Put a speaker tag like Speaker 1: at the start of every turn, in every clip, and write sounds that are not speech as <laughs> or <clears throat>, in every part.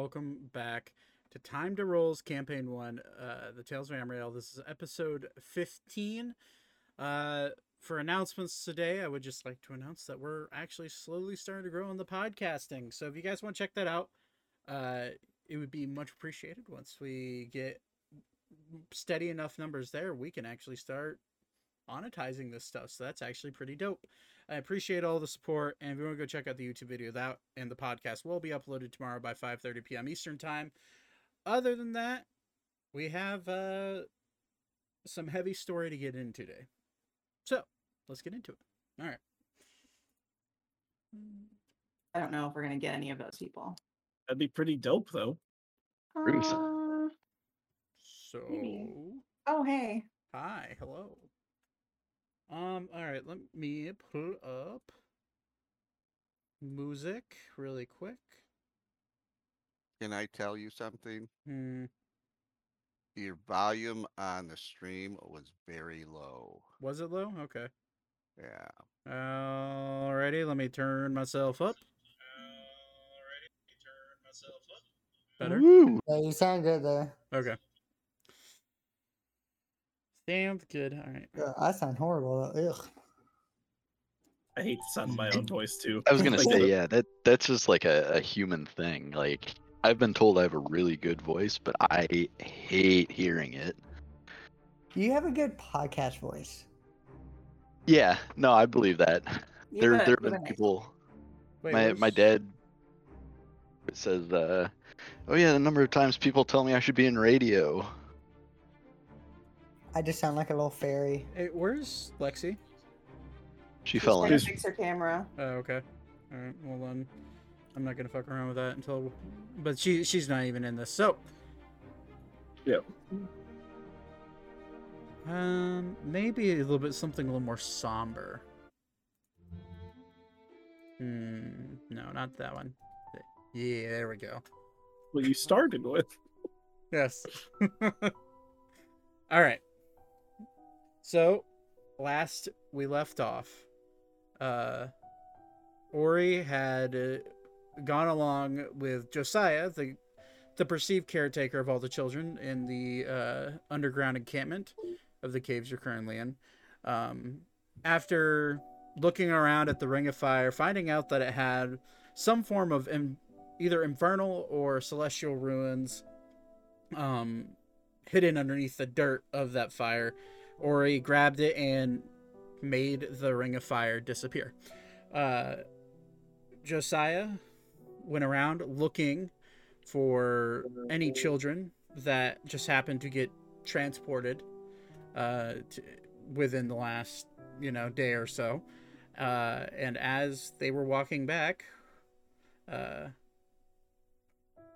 Speaker 1: welcome back to Time to Role's Campaign 1, uh, The Tales of Ammriel. This is episode 15. Uh, for announcements today, I would just like to announce that we're actually slowly starting to grow in the podcasting. So if you guys want to check that out, uh, it would be much appreciated once we get steady enough numbers there, we can actually start monetizing this stuff. So that's actually pretty dope. I appreciate all the support. And if you want to go check out the YouTube video, that and the podcast will be uploaded tomorrow by 5:30 p.m. Eastern time. Other than that, we have uh, some heavy story to get into today. So let's get into it. All right.
Speaker 2: I don't know if we're gonna get any of those people.
Speaker 3: That'd be pretty dope, though.
Speaker 4: Gruesome.
Speaker 2: Uh,
Speaker 1: So
Speaker 2: Maybe. oh hey,
Speaker 1: hi, hello. Um. All right. Let me pull up music really quick.
Speaker 4: Can I tell you something?
Speaker 1: Hmm.
Speaker 4: Your volume on the stream was very low.
Speaker 1: Was it low? Okay.
Speaker 4: Yeah.
Speaker 1: Alrighty, let me turn myself up. Alrighty, turn myself up. Better?
Speaker 5: Yeah, you sound good there.
Speaker 1: Okay. Sounds good. Alright.
Speaker 5: Yeah, I sound horrible. Ugh.
Speaker 3: I hate the sound of my own voice too.
Speaker 6: I was gonna say, yeah, that that's just like a, a human thing. Like I've been told I have a really good voice, but I hate hearing it.
Speaker 5: You have a good podcast voice.
Speaker 6: Yeah, no, I believe that.
Speaker 2: You
Speaker 6: There
Speaker 2: have
Speaker 6: there have been
Speaker 2: a nice-
Speaker 6: people.
Speaker 1: Wait,
Speaker 6: my
Speaker 1: what
Speaker 6: my dad says, uh, "Oh yeah, the number of times people tell me I should be in radio."
Speaker 5: I just sound like a little fairy.
Speaker 1: Hey, where's Lexi?
Speaker 6: She
Speaker 2: She's
Speaker 6: fell
Speaker 2: trying
Speaker 6: in.
Speaker 2: to fix her camera.
Speaker 1: Oh, okay. Alright, well then I'm not gonna fuck around with that until but she she's not even in this. So
Speaker 3: Yeah.
Speaker 1: Um maybe a little bit something a little more somber. Hmm no, not that one. Yeah, there we go.
Speaker 3: What you started with.
Speaker 1: Yes. <laughs> All right. So, last we left off, uh, Ori had uh, gone along with Josiah, the the perceived caretaker of all the children in the uh, underground encampment of the caves you're currently in. Um, after looking around at the Ring of Fire, finding out that it had some form of in, either infernal or celestial ruins um hidden underneath the dirt of that fire ori grabbed it and made the ring of fire disappear. Uh josiah went around looking for any children that just happened to get transported uh to, within the last you know day or so. Uh and as they were walking back uh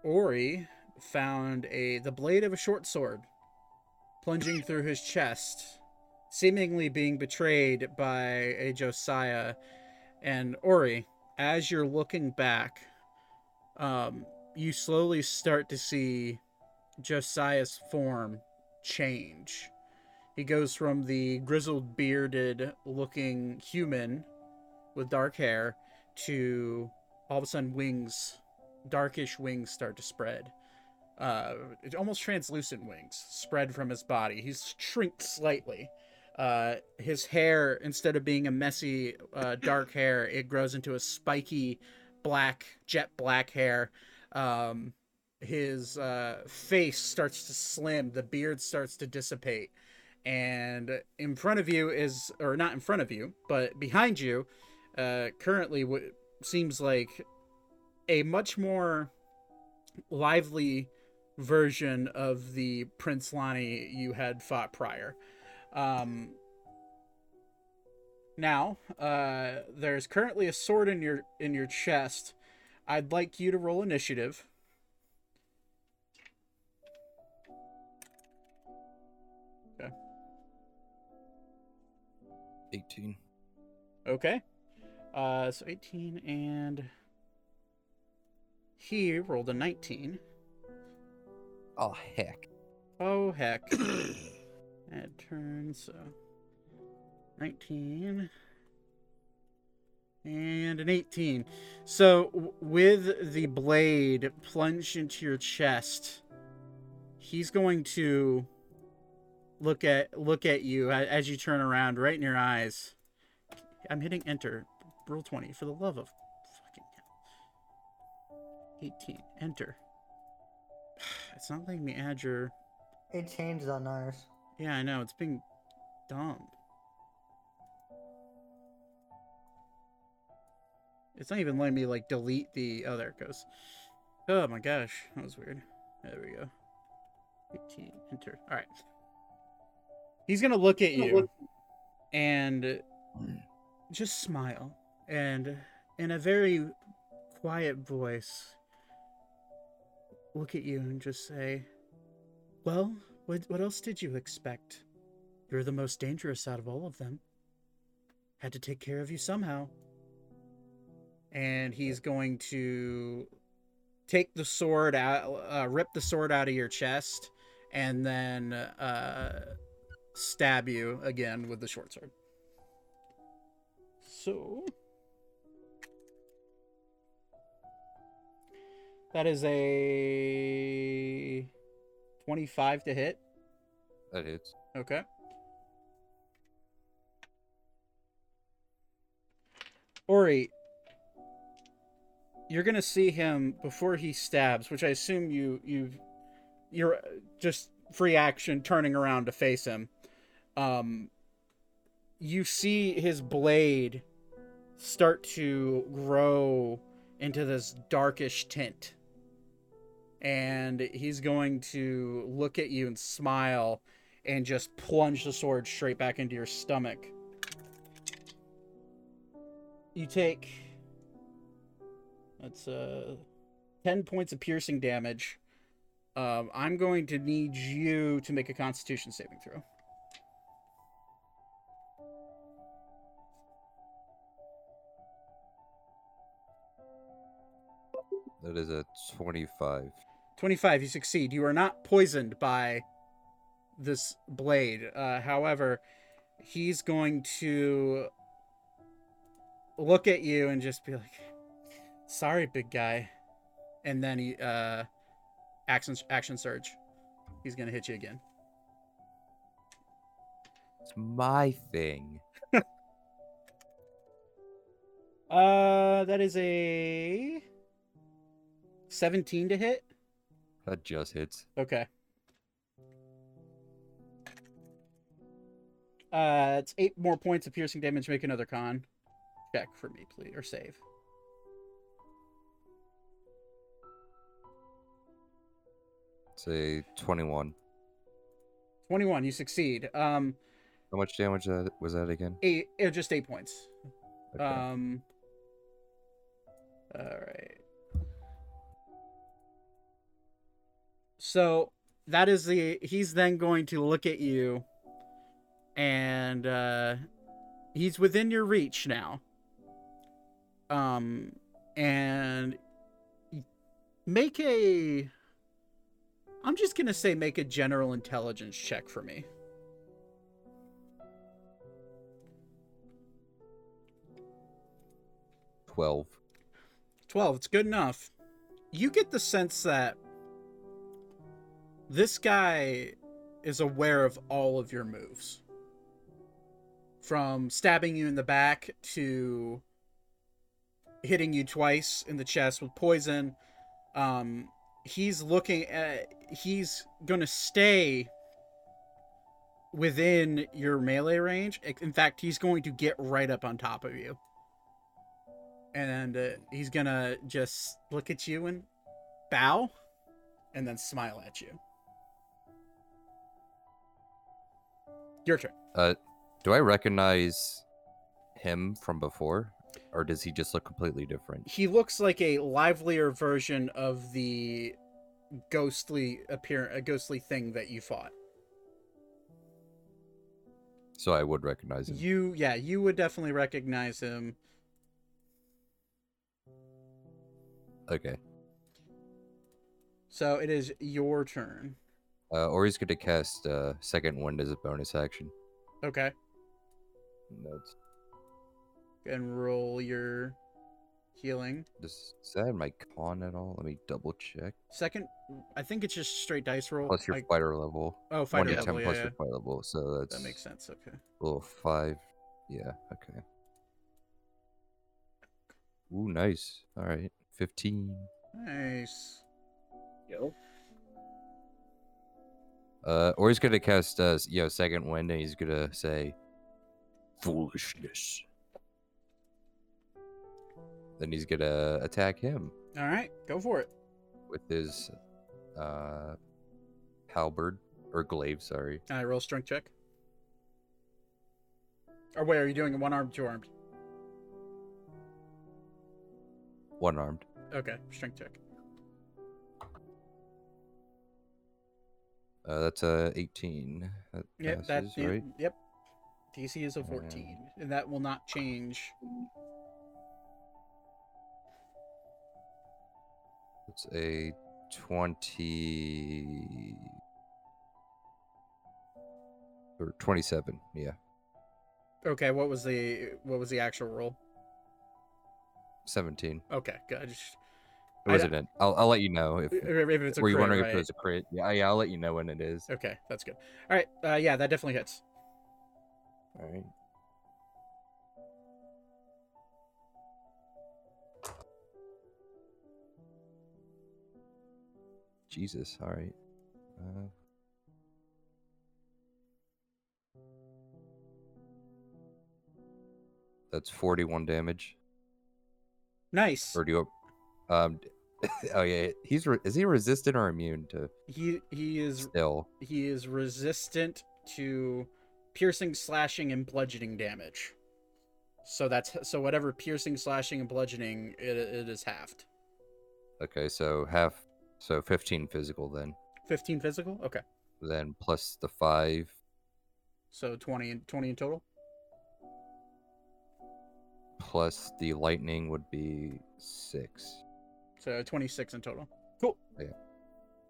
Speaker 1: ori found a the blade of a short sword plunging through his chest, seemingly being betrayed by a Josiah and Ori. As you're looking back, um, you slowly start to see Josiah's form change. He goes from the grizzled, bearded looking human with dark hair to all of a sudden wings, darkish wings start to spread uh almost translucent wings spread from his body. He's shrinked slightly. Uh his hair instead of being a messy uh dark hair it grows into a spiky black jet black hair. Um his uh face starts to slim. The beard starts to dissipate. And in front of you is or not in front of you but behind you uh currently what seems like a much more lively version of the Prince Lonnie you had fought prior. Um, now, uh, there's currently a sword in your in your chest. I'd like you to roll initiative. Okay.
Speaker 7: Eighteen.
Speaker 1: Okay. Uh, so 18 and he rolled a 19.
Speaker 7: Oh heck.
Speaker 1: Oh heck. <clears throat> Add turns so 19. and an 18. So, w- with the blade plunged into your chest, he's going to look at look at you as you turn around, right in your eyes. I'm hitting enter. Roll 20 for the love of fucking hell. 18. Enter. <sighs> It's not letting me add your.
Speaker 5: It changed on ours.
Speaker 1: Yeah, I know. It's being dumb. It's not even letting me like delete the. Oh, there it goes. Oh my gosh, that was weird. There we go. 18. Enter. All right. He's gonna look at you and just smile and in a very quiet voice look at you and just say, "Well, what what else did you expect? You're the most dangerous out of all of them. Had to take care of you somehow." And he's going to take the sword out, uh, rip the sword out of your chest, and then uh, stab you again with the short sword. So that is a 25 to hit.
Speaker 7: That hits.
Speaker 1: Okay. Ori, you're gonna see him before he stabs, which I assume you you you're just free action turning around to face him. Um, you see his blade start to grow into this darkish tint. And he's going to look at you and smile and just plunge the sword straight back into your stomach. You take that's uh 10 points of piercing damage. Um, I'm going to need you to make a constitution saving throw.
Speaker 7: That is a 25.
Speaker 1: 25 you succeed. You are not poisoned by this blade. Uh, however he's going to look at you and just be like sorry big guy. And then he uh action action surge. He's gonna hit you again.
Speaker 7: It's my thing. <laughs>
Speaker 1: uh that is a 17 to hit
Speaker 7: That just hits.
Speaker 1: Okay. Uh, it's eight more points of piercing damage. Make another con check for me, please, or save.
Speaker 7: Say 21.
Speaker 1: Twenty-one. You succeed. Um,
Speaker 7: How much damage that was that again?
Speaker 1: eight. Uh, just eight points.
Speaker 7: Okay.
Speaker 1: Um. All right. So that is the. He's then going to look at you, and uh, he's within your reach now. Um, and make a. I'm just gonna say make a general intelligence check for me.
Speaker 7: 12.
Speaker 1: 12 it's good enough you get the sense that this guy is aware of all of your moves. From stabbing you in the back to hitting you twice in the chest with poison um he's looking at he's gonna stay within your melee range. In fact he's going to get right up on top of you. And uh, he's gonna just look at you and bow and then smile at you your turn
Speaker 7: Uh, do I recognize him from before? Or does he just look completely different?
Speaker 1: he looks like a livelier version of the ghostly appear a ghostly thing that you fought
Speaker 7: So I would recognize him.
Speaker 1: you yeah you would definitely recognize him
Speaker 7: Okay.
Speaker 1: so it is your turn
Speaker 7: Uh, or he's going to cast uh, Second Wind as a bonus action.
Speaker 1: okay
Speaker 7: That's
Speaker 1: and roll your healing.
Speaker 7: Does, does that add my con at all? Let me double check.
Speaker 1: Second, I think it's just straight dice roll.
Speaker 7: Plus your
Speaker 1: like-
Speaker 7: fighter level.
Speaker 1: Oh, fighter
Speaker 7: to
Speaker 1: level.
Speaker 7: ten
Speaker 1: Yeah,
Speaker 7: plus
Speaker 1: yeah.
Speaker 7: your fighter level. So that's
Speaker 1: That makes sense. Okay.
Speaker 7: little five. Yeah. Okay. Ooh, nice. All right. Fifteen.
Speaker 1: Nice.
Speaker 3: Yo.
Speaker 7: Uh, or he's gonna cast uh, you know, second wind, and he's gonna say, "Foolishness." Then he's gonna attack him
Speaker 1: All right, go for it.
Speaker 7: with his uh halberd or glaive. Sorry,
Speaker 1: All right, roll strength check. Or wait, are you doing one armed, two armed?
Speaker 7: one armed.
Speaker 1: Okay, strength check.
Speaker 7: Uh, that's a eighteen. That
Speaker 1: Yep,
Speaker 7: passes,
Speaker 1: yeah,
Speaker 7: right?
Speaker 1: Yep. DC is a 14, and that will not change.
Speaker 7: It's a twenty or twenty-seven. Yeah,
Speaker 1: Okay, what was the what was the actual roll?
Speaker 7: seventeen.
Speaker 1: Okay, good. I just-
Speaker 7: It wasn't it. I'll I'll let you know if.
Speaker 1: if it's a
Speaker 7: Were you
Speaker 1: crit,
Speaker 7: wondering
Speaker 1: right?
Speaker 7: if it was a crit? Yeah, yeah. I'll let you know when it is.
Speaker 1: Okay, that's good. All right, uh, yeah, that definitely hits.
Speaker 7: All right. Jesus. All right. Uh, that's forty-one damage.
Speaker 1: Nice.
Speaker 7: Or do you? Um. <laughs> Oh yeah. He's re- is he resistant or immune to
Speaker 1: He he is
Speaker 7: still?
Speaker 1: he is resistant to piercing, slashing, and bludgeoning damage. So that's so whatever piercing, slashing, and bludgeoning, it, it is halved.
Speaker 7: Okay, so half. So fifteen physical then.
Speaker 1: 15 physical. Okay,
Speaker 7: Then plus the five.
Speaker 1: so 20 and 20 in total.
Speaker 7: plus the lightning would be six.
Speaker 1: So 26 in total. Cool.
Speaker 7: Yeah.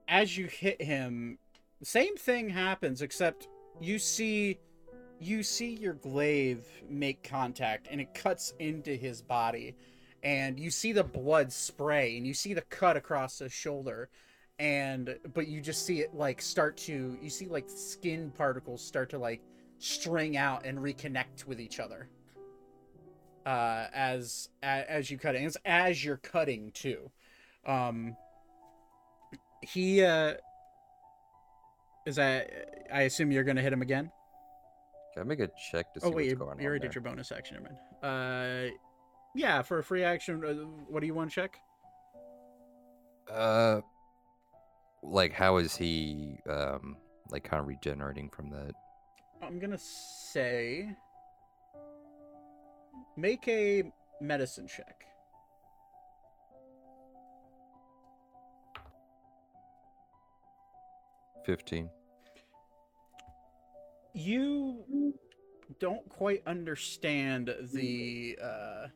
Speaker 1: As you hit him, same thing happens except you see you see your glaive make contact and it cuts into his body and you see the blood spray and you see the cut across his shoulder and but you just see it like start to you see like skin particles start to like string out and reconnect with each other uh as as you cut it and it's as you're cutting too um he uh is that i assume you're gonna hit him again
Speaker 7: Can I make a check to see
Speaker 1: oh wait
Speaker 7: what's
Speaker 1: you,
Speaker 7: going
Speaker 1: you already
Speaker 7: on?
Speaker 1: did your bonus action mind. uh yeah for a free action uh, what do you want to check.
Speaker 7: Uh, like how is he um like kind of regenerating from that?
Speaker 1: i'm gonna say make a medicine check
Speaker 7: Fifteen.
Speaker 1: you don't quite understand the uh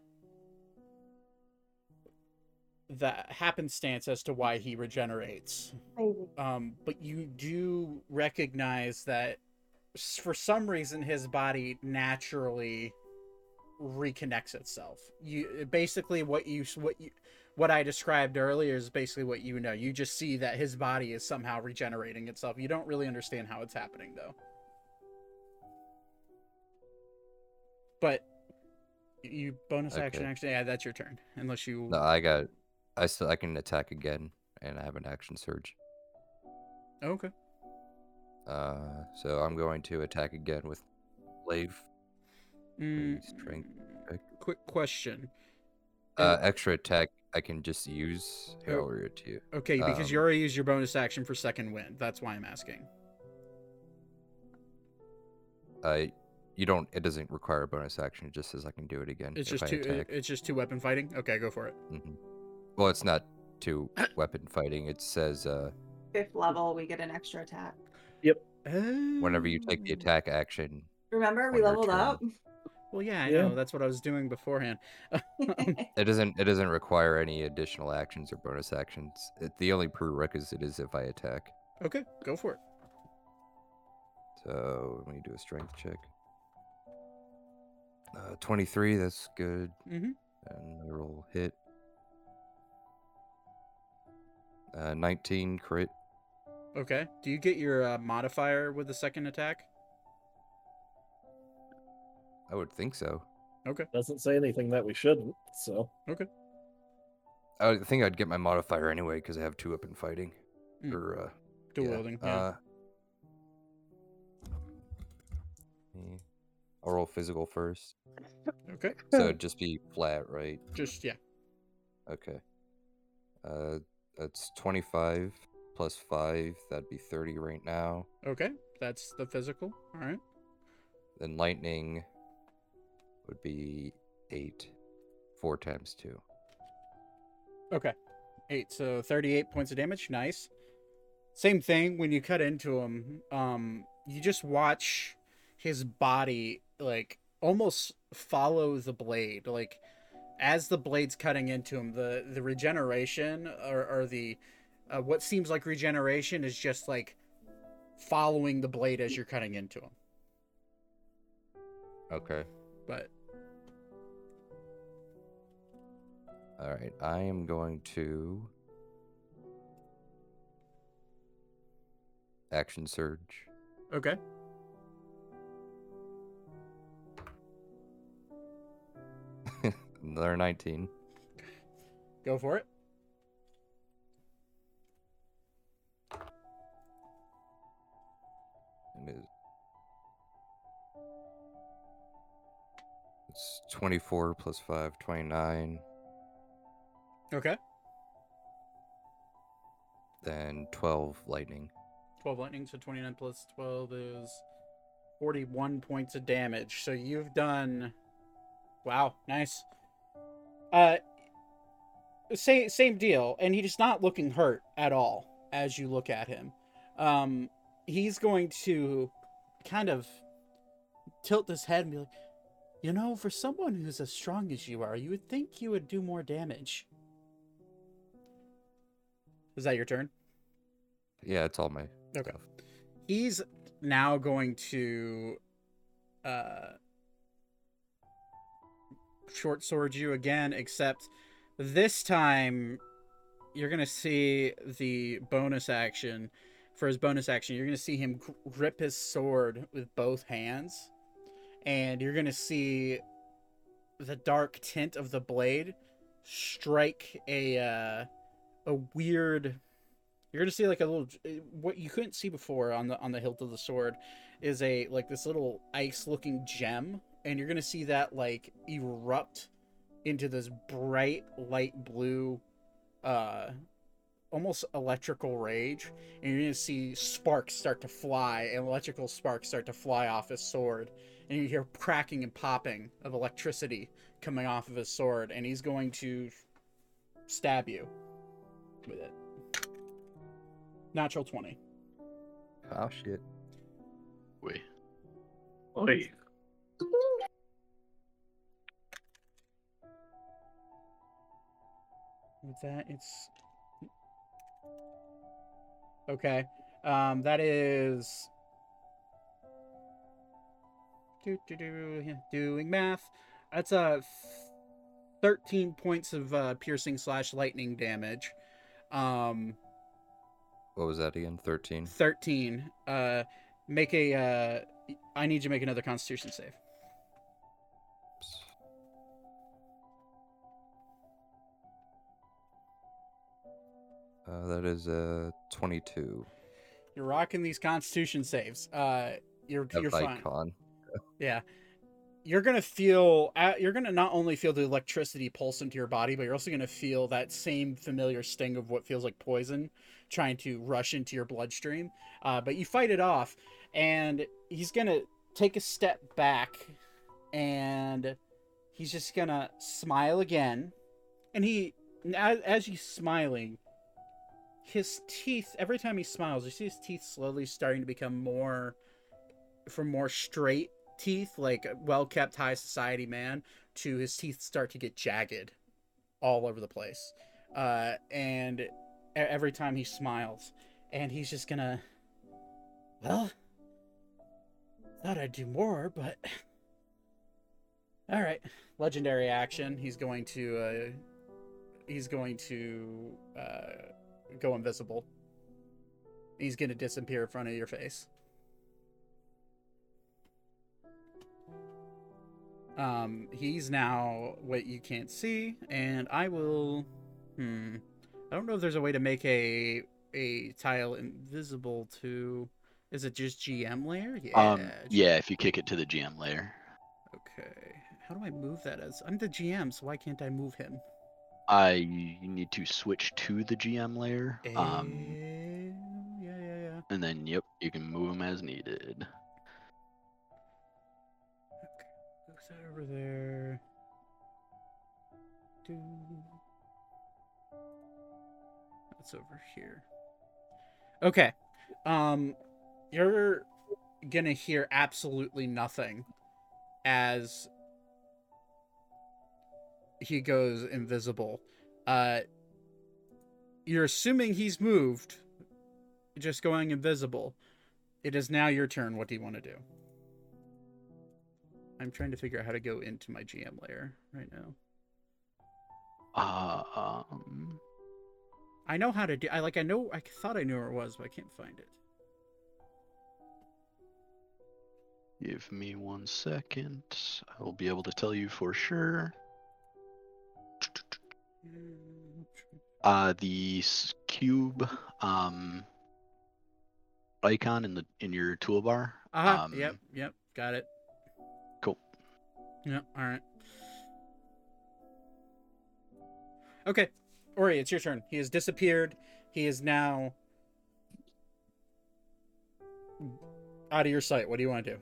Speaker 1: the happenstance as to why he regenerates. Um but you do recognize that for some reason his body naturally reconnects itself. You basically what you what you what i described earlier is basically what you know you just see that his body is somehow regenerating itself you don't really understand how it's happening though but you bonus action
Speaker 7: Okay.
Speaker 1: action yeah that's your turn unless you
Speaker 7: No, I got. I still I can attack again, and I have an action surge.
Speaker 1: okay
Speaker 7: Uh, so I'm going to attack again with glaive.
Speaker 1: Mm,
Speaker 7: strength
Speaker 1: quick question
Speaker 7: Uh, extra attack I can just use. Here,
Speaker 1: Oh.
Speaker 7: I'll read it to you.
Speaker 1: Okay, because you
Speaker 7: Um,
Speaker 1: already used your bonus action for second wind. That's why I'm asking.
Speaker 7: Uh, you don't. It doesn't require a bonus action. It just says I can do it again.
Speaker 1: It's just
Speaker 7: I
Speaker 1: two.
Speaker 7: attack.
Speaker 1: It's just two weapon fighting. Okay, go for it.
Speaker 7: hmm Well, it's not two <coughs> weapon fighting. It says uh,
Speaker 2: Fifth level, we get an extra attack. Yep.
Speaker 7: Whenever you take the
Speaker 1: Oh.
Speaker 7: attack action.
Speaker 2: Remember, we leveled up. <laughs>
Speaker 1: Well, yeah, I
Speaker 3: Yeah.
Speaker 1: know. That's what I was doing beforehand. <laughs>
Speaker 7: It doesn't. It doesn't require any additional actions or bonus actions. It, the only prerequisite is if I attack.
Speaker 1: okay, go for it.
Speaker 7: So let me do a strength check. Uh, 23, that's good.
Speaker 1: Mm-hmm.
Speaker 7: And I roll hit. Uh, 19 crit.
Speaker 1: Okay. Do you get your uh, modifier with the second attack?
Speaker 7: I would think so.
Speaker 1: Okay.
Speaker 3: Doesn't say anything that we shouldn't. So Okay.
Speaker 7: I would think I'd get my modifier anyway because I have two up in fighting.
Speaker 1: Mm.
Speaker 7: Or, uh,
Speaker 1: Dual
Speaker 7: yeah,
Speaker 1: wielding. Yeah.
Speaker 7: Uh, I'll roll physical first.
Speaker 1: okay.
Speaker 7: So it'd just be flat, right?
Speaker 1: Just yeah.
Speaker 7: Okay. Uh, that's 25 plus 5. That'd be 30 right now.
Speaker 1: Okay. That's the physical. All right.
Speaker 7: Then lightning would be 8. 4 times 2.
Speaker 1: Okay. Eight. So 38 points of damage. Nice. Same thing when you cut into him. Um, you just watch his body like almost follow the blade. Like as the blade's cutting into him, the the regeneration or, or the uh, what seems like regeneration is just like following the blade as you're cutting into him.
Speaker 7: Okay.
Speaker 1: But
Speaker 7: Alright. I am going to. Action Surge.
Speaker 1: okay. <laughs>
Speaker 7: Another 19.
Speaker 1: Go for it.
Speaker 7: And it's 24 plus 5, 29.
Speaker 1: Okay.
Speaker 7: Then 12 lightning.
Speaker 1: 12 lightning, so 29 plus 12 is 41 points of damage. So you've done. Wow, nice. Uh, same same deal, and he's not looking hurt at all as you look at him. Um, he's going to kind of tilt his head and be like, "You know, for someone who's as strong as you are, you would think you would do more damage." Is that your turn?
Speaker 7: Yeah, it's all my
Speaker 1: Okay.
Speaker 7: stuff.
Speaker 1: he's now going to uh short sword you again except this time you're gonna see the bonus action for his bonus action you're gonna see him grip his sword with both hands and you're gonna see the dark tint of the blade strike a uh a weird you're gonna see like a little what you couldn't see before on the on the hilt of the sword is a like this little ice looking gem and you're gonna see that like erupt into this bright light blue uh almost electrical rage and you're gonna see sparks start to fly and electrical sparks start to fly off his sword and you hear cracking and popping of electricity coming off of his sword and he's going to stab you with it natural 20
Speaker 7: Oh shit.
Speaker 6: Wait.
Speaker 3: Wait.
Speaker 1: With that, it's okay. Um, that is do, do, do, yeah, doing math. That's a uh, thirteen points of uh, piercing slash lightning damage. Um,
Speaker 7: What was that again? 13.
Speaker 1: thirteen. Uh, make a. Uh, I need you to make another Constitution save.
Speaker 7: Uh, that is uh 22.
Speaker 1: You're rocking these Constitution saves. Uh, you're you're fine.
Speaker 7: icon.
Speaker 1: Yeah. You're to feel, uh, you're to not only feel the electricity pulse into your body, but you're also to feel that same familiar sting of what feels like poison trying to rush into your bloodstream. Uh, but you fight it off, and he's to take a step back, and he's just to smile again. And he, as he's smiling, his teeth, every time he smiles, you see his teeth slowly starting to become more, from more straight teeth, like well kept high society man, to his teeth start to get jagged all over the place. Uh, and every time he smiles, and he's just gonna, well, thought I'd do more, but <laughs> All right, legendary action. He's going to uh, he's going to uh, go invisible. He's to disappear in front of your face. Um, he's now what you can't see, and I will. Hmm. I don't know if there's a way to make a a tile invisible to. Is it just GM layer? Yeah.
Speaker 6: Um, yeah, if you kick it to the GM layer.
Speaker 1: Okay. How do I move that as? I'm the GM, so why can't I move him?
Speaker 6: I you need to switch to the GM layer. Um,
Speaker 1: Eh, yeah, yeah, yeah.
Speaker 6: and then yep, you can move them as needed.
Speaker 1: That over there. Do. That's over here. Okay. Um, you're gonna hear absolutely nothing as he goes invisible. Uh, you're assuming he's moved, just going invisible. It is now your turn. What do you want to do? I'm trying to figure out how to go into my GM layer right now.
Speaker 6: Uh, um,
Speaker 1: I know how to do. I like. I know. I thought I knew where it was, but I can't find it.
Speaker 6: give me one second. I will be able to tell you for sure. Uh, the cube um icon in the in your toolbar.
Speaker 1: Uh-huh.
Speaker 6: um,
Speaker 1: yep. Yep. Got it.
Speaker 6: Cool.
Speaker 1: Yep. All right. Okay, Ori, it's your turn. He has disappeared. He is now out of your sight. What do you want to do?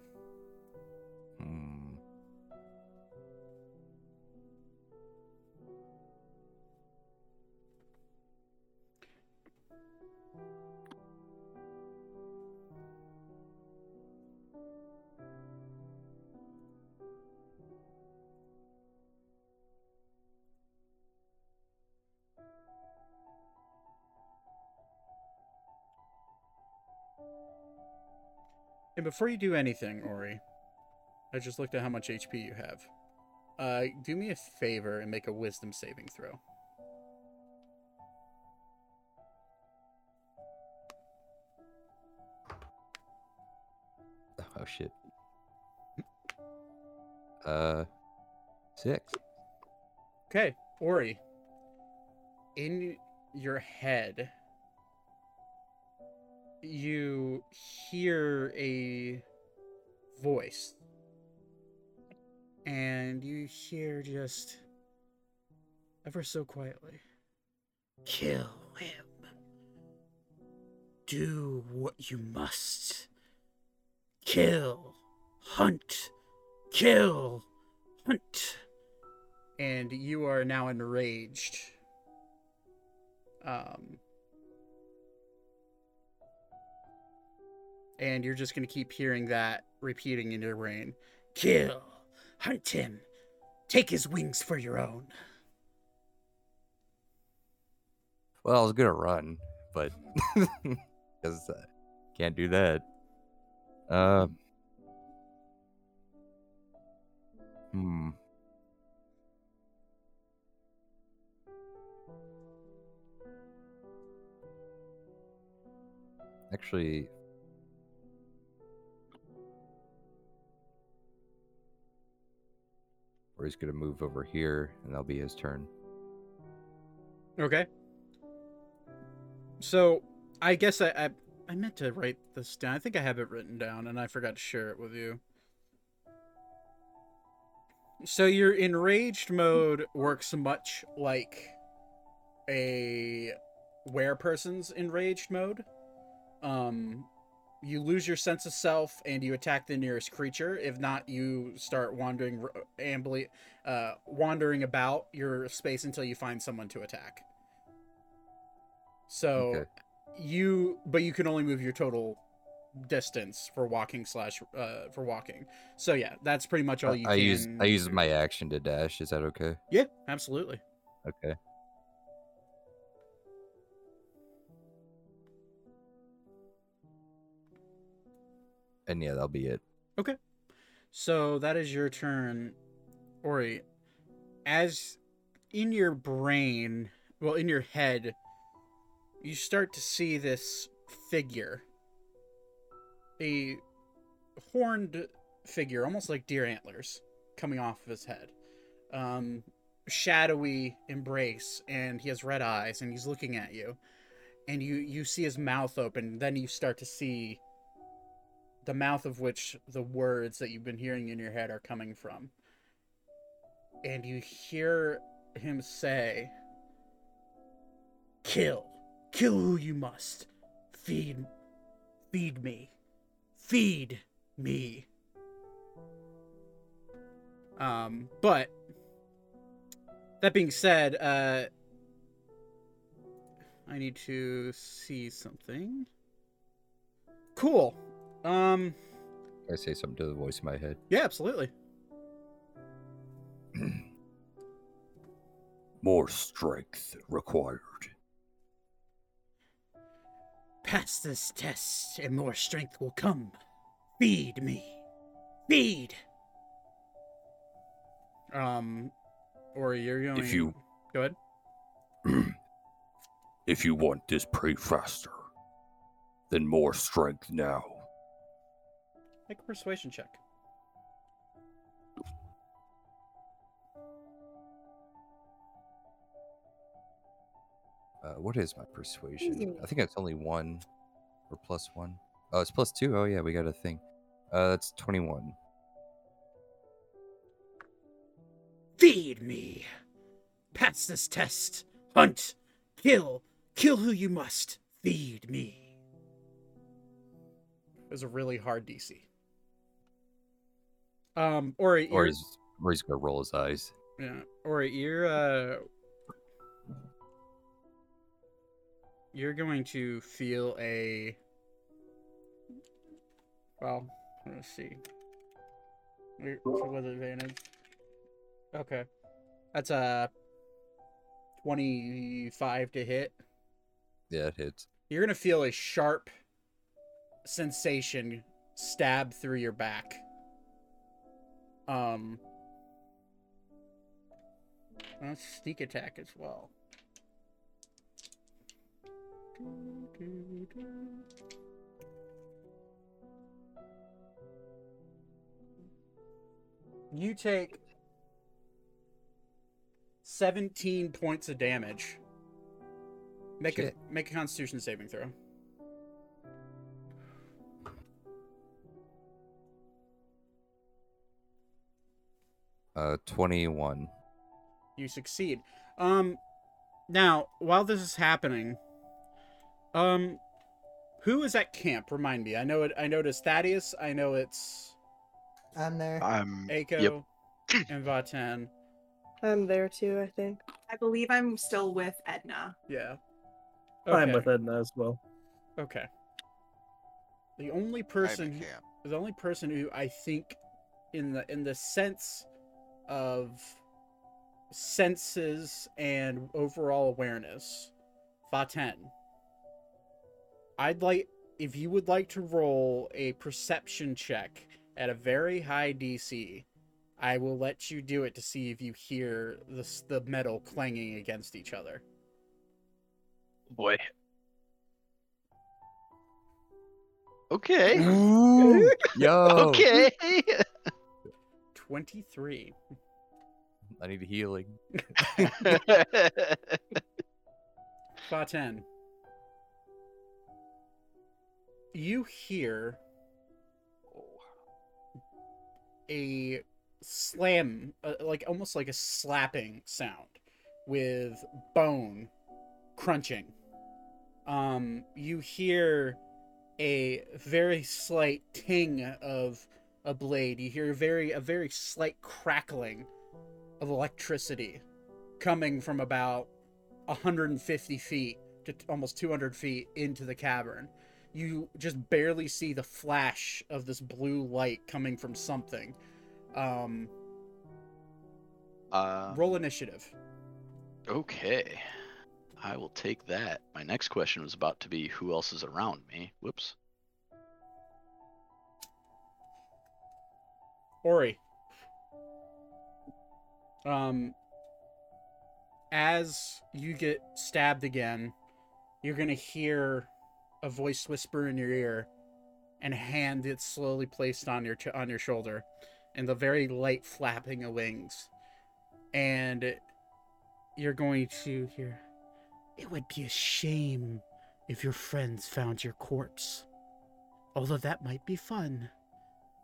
Speaker 1: And before you do anything, Ori, I just looked at how much HP you have. Uh, do me a favor and make a Wisdom saving throw.
Speaker 7: Oh shit. Uh, six.
Speaker 1: Okay, Ori. In your head, you hear a voice. And you hear just ever so quietly Kill him. Do what you must. Kill. Hunt. Kill. Hunt and you are now enraged. Um, and you're just gonna keep hearing that repeating in your brain. Kill, hunt him, take his wings for your own.
Speaker 7: Well, I was gonna run, but <laughs> because uh, can't do that. Um. hmm. Actually, or he's gonna move over here, and that'll be his turn.
Speaker 1: Okay. So, I guess I, I I meant to write this down. I think I have it written down, and I forgot to share it with you. So your enraged mode works much like a where person's enraged mode. Um, you lose your sense of self and you attack the nearest creature. If not, you start wandering, ambly, uh, wandering about your space until you find someone to attack. So
Speaker 7: Okay.
Speaker 1: you, but you can only move your total distance for walking slash uh for walking. So yeah, that's pretty much all
Speaker 7: I-
Speaker 1: you
Speaker 7: I
Speaker 1: can.
Speaker 7: use I use my action to dash. Is that okay?
Speaker 1: Yeah, absolutely.
Speaker 7: Okay. And yeah, that'll be it. Okay.
Speaker 1: So that is your turn, Ori, as in your brain, well, in your head, you start to see this figure. A horned figure, almost like deer antlers, coming off of his head. Um, shadowy embrace, and he has red eyes, and he's looking at you. And you, you see his mouth open, then you start to see the mouth of which the words that you've been hearing in your head are coming from. And you hear him say, Kill. Kill who you must. Feed. Feed me. Feed me. Um, but that being said, uh I need to see something. Cool. Um
Speaker 7: Can I say something to the voice in my head?
Speaker 1: yeah, absolutely. <clears throat>
Speaker 7: More strength required.
Speaker 1: Pass this test and more strength will come. Feed me. Feed. Um or you're going
Speaker 8: If you
Speaker 1: Go ahead. <clears throat>
Speaker 8: if you want this prey faster, then more strength now.
Speaker 1: Make a persuasion check.
Speaker 7: Uh, what is my persuasion? I think it's only one or plus one. Oh, it's plus two. Oh yeah, we got a thing. Uh, that's twenty-one.
Speaker 1: Feed me. Pass this test. Hunt. Kill. Kill who you must. Feed me. It was a really hard DC. Um, or
Speaker 7: Or
Speaker 1: you're,
Speaker 7: he's or he's gonna roll his eyes.
Speaker 1: yeah, or you're uh, you're going to feel a. Well, let's see. So with advantage. Okay, that's a twenty-five to hit.
Speaker 7: Yeah, it hits.
Speaker 1: You're gonna feel a sharp sensation stab through your back. Um, that's sneak attack as well. You take 17 points of damage. Make a make a constitution saving throw.
Speaker 7: Uh, twenty-one.
Speaker 1: You succeed. Um now, while this is happening, um who is at camp? Remind me. I know it I know it's Thaddeus, I know it's
Speaker 5: I'm there.
Speaker 6: I'm
Speaker 1: Aiko <clears throat> and Vaten.
Speaker 9: I'm there too, I think.
Speaker 2: I believe I'm still with Edna.
Speaker 1: Yeah.
Speaker 3: I'm with Edna as well.
Speaker 1: Okay. The only
Speaker 4: I'm at
Speaker 1: person who-
Speaker 4: camp.
Speaker 1: the only person who I think in the in the sense of senses and overall awareness, Vaten. I'd like if you would like to roll a perception check at a very high DC, I will let you do it to see if you hear the the metal clanging against each other.
Speaker 6: boy. Okay. <laughs>
Speaker 7: Yo.
Speaker 6: Okay.
Speaker 1: 23.
Speaker 7: I need healing. <laughs> <laughs>
Speaker 1: Vaten. You hear a slam, uh, like almost like a slapping sound with bone crunching. Um, you hear a very slight ting of a blade. You hear very a very slight crackling of electricity coming from about 150 feet to almost 200 feet into the cavern. You just barely see the flash of this blue light coming from something. Um,
Speaker 6: uh,
Speaker 1: roll initiative.
Speaker 6: okay. I will take that. My next question was about to be who else is around me. Whoops.
Speaker 1: Ori. Um, as you get stabbed again, you're gonna hear a voice whisper in your ear, and a hand that's slowly placed on your on your shoulder, and the very light flapping of wings, and you're going to hear. It would be a shame if your friends found your corpse. Although that might be fun.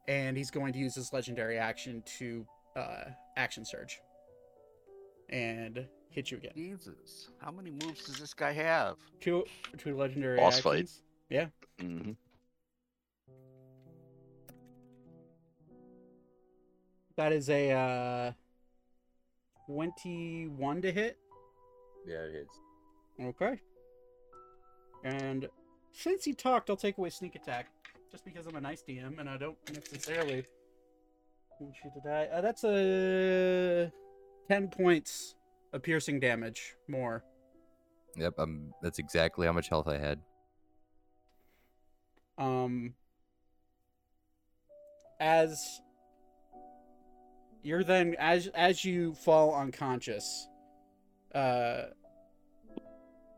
Speaker 1: And he's going to use his legendary action to uh, action surge and hit you again.
Speaker 4: Jesus, how many moves does this guy have?
Speaker 1: Two, two legendary
Speaker 6: Boss fight.
Speaker 1: actions. Yeah.
Speaker 6: hmm
Speaker 1: That is a uh, 21 to hit.
Speaker 7: Yeah, it is.
Speaker 1: Okay. And since he talked, I'll take away sneak attack. Just because I'm a nice DM and I don't necessarily want you to die. Uh, that's a 10 points of piercing damage more.
Speaker 7: Yep, um, that's exactly how much health I had.
Speaker 1: Um, as you're then as as you fall unconscious, uh,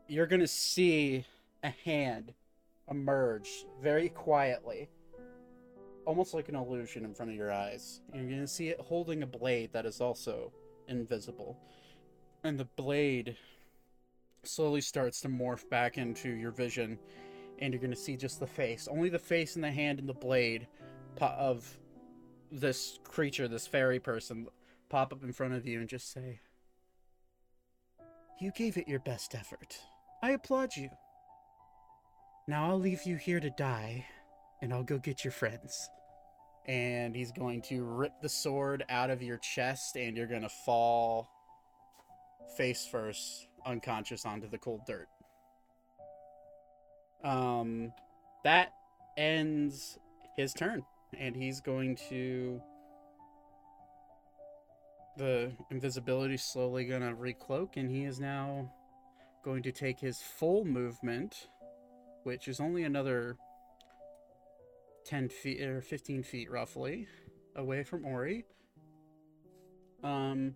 Speaker 1: you're gonna see a hand emerge very quietly, almost like an illusion in front of your eyes. You're gonna see it holding a blade that is also invisible, and the blade slowly starts to morph back into your vision and you're gonna see just the face, only the face and the hand and the blade of this creature, this fairy person, pop up in front of you and just say, "You gave it your best effort. I applaud you. Now I'll leave you here to die, and I'll go get your friends." And he's going to rip the sword out of your chest, and you're gonna fall face first, unconscious onto the cold dirt. Um, that ends his turn, and he's going to. The invisibility slowly gonna recloak, and he is now going to take his full movement, which is only another 10 feet or 15 feet roughly away from Ori. Um,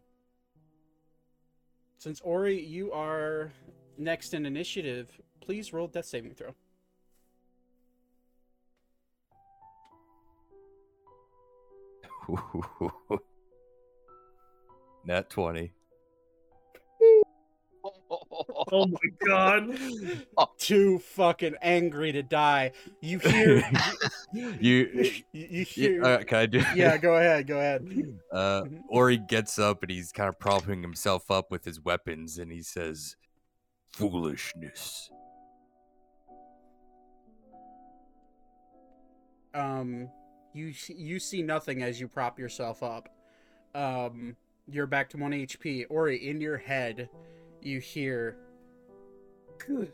Speaker 1: since Ori, you are next in initiative, please roll death saving throw. <laughs>
Speaker 7: Nat 20. <laughs>
Speaker 3: Oh my god.
Speaker 1: Too fucking angry to die. You <laughs> hear.
Speaker 7: you,
Speaker 1: you, you
Speaker 7: yeah,
Speaker 1: hear.
Speaker 7: uh, can I do? <laughs>
Speaker 1: yeah, go ahead. Go ahead.
Speaker 7: Uh. Ori gets up and he's kind of propping himself up with his weapons, and he says,
Speaker 8: Foolishness.
Speaker 1: Um, you you see nothing as you prop yourself up. Um, you're back to one HP. Ori, in your head, you hear. Good.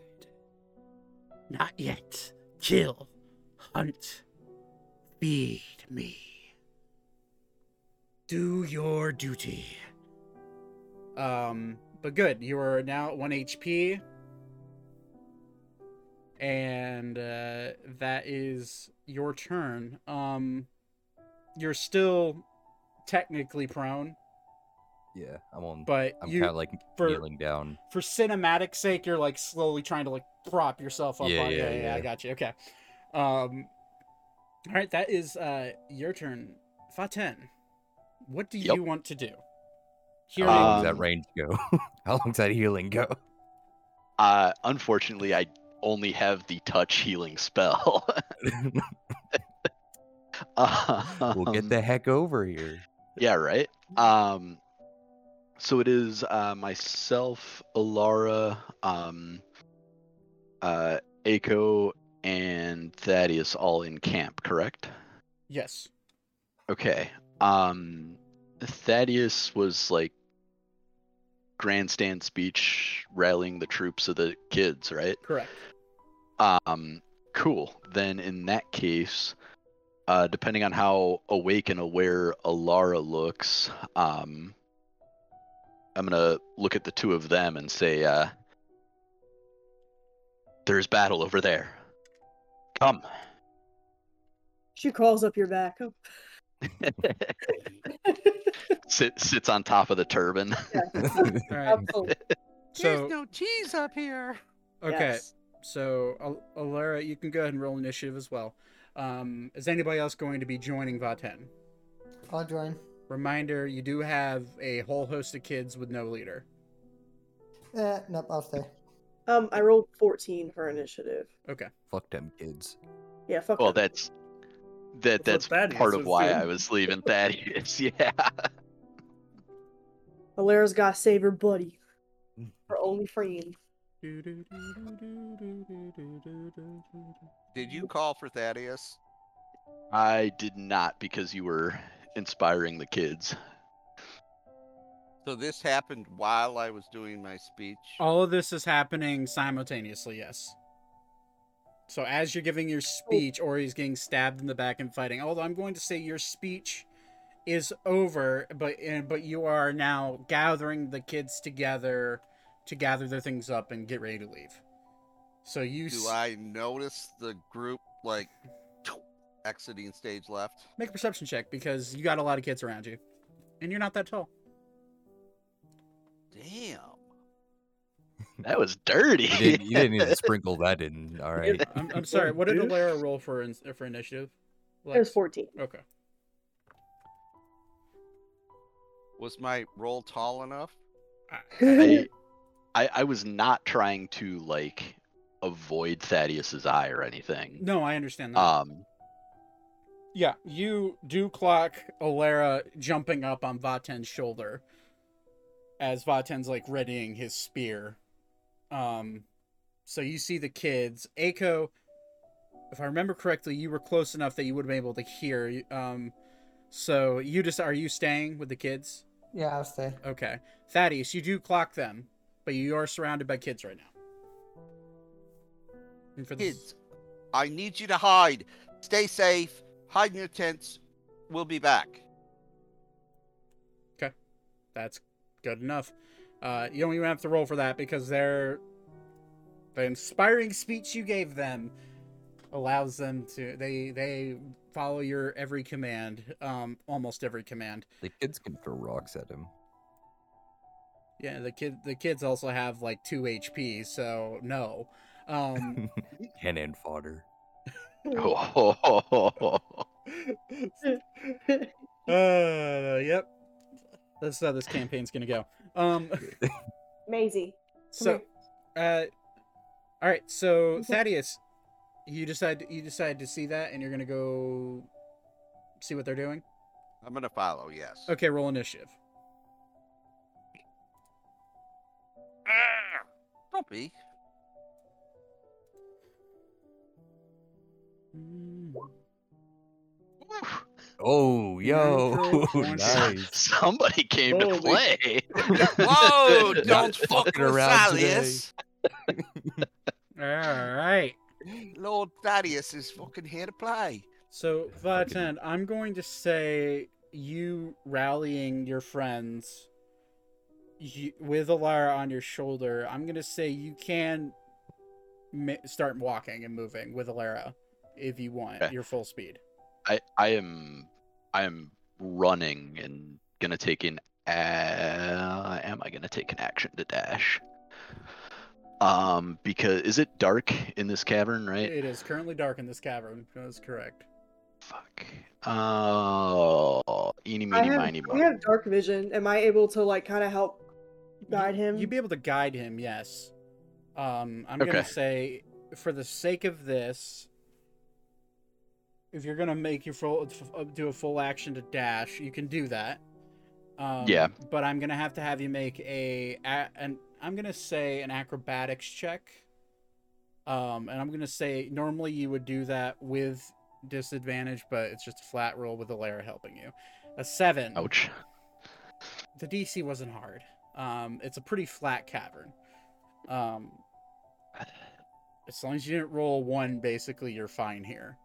Speaker 1: Not yet. Kill. Hunt. Feed me. Do your duty. Um, but good. You are now at one HP. And uh, that is your turn. Um, you're still technically prone,
Speaker 7: "Yeah, I'm on.
Speaker 1: but
Speaker 7: I'm
Speaker 1: you
Speaker 7: kind of like
Speaker 1: for-
Speaker 7: kneeling down."
Speaker 1: for cinematic sake, you're like slowly trying to like prop yourself up.
Speaker 7: Yeah,
Speaker 1: on,
Speaker 7: yeah,
Speaker 1: yeah,
Speaker 7: yeah.
Speaker 1: I got you. Okay. Um. All right, that is uh your turn, Vaten. What do
Speaker 6: Yep.
Speaker 1: you want to do?
Speaker 7: How long does that
Speaker 6: Um, <laughs>
Speaker 7: range go? <laughs> How long does that healing go?
Speaker 6: Uh, unfortunately, I only have the touch healing spell. <laughs>
Speaker 7: we'll get
Speaker 6: Um,
Speaker 7: the heck over here.
Speaker 6: Yeah, right. Um, so it is uh, myself, Alara, um, uh, Aiko, and Thaddeus all in camp, correct?
Speaker 1: yes.
Speaker 6: Okay. Um, Thaddeus was like grandstand speech rallying the troops of the kids, right?
Speaker 1: Correct.
Speaker 6: Um, cool. Then in that case, uh, depending on how awake and aware Alara looks, um, I'm gonna look at the two of them and say, uh, "There's battle over there. Come."
Speaker 9: She crawls up your back. Oh, <laughs>
Speaker 6: sit, sits on top of the turban. <laughs>
Speaker 1: All right.
Speaker 9: Absolutely.
Speaker 1: So
Speaker 4: no cheese up here.
Speaker 1: okay.
Speaker 9: Yes.
Speaker 1: So Al- Alara, you can go ahead and roll initiative as well. Um, is anybody else going to be joining Vaten?
Speaker 5: I'll join.
Speaker 1: Reminder: you do have a whole host of kids with no leader.
Speaker 5: Eh, nope, I'll stay.
Speaker 9: Um, I rolled 14 for initiative.
Speaker 1: Okay.
Speaker 7: Fuck them kids.
Speaker 9: Yeah, fuck
Speaker 6: Well,
Speaker 9: them.
Speaker 6: that's that.
Speaker 3: That's
Speaker 6: That's part of why
Speaker 3: doing.
Speaker 6: I was leaving <laughs> Thaddeus. <laughs> Yeah.
Speaker 9: Alara's got to save her buddy. Her only friend.
Speaker 4: Did you call for Thaddeus?
Speaker 6: I did not because you were inspiring the kids.
Speaker 4: So this happened while I was doing my speech.
Speaker 1: All of this is happening simultaneously. Yes. So as you're giving your speech, Ori's getting stabbed in the back and fighting. Although I'm going to say your speech is over, but uh, but you are now gathering the kids together to gather their things up and get ready to leave. So you
Speaker 4: Do
Speaker 1: s-
Speaker 4: I notice the group like exiting stage left?
Speaker 1: make a perception check because you got a lot of kids around you, and you're not that tall.
Speaker 4: Damn. <laughs>
Speaker 6: That was dirty.
Speaker 7: You didn't, you didn't need to <laughs> sprinkle that in. All right.
Speaker 1: I'm, I'm sorry. What did
Speaker 3: Dude.
Speaker 1: Alara roll for in, for initiative?
Speaker 9: It was 14.
Speaker 1: Okay.
Speaker 4: Was my roll tall enough?
Speaker 6: I, <laughs> I I was not trying to like avoid Thaddeus's eye or anything.
Speaker 1: No, I understand that.
Speaker 6: Um,
Speaker 1: Yeah, you do clock Alara jumping up on Vaten's shoulder as Vaten's like readying his spear. Um, so you see the kids. Aiko, if I remember correctly, you were close enough that you would have been able to hear. Um, so you just are you staying with the kids?
Speaker 5: Yeah, I'll stay.
Speaker 1: Okay, Thaddeus, you do clock them, but you are surrounded by kids right now. And for the-
Speaker 4: Kids, I need you to hide. Stay safe. Hide in your tents. We'll be back.
Speaker 1: Okay, that's good enough. Uh, you don't even have to roll for that because they're the inspiring speech you gave them allows them to they they follow your every command, um, almost every command.
Speaker 7: The kids can throw rocks at him.
Speaker 1: Yeah, the kid the kids also have like two HP, so no. Um, <laughs>
Speaker 7: Cannon fodder.
Speaker 6: Oh, <laughs> <laughs>
Speaker 1: uh, yep. That's how this campaign's gonna go. Um, <laughs>
Speaker 9: Maisie.
Speaker 1: so, uh, all right. So Thaddeus, you decide you decide to see that, and you're gonna go see what they're doing.
Speaker 4: I'm gonna follow. Yes.
Speaker 1: Okay, roll initiative.
Speaker 4: Ah, Don't be.
Speaker 7: Oh, yo, <laughs> nice.
Speaker 6: somebody came to
Speaker 3: Holy-
Speaker 6: play. <laughs>
Speaker 4: Whoa! Don't fuck
Speaker 7: fucking
Speaker 4: with
Speaker 7: around today.
Speaker 4: Thaddeus.
Speaker 1: All right.
Speaker 4: Lord Thaddeus is fucking here to play.
Speaker 1: So Vaten, I'm going to say you rallying your friends you, with Alara on your shoulder. I'm going to say you can ma- start walking and moving with Alara if you want
Speaker 6: Okay.
Speaker 1: your full speed.
Speaker 6: I I am I am running and gonna take an. Uh, am I gonna take an action to dash? Um, because is it dark in this cavern, right?
Speaker 1: It is currently dark in this cavern. That's correct.
Speaker 6: Fuck. Oh, eeny, meeny,
Speaker 9: have,
Speaker 6: miny,
Speaker 9: I
Speaker 6: mo.
Speaker 9: have dark vision. Am I able to like kind of help guide him?
Speaker 1: You'd be able to guide him, yes. Um, I'm gonna say, for the sake of this, if you're gonna make your full uh, do a full action to dash, you can do that. Um,
Speaker 6: Yeah.
Speaker 1: But I'm gonna have to have you make a, a an I'm gonna say an acrobatics check. Um, and I'm gonna say normally you would do that with disadvantage, but it's just a flat roll with the layer helping you. A seven
Speaker 6: Ouch.
Speaker 1: the DC wasn't hard. Um, it's a pretty flat cavern. Um, <sighs> as long as you didn't roll one, basically you're fine here.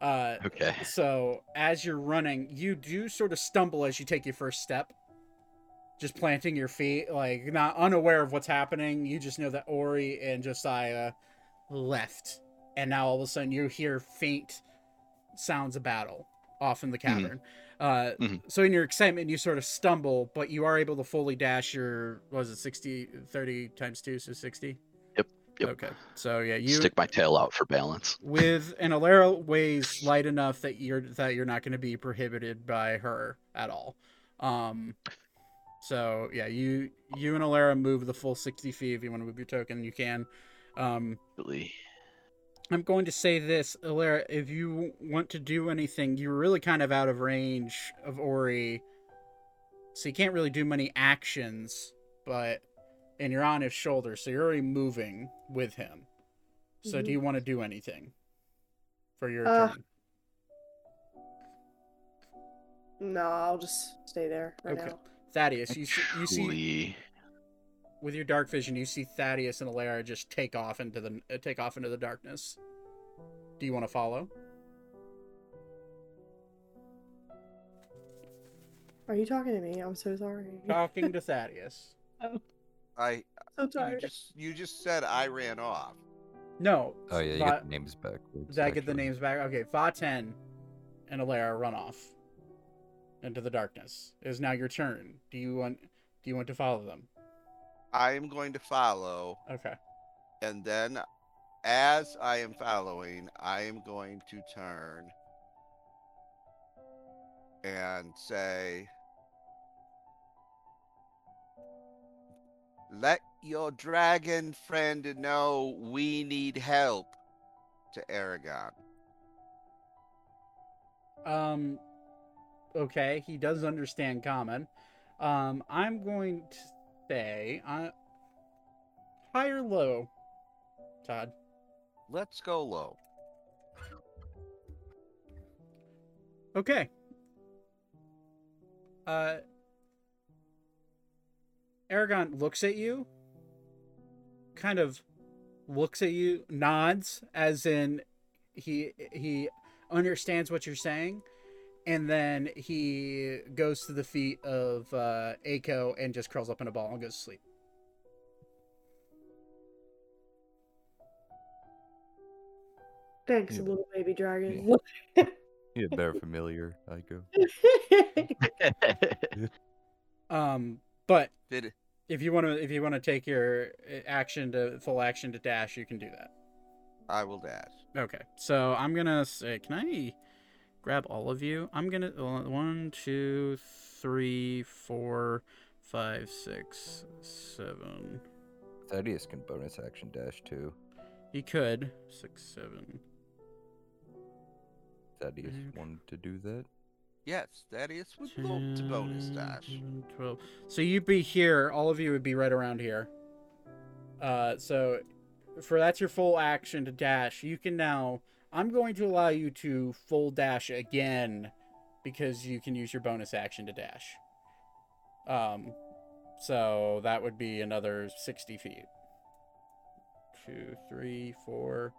Speaker 1: Uh,
Speaker 6: Okay.
Speaker 1: so as you're running, you do sort of stumble as you take your first step. Just planting your feet, like not unaware of what's happening. You just know that Ori and Josiah left, and now all of a sudden you hear faint sounds of battle off in the cavern. Uh,
Speaker 6: Mhm.
Speaker 1: So in your excitement, you sort of stumble, but you are able to fully dash your, what was it 60, 30 times 2, so 60?
Speaker 6: Yep.
Speaker 1: Okay. So yeah, you
Speaker 6: Stick my tail out for balance.
Speaker 1: with an Alara weighs light enough that you're that you're not going to be prohibited by her at all. Um, so yeah, you you and Alara move the full sixty feet. If you want to move your token, you can. Um,
Speaker 6: Really.
Speaker 1: I'm going to say this, Alara. If you want to do anything, you're really kind of out of range of Ori, so you can't really do many actions. But and you're on his shoulder, so you're already moving with him. So do
Speaker 9: Mhm.
Speaker 1: you want to do anything for your
Speaker 9: Uh,
Speaker 1: turn?
Speaker 9: No, I'll just stay there right
Speaker 1: Okay.
Speaker 9: now.
Speaker 1: Thaddeus, you see, you see with your dark vision, you see Thaddeus and Alara just take off into the uh, take off into the darkness. Do you want to follow?
Speaker 9: Are you talking to me? I'm so sorry.
Speaker 1: Talking to <laughs> Thaddeus.
Speaker 4: I
Speaker 9: so
Speaker 4: you
Speaker 9: tired.
Speaker 4: just you just said I ran off.
Speaker 1: No.
Speaker 7: Oh yeah, you
Speaker 1: Va-
Speaker 7: get the names back.
Speaker 1: Did I get the names back? Okay, Vaten, and Alara run off into the darkness. It is now your turn. Do you want do you want to follow them?
Speaker 4: I am going to follow,
Speaker 1: Okay.
Speaker 4: and then as I am following, I am going to turn and say, Let your dragon friend know we need help to Aragon.
Speaker 1: Um okay, he does understand common. Um I'm going to say uh, high or low, Todd.
Speaker 4: Let's go low.
Speaker 1: Okay. Uh Aragon looks at you, kind of looks at you, nods as in he he understands what you're saying, and then he goes to the feet of uh Aiko and just curls up in a ball and goes to sleep.
Speaker 9: Thanks,
Speaker 7: Yeah.
Speaker 9: little baby dragon.
Speaker 7: You <laughs> a better familiar, Aiko. <laughs> <laughs>
Speaker 1: Um but
Speaker 4: Did it?
Speaker 1: If you want to if you want to take your uh, action to full action to dash, you can do that.
Speaker 4: I will dash.
Speaker 1: Okay, so I'm gonna say, can I grab all of you? I'm gonna uh, one, two, three, four, five, six, seven.
Speaker 7: Thaddeus can bonus action dash too.
Speaker 1: He could six, seven.
Speaker 7: Thaddeus
Speaker 1: Mhm.
Speaker 7: wanted to do that.
Speaker 4: Yes, Thaddeus would vote to bonus dash.
Speaker 1: 12. So you'd be here. All of you would be right around here. Uh, so for that's your full action to dash. You can now. I'm going to allow you to full dash again because you can use your bonus action to dash. Um, so that would be another 60 feet. Two, three, four,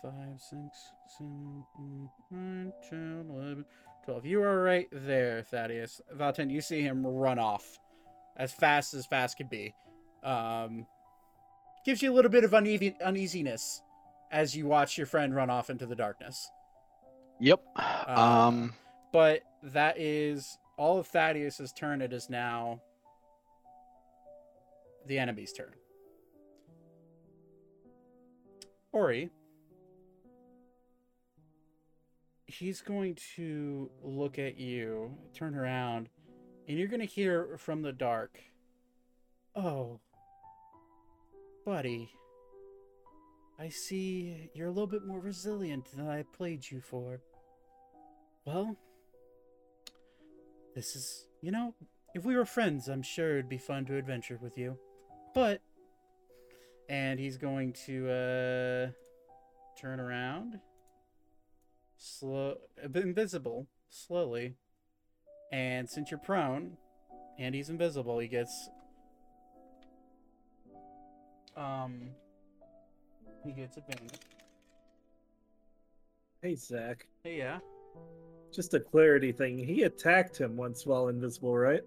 Speaker 1: five, six, seven, eight, nine, 10, 11, 12. You are right there, Thaddeus. Vaten, you see him run off as fast as fast could be. Um, gives you a little bit of uneasiness as you watch your friend run off into the darkness.
Speaker 6: Yep.
Speaker 1: Uh,
Speaker 6: Um.
Speaker 1: But that is all of Thaddeus's turn. It is now the enemy's turn. Ori. He's going to look at you, turn around, and you're going to hear from the dark, Oh, buddy. I see you're a little bit more resilient than I played you for. Well, this is, you know, if we were friends, I'm sure it'd be fun to adventure with you. But, and he's going to, uh, turn around, slow, invisible, slowly. And since you're prone, and he's invisible, he gets, um, he gets a advantage.
Speaker 3: Hey, Zach.
Speaker 1: Hey, yeah.
Speaker 3: Just a clarity thing. He attacked him once while invisible, right?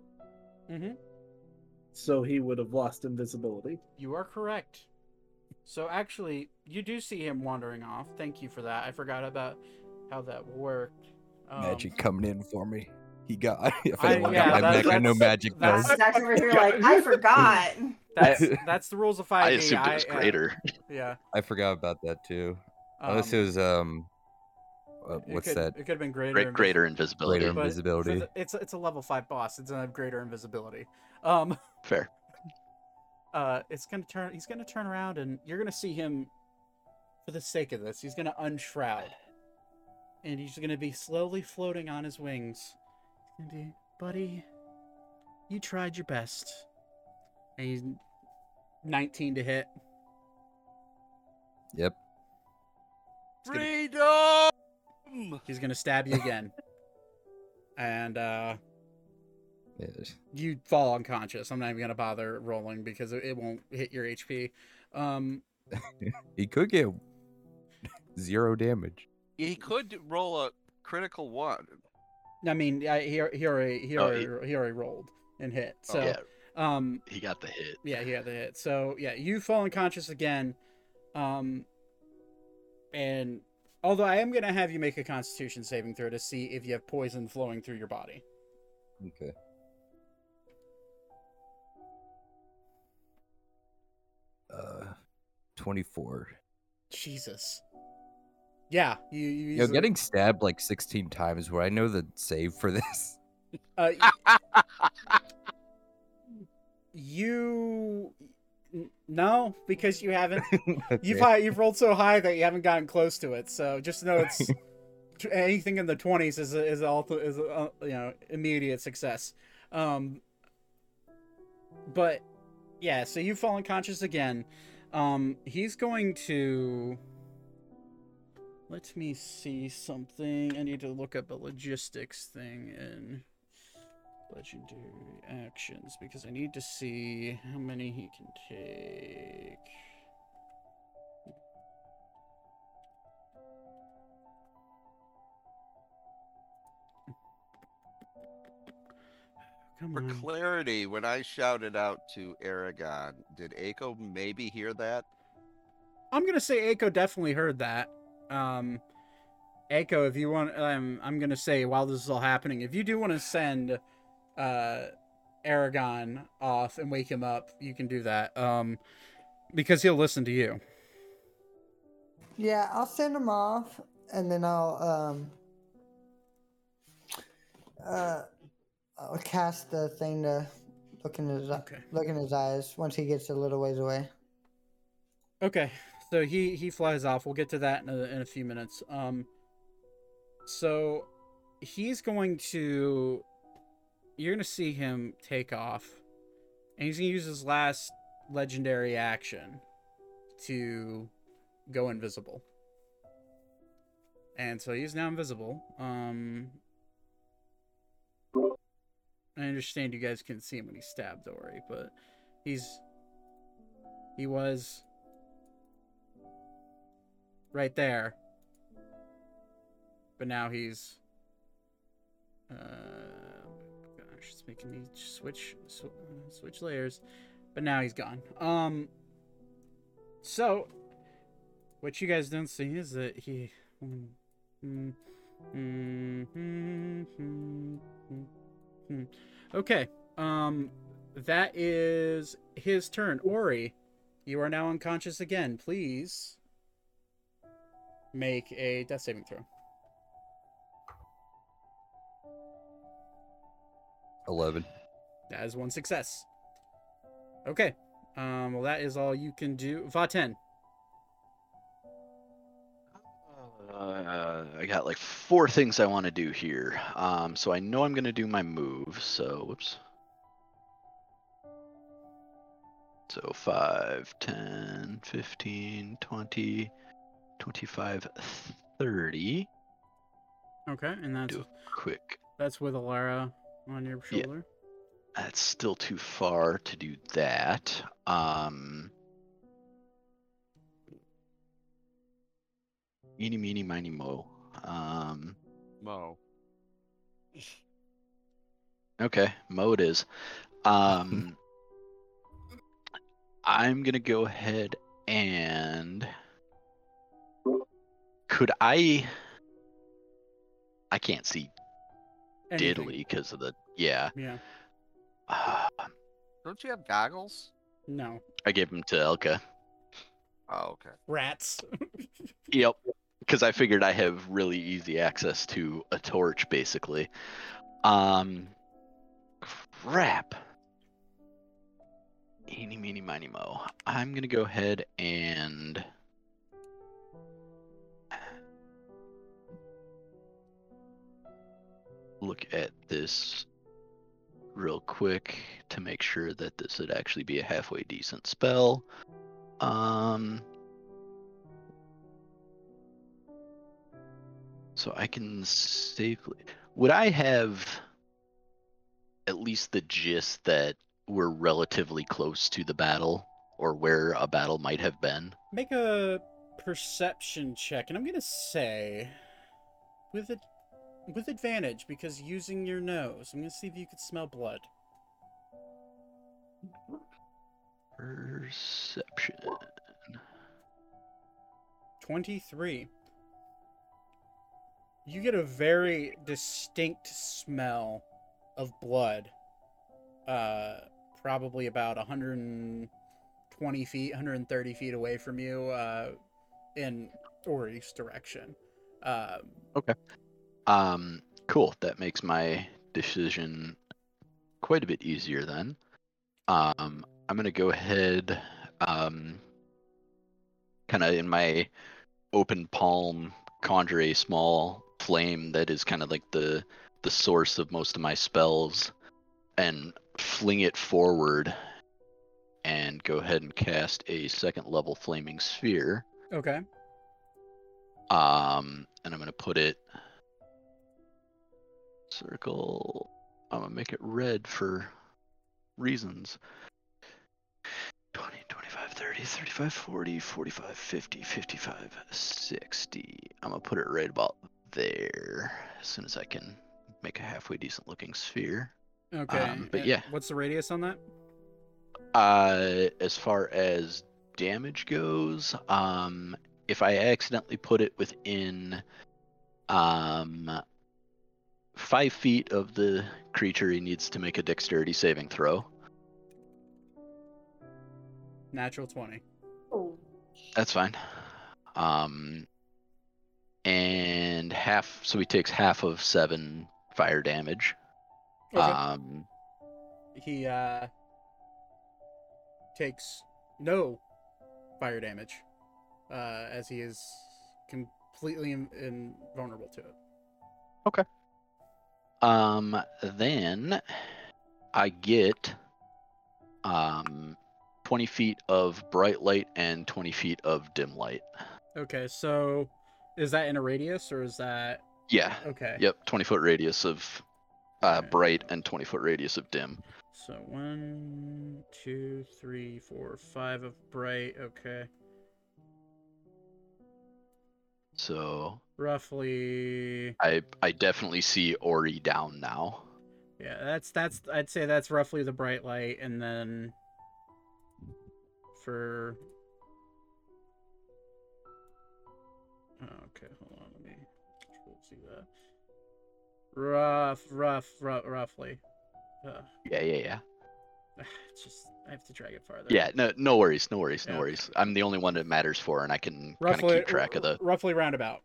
Speaker 1: Mm-hmm.
Speaker 3: So he would have lost invisibility.
Speaker 1: You are correct. So actually, you do see him wandering off. Thank you for that. I forgot about how that worked. Um,
Speaker 7: Magic coming in for me. He got. <laughs> If
Speaker 1: I-
Speaker 7: I, got
Speaker 1: yeah,
Speaker 7: my
Speaker 1: that-
Speaker 7: mech, I know magic
Speaker 1: that's-
Speaker 7: does.
Speaker 2: Zach's over here like, I forgot. <laughs>
Speaker 1: That's <laughs> that's the rules of 5e.
Speaker 6: I assumed it was
Speaker 1: I-
Speaker 6: greater.
Speaker 1: yeah.
Speaker 7: I forgot about that too. Unless
Speaker 1: um,
Speaker 7: it was um, uh,
Speaker 1: it
Speaker 7: what's
Speaker 1: could-
Speaker 7: that?
Speaker 1: It could have been greater.
Speaker 6: Great, greater invisibility.
Speaker 7: Greater invisibility.
Speaker 1: the- it's it's a level five boss. It's gonna have greater invisibility. Um,
Speaker 6: Fair.
Speaker 1: uh, it's gonna turn. He's gonna turn around, and you're gonna see him. For the sake of this, he's gonna unshroud, and he's gonna be slowly floating on his wings. He's gonna be, buddy, you tried your best, and he's 19 to hit.
Speaker 7: Yep.
Speaker 1: It's gonna-
Speaker 4: Freedom!
Speaker 1: He's gonna stab you again, <laughs> and uh,
Speaker 7: Yes.
Speaker 1: you fall unconscious. I'm not even gonna bother rolling because it, it won't hit your HP. Um, <laughs>
Speaker 7: He could get zero damage.
Speaker 4: He could roll a critical one.
Speaker 1: I mean, I, he he already he
Speaker 6: Oh,
Speaker 1: already, he already rolled and hit. So,
Speaker 6: yeah,
Speaker 1: um,
Speaker 6: he got the hit.
Speaker 1: yeah, he got the hit. So yeah, you fall unconscious again. Um, and although I am gonna have you make a Constitution saving throw to see if you have poison flowing through your body.
Speaker 7: Okay. Uh, twenty-four.
Speaker 1: Jesus. Yeah, you you,
Speaker 7: You know, getting stabbed like sixteen times. Where I know the save for this? <laughs>
Speaker 1: Uh, you no, because you haven't. <laughs> You've
Speaker 7: Okay.
Speaker 1: hi- you've rolled so high that you haven't gotten close to it. So just know it's <laughs> anything in the twenties is a, is all is a, uh, you know immediate success. Um, but yeah, so you fall unconscious again. Um, he's going to. Let me see something. I need to look up a logistics thing in legendary actions because I need to see how many he can take. Come
Speaker 4: For clarity, when I shouted out to Aragon, did Aiko maybe hear that?
Speaker 1: I'm gonna say Aiko definitely heard that. Um, Aiko, if you want, um, I'm gonna say while this is all happening, if you do want to send, uh, Aragon off and wake him up, you can do that. Um, because he'll listen to you.
Speaker 5: Yeah, I'll send him off, and then I'll um uh I'll cast the thing to look in his
Speaker 1: Okay.
Speaker 5: look in his eyes once he gets a little ways away.
Speaker 1: Okay, so he he flies off. We'll get to that in a, in a few minutes. Um, so he's going to. You're gonna see him take off, and he's gonna use his last legendary action to go invisible. And so he's now invisible. Um, I understand you guys can see him when he's stabbed, Ori, but he's he was right there. But now he's uh gosh, it's making me switch sw- switch layers. But now he's gone. Um so what you guys don't see is that he. <laughs> Okay. Um that is his turn. Ori, you are now unconscious again. Please make a death saving throw.
Speaker 7: Eleven.
Speaker 1: That is one success. Okay. Um, well, that is all you can do. Vaten.
Speaker 6: Uh, I got like four things I want to do here. Um, so I know I'm gonna do my move. So whoops. So 5, 10, 15, 20, 25, 30.
Speaker 1: Okay, and that's
Speaker 6: Do a quick.
Speaker 1: that's with Alara on your
Speaker 6: Yeah.
Speaker 1: shoulder.
Speaker 6: That's still too far to do that. Um. Eeny, meeny, miny, mo. Um.
Speaker 4: Mo.
Speaker 6: Okay, mo it is. Um. <laughs> I'm gonna go ahead and. Could I? I can't see
Speaker 1: Anything.
Speaker 6: diddly because of the yeah.
Speaker 1: Yeah.
Speaker 6: Uh, <sighs>
Speaker 4: Don't you have goggles?
Speaker 1: No.
Speaker 6: I gave them to Elka.
Speaker 4: Oh, okay.
Speaker 1: Rats. <laughs>
Speaker 6: Yep. Because I figured I have really easy access to a torch, basically. Um, crap. Eeny, meeny, miny, mo. I'm gonna go ahead and. Look at this real quick to make sure that this would actually be a halfway decent spell. Um. So I can safely. Would I have at least the gist that we're relatively close to the battle or where a battle might have been?
Speaker 1: Make a perception check, and I'm gonna say with it with advantage because using your nose. I'm gonna see if you could smell blood.
Speaker 6: Perception.
Speaker 1: Twenty-three. You get a very distinct smell of blood. Uh, probably about 120 feet, 130 feet away from you, uh, in Ori's direction. Um,
Speaker 6: Um, cool. That makes my decision quite a bit easier then. Um, I'm gonna go ahead, um, kind of in my open palm, conjure a small flame that is kind of like the the source of most of my spells, and fling it forward, and go ahead and cast a second level flaming sphere.
Speaker 1: okay.
Speaker 6: Um, and I'm gonna put it circle. I'm gonna make it red for reasons. 20, 25, 30, 35, 40, 45, 50, 55, 60. I'm gonna put it right about there as soon as I can make a halfway decent looking sphere.
Speaker 1: Okay.
Speaker 6: Um, but
Speaker 1: and
Speaker 6: yeah.
Speaker 1: What's the radius on that?
Speaker 6: Uh, as far as damage goes, um, if I accidentally put it within, um, five feet of the creature, he needs to make a dexterity saving throw.
Speaker 1: Natural 20.
Speaker 9: Oh,
Speaker 6: That's fine. Um, and half, so he takes half of seven fire damage.
Speaker 1: Okay.
Speaker 6: Um,
Speaker 1: he uh takes no fire damage uh as he is completely in, invulnerable to it
Speaker 6: Um, then I get um 20 feet of bright light and 20 feet of dim light.
Speaker 1: okay so is that in a radius or is that
Speaker 6: Yeah.
Speaker 1: okay
Speaker 6: Yep. 20 foot radius of uh,
Speaker 1: Okay.
Speaker 6: bright and 20 foot radius of dim.
Speaker 1: so one two three four five of bright okay
Speaker 6: So
Speaker 1: roughly
Speaker 6: I I definitely see Ori down now.
Speaker 1: yeah that's that's i'd say that's roughly the bright light and then for Oh, okay hold on let me see that rough rough, rough roughly uh,
Speaker 6: Yeah, yeah, yeah. <sighs>
Speaker 1: it's just i have to drag it farther
Speaker 6: Yeah, no no worries, no worries, no worries. I'm the only one that matters for and I can kind of keep track of the
Speaker 1: roughly roundabout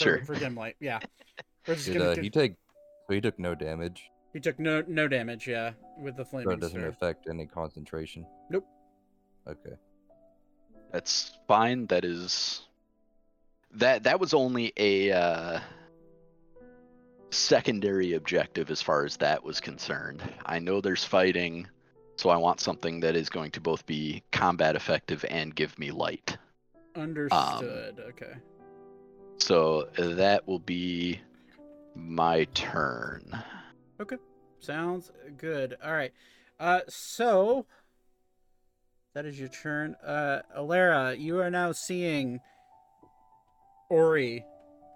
Speaker 6: Sure.
Speaker 1: for dim light yeah We're just
Speaker 7: Did
Speaker 1: gonna
Speaker 7: uh,
Speaker 1: do-
Speaker 7: he take? So he took no damage.
Speaker 1: he took no no damage yeah with the
Speaker 7: So it doesn't
Speaker 1: sphere.
Speaker 7: affect any concentration.
Speaker 1: Nope.
Speaker 7: Okay.
Speaker 6: That's fine. That is that that was only a uh, secondary objective as far as that was concerned. I know there's fighting, so I want something that is going to both be combat effective and give me light.
Speaker 1: understood okay
Speaker 6: So that will be my turn. Okay.
Speaker 1: Sounds good. All right. Uh, so that is your turn. Uh, Alara, you are now seeing Ori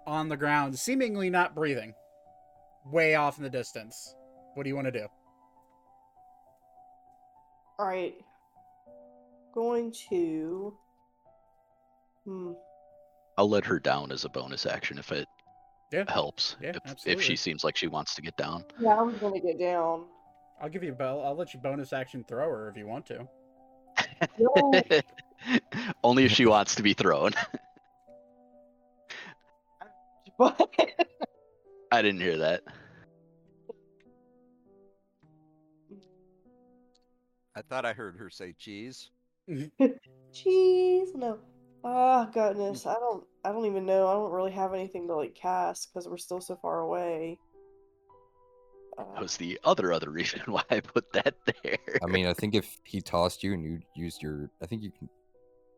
Speaker 1: on the ground, seemingly not breathing, way off in the distance. What do you want to do?
Speaker 9: all right. Going to. Hmm.
Speaker 6: I'll let her down as a bonus action if it
Speaker 1: Yeah.
Speaker 6: helps
Speaker 1: Yeah,
Speaker 6: if, if she seems like she wants to get down.
Speaker 9: Yeah, I was gonna get down.
Speaker 1: I'll give you a bell. I'll let you bonus action throw her if you want to. <laughs>
Speaker 6: Only if she wants to be thrown. <laughs> I didn't hear that.
Speaker 4: I thought I heard her say cheese. <laughs>
Speaker 9: cheese? no. Oh goodness, I don't. I don't even know. I don't really have anything to like cast because we're still so far away. Uh,
Speaker 6: That was the other other <laughs> reason why I put that there.
Speaker 7: I mean, I think if he tossed you and you used your, I think you can.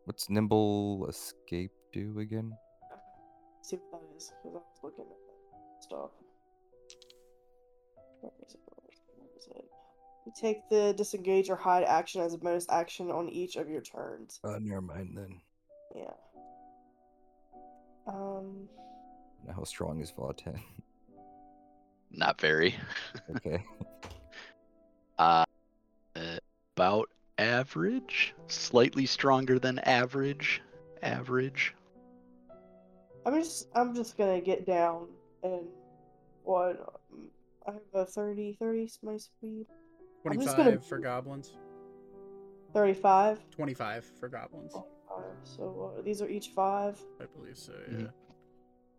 Speaker 7: What's nimble escape do again?
Speaker 9: see what that is because I was looking at that stuff. Where is it? Where is it? You take the disengage or hide action as a bonus action on each of your turns.
Speaker 7: Uh, never mind then.
Speaker 9: Yeah. Um.
Speaker 7: Now, how strong is Vaten?
Speaker 6: Not very.
Speaker 7: Okay.
Speaker 6: Uh, <laughs> uh, about average, slightly stronger than average. Average.
Speaker 9: I'm just I'm just gonna get down and what I have a 30 30 is my speed.
Speaker 1: 25
Speaker 9: gonna-
Speaker 1: for goblins.
Speaker 9: 35.
Speaker 1: 25 for goblins.
Speaker 9: Uh, so uh, these are each five.
Speaker 1: I believe so, yeah.
Speaker 6: Mhm.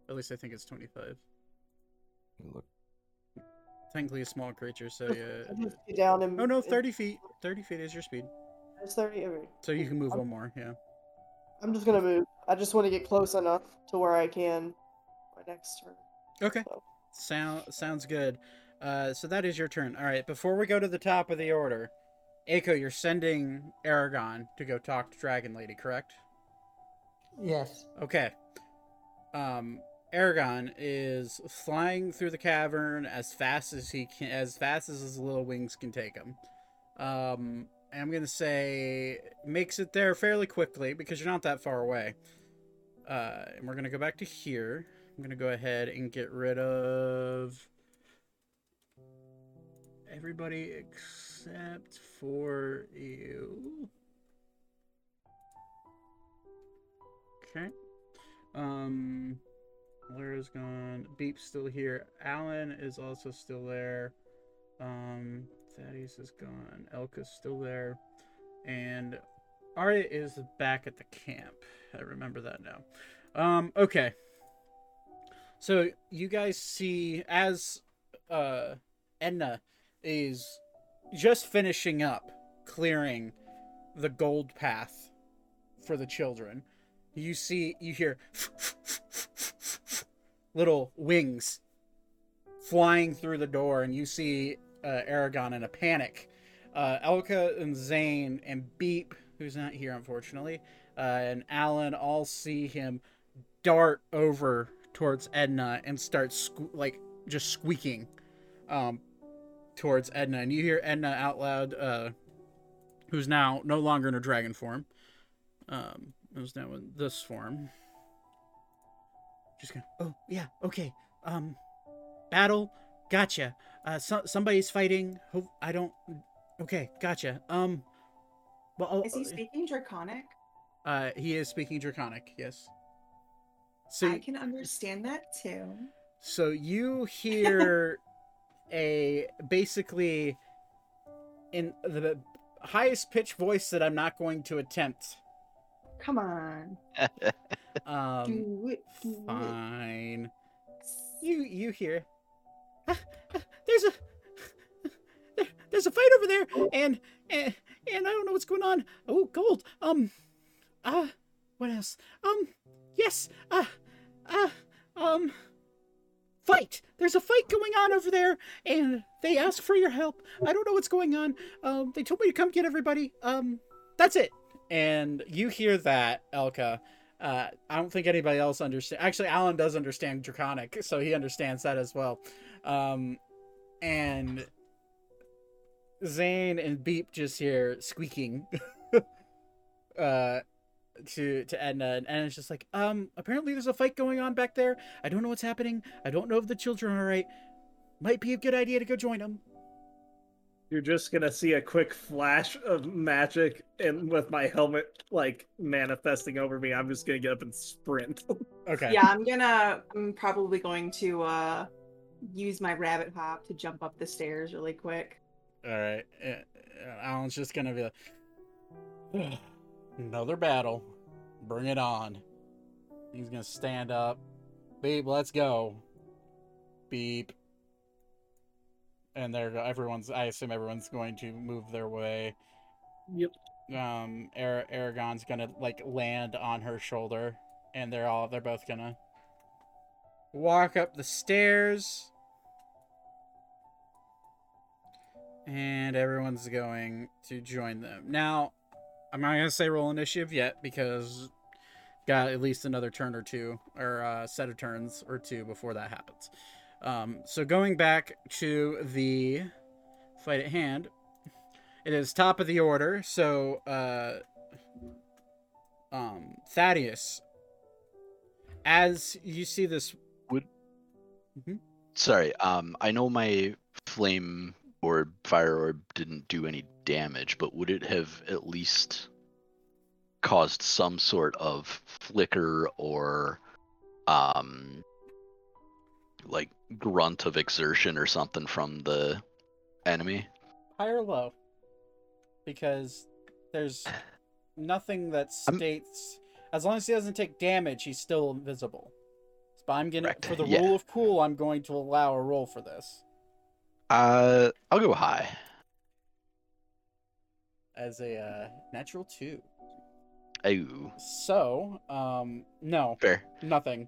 Speaker 1: At least I think it's 25.
Speaker 7: You Look,
Speaker 1: Technically a small creature, so yeah.
Speaker 9: I just get down and
Speaker 1: Oh no,
Speaker 9: and-
Speaker 1: 30 feet. 30 feet is your speed.
Speaker 9: It's 30. okay.
Speaker 1: So you can move
Speaker 9: I'm-
Speaker 1: one more, yeah.
Speaker 9: I'm just gonna move. I just want to get close enough to where I can. My next turn.
Speaker 1: Okay.
Speaker 9: So,
Speaker 1: Sound sounds good. Uh, so that is your turn. All right. Before we go to the top of the order, Aiko, you're sending Aragon to go talk to Dragon Lady, correct?
Speaker 5: Yes.
Speaker 1: Okay. Um, Aragon is flying through the cavern as fast as he can, as fast as his little wings can take him. Um, I'm gonna say makes it there fairly quickly because you're not that far away. Uh, and we're gonna go back to here. I'm gonna go ahead and get rid of everybody except for you. Okay. Um, Lara's gone. Beep's still here. Alan is also still there. Um, Thaddeus is gone. Elka's still there. And Arya is back at the camp. I remember that now. Um, okay. So you guys see as uh Edna is just finishing up clearing the gold path for the children. You see you hear <laughs> little wings flying through the door and you see uh, Aragon in a panic. Uh, Elka and Zane and Beep, who's not here unfortunately, uh, and Alan all see him dart over towards Edna and start sque- like just squeaking um, towards Edna, and you hear Edna out loud, uh, who's now no longer in her dragon form, um, who's now in this form. Just gonna. oh yeah, okay, um, battle, gotcha. Uh, so, somebody's fighting. Hope I don't. Okay, gotcha. Um, well, oh,
Speaker 2: Is he speaking Draconic?
Speaker 1: uh, he is speaking Draconic. Yes. So
Speaker 2: I can understand that too.
Speaker 1: So you hear a basically in the highest pitch voice that I'm not going to attempt.
Speaker 2: Come on. <laughs>
Speaker 1: Um,
Speaker 2: do it. Do it.
Speaker 1: fine. You you hear? "Ah, ah, there's a there, there's a fight over there, and and and I don't know what's going on. Oh, gold. Um, uh, what else? Um, yes. Uh, uh, um, fight. There's a fight going on over there, and they ask for your help. I don't know what's going on. Um, they told me to come get everybody. Um, that's it. And you hear that, Elka. Uh, I don't think anybody else understands. Actually, Alan does understand Draconic, so he understands that as well. Um, and Zane and Beep just hear squeaking <laughs> uh, to to Edna, and Edna's just like, um, apparently there's a fight going on back there. I don't know what's happening. I don't know if the children are right. Might be a good idea to go join them.
Speaker 3: You're just gonna see a quick flash of magic, and with my helmet like manifesting over me, I'm just gonna get up and sprint. <laughs>
Speaker 1: Okay.
Speaker 2: Yeah, I'm gonna. I'm probably going to uh use my rabbit hop to jump up the stairs really quick.
Speaker 1: All right. Uh, Alan's just gonna be like, <sighs> another battle. Bring it on. He's gonna stand up. Beep. Let's go. Beep. And they're everyone's. I assume everyone's going to move their way.
Speaker 3: yep.
Speaker 1: Um, Ara- Aragon's gonna like land on her shoulder, and they're all. They're both gonna walk up the stairs. and everyone's going to join them. Now, I'm not gonna say roll initiative yet because got at least another turn or two or a set of turns or two before that happens. Um, so going back to the fight at hand, it is top of the order. So uh, um, Thaddeus, as you see this, would
Speaker 6: Sorry, um, I know my flame orb, fire orb didn't do any damage, but would it have at least caused some sort of flicker or, um, like grunt of exertion or something from the enemy?
Speaker 1: high or low, because there's <sighs> nothing that
Speaker 6: I'm-
Speaker 1: states as long as he doesn't take damage, he's still invisible. But I'm gonna
Speaker 6: Correct,
Speaker 1: for the
Speaker 6: yeah.
Speaker 1: rule of cool, I'm going to allow a roll for this
Speaker 6: Uh, I'll go high.
Speaker 1: as a uh, natural two.
Speaker 6: Ooh,
Speaker 1: So, um, no,
Speaker 6: fair.
Speaker 1: nothing,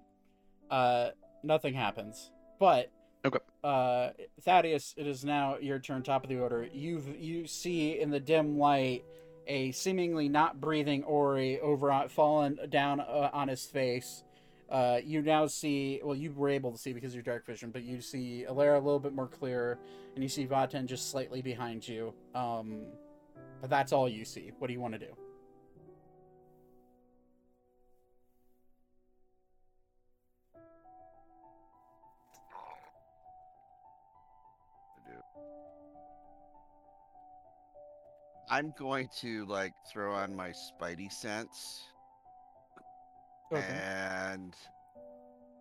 Speaker 1: uh, nothing happens. But
Speaker 6: Okay.
Speaker 1: uh, Thaddeus, it is now your turn, top of the order. You you see in the dim light a seemingly not breathing Ori over on, fallen down uh, on his face. Uh, you now see, well, you were able to see because of your dark vision, but you see Alara a little bit more clear, and you see Vaten just slightly behind you. Um, but that's all you see. What do you want to do?
Speaker 4: I'm going to like throw on my spidey sense and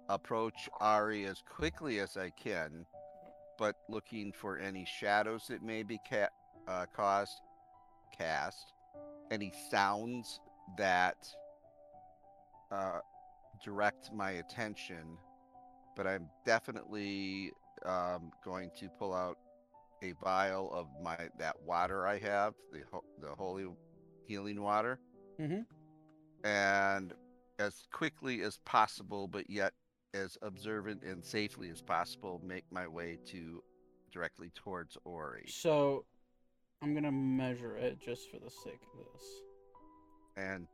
Speaker 4: approach Ori as quickly as I can, but looking for any shadows that may be ca- uh, caused, cast, any sounds that uh, direct my attention. But I'm definitely um, going to pull out a vial of my that water I have, the ho- the holy healing water,
Speaker 1: Mhm.
Speaker 4: and as quickly as possible, but yet as observant and safely as possible, make my way to directly towards Ori.
Speaker 1: So, I'm gonna measure it just for the sake of this.
Speaker 4: And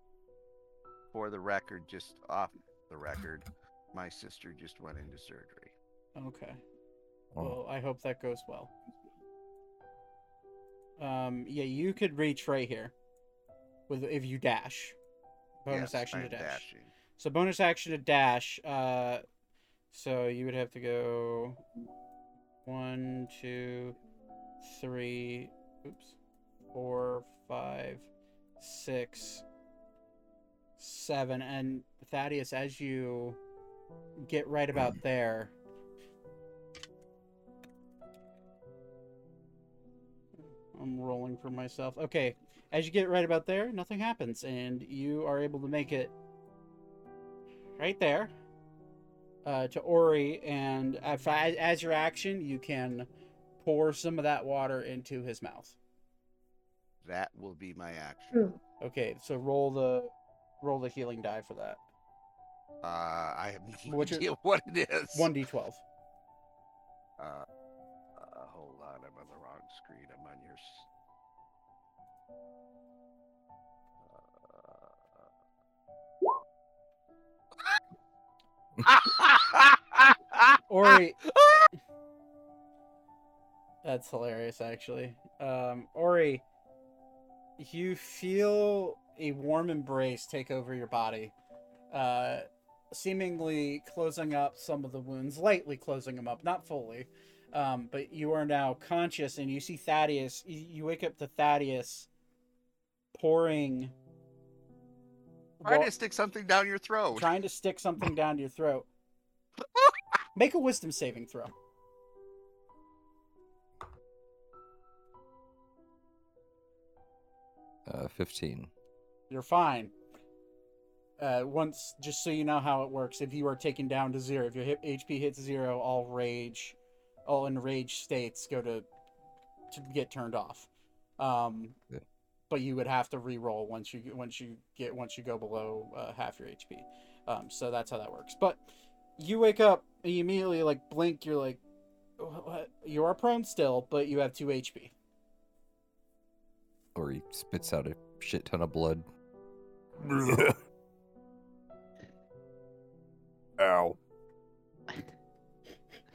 Speaker 4: for the record, just off the record, my sister just went into surgery.
Speaker 1: Okay.
Speaker 7: Oh.
Speaker 1: Well, I hope that goes well. Um, yeah, you could reach right here, with if you dash. Bonus
Speaker 4: Yes,
Speaker 1: action to dash.
Speaker 4: dashing.
Speaker 1: So bonus action to dash. Uh, so you would have to go one, two, three, oops, four, five, six, seven, and Thaddeus, as you get right about <clears throat> there. I'm rolling for myself. Okay, as you get right about there, nothing happens, and you are able to make it right there uh, to Ori, and if, as your action, you can pour some of that water into his mouth.
Speaker 4: That will be my action.
Speaker 1: Okay, so roll the roll the healing die for that.
Speaker 4: Uh, I have no
Speaker 1: What's your-
Speaker 4: idea what it is.
Speaker 1: One d twelve.
Speaker 4: Uh, <laughs>
Speaker 1: Ori. <laughs> That's hilarious, actually. Um, Ori, you feel a warm embrace take over your body, uh, seemingly closing up some of the wounds, lightly closing them up, not fully. Um, but you are now conscious, and you see Thaddeus. You, wake up to Thaddeus pouring,
Speaker 4: Trying
Speaker 1: wa-
Speaker 4: to stick something down your throat.
Speaker 1: trying to stick something down your throat. <laughs> Make a wisdom saving throw.
Speaker 7: Uh, 15.
Speaker 1: You're fine. Uh, once, just so you know how it works, if you are taken down to zero, if your hit, HP hits zero, all rage, all enraged states go to to get turned off. Um,
Speaker 7: Yeah.
Speaker 1: But you would have to re-roll once you once you get once you go below uh, half your HP. Um, so that's how that works. But you wake up and you immediately like blink. You're like, "What- what? you are prone still, but you have two HP.
Speaker 7: Ori spits out a shit ton of blood. <laughs>
Speaker 8: Ow.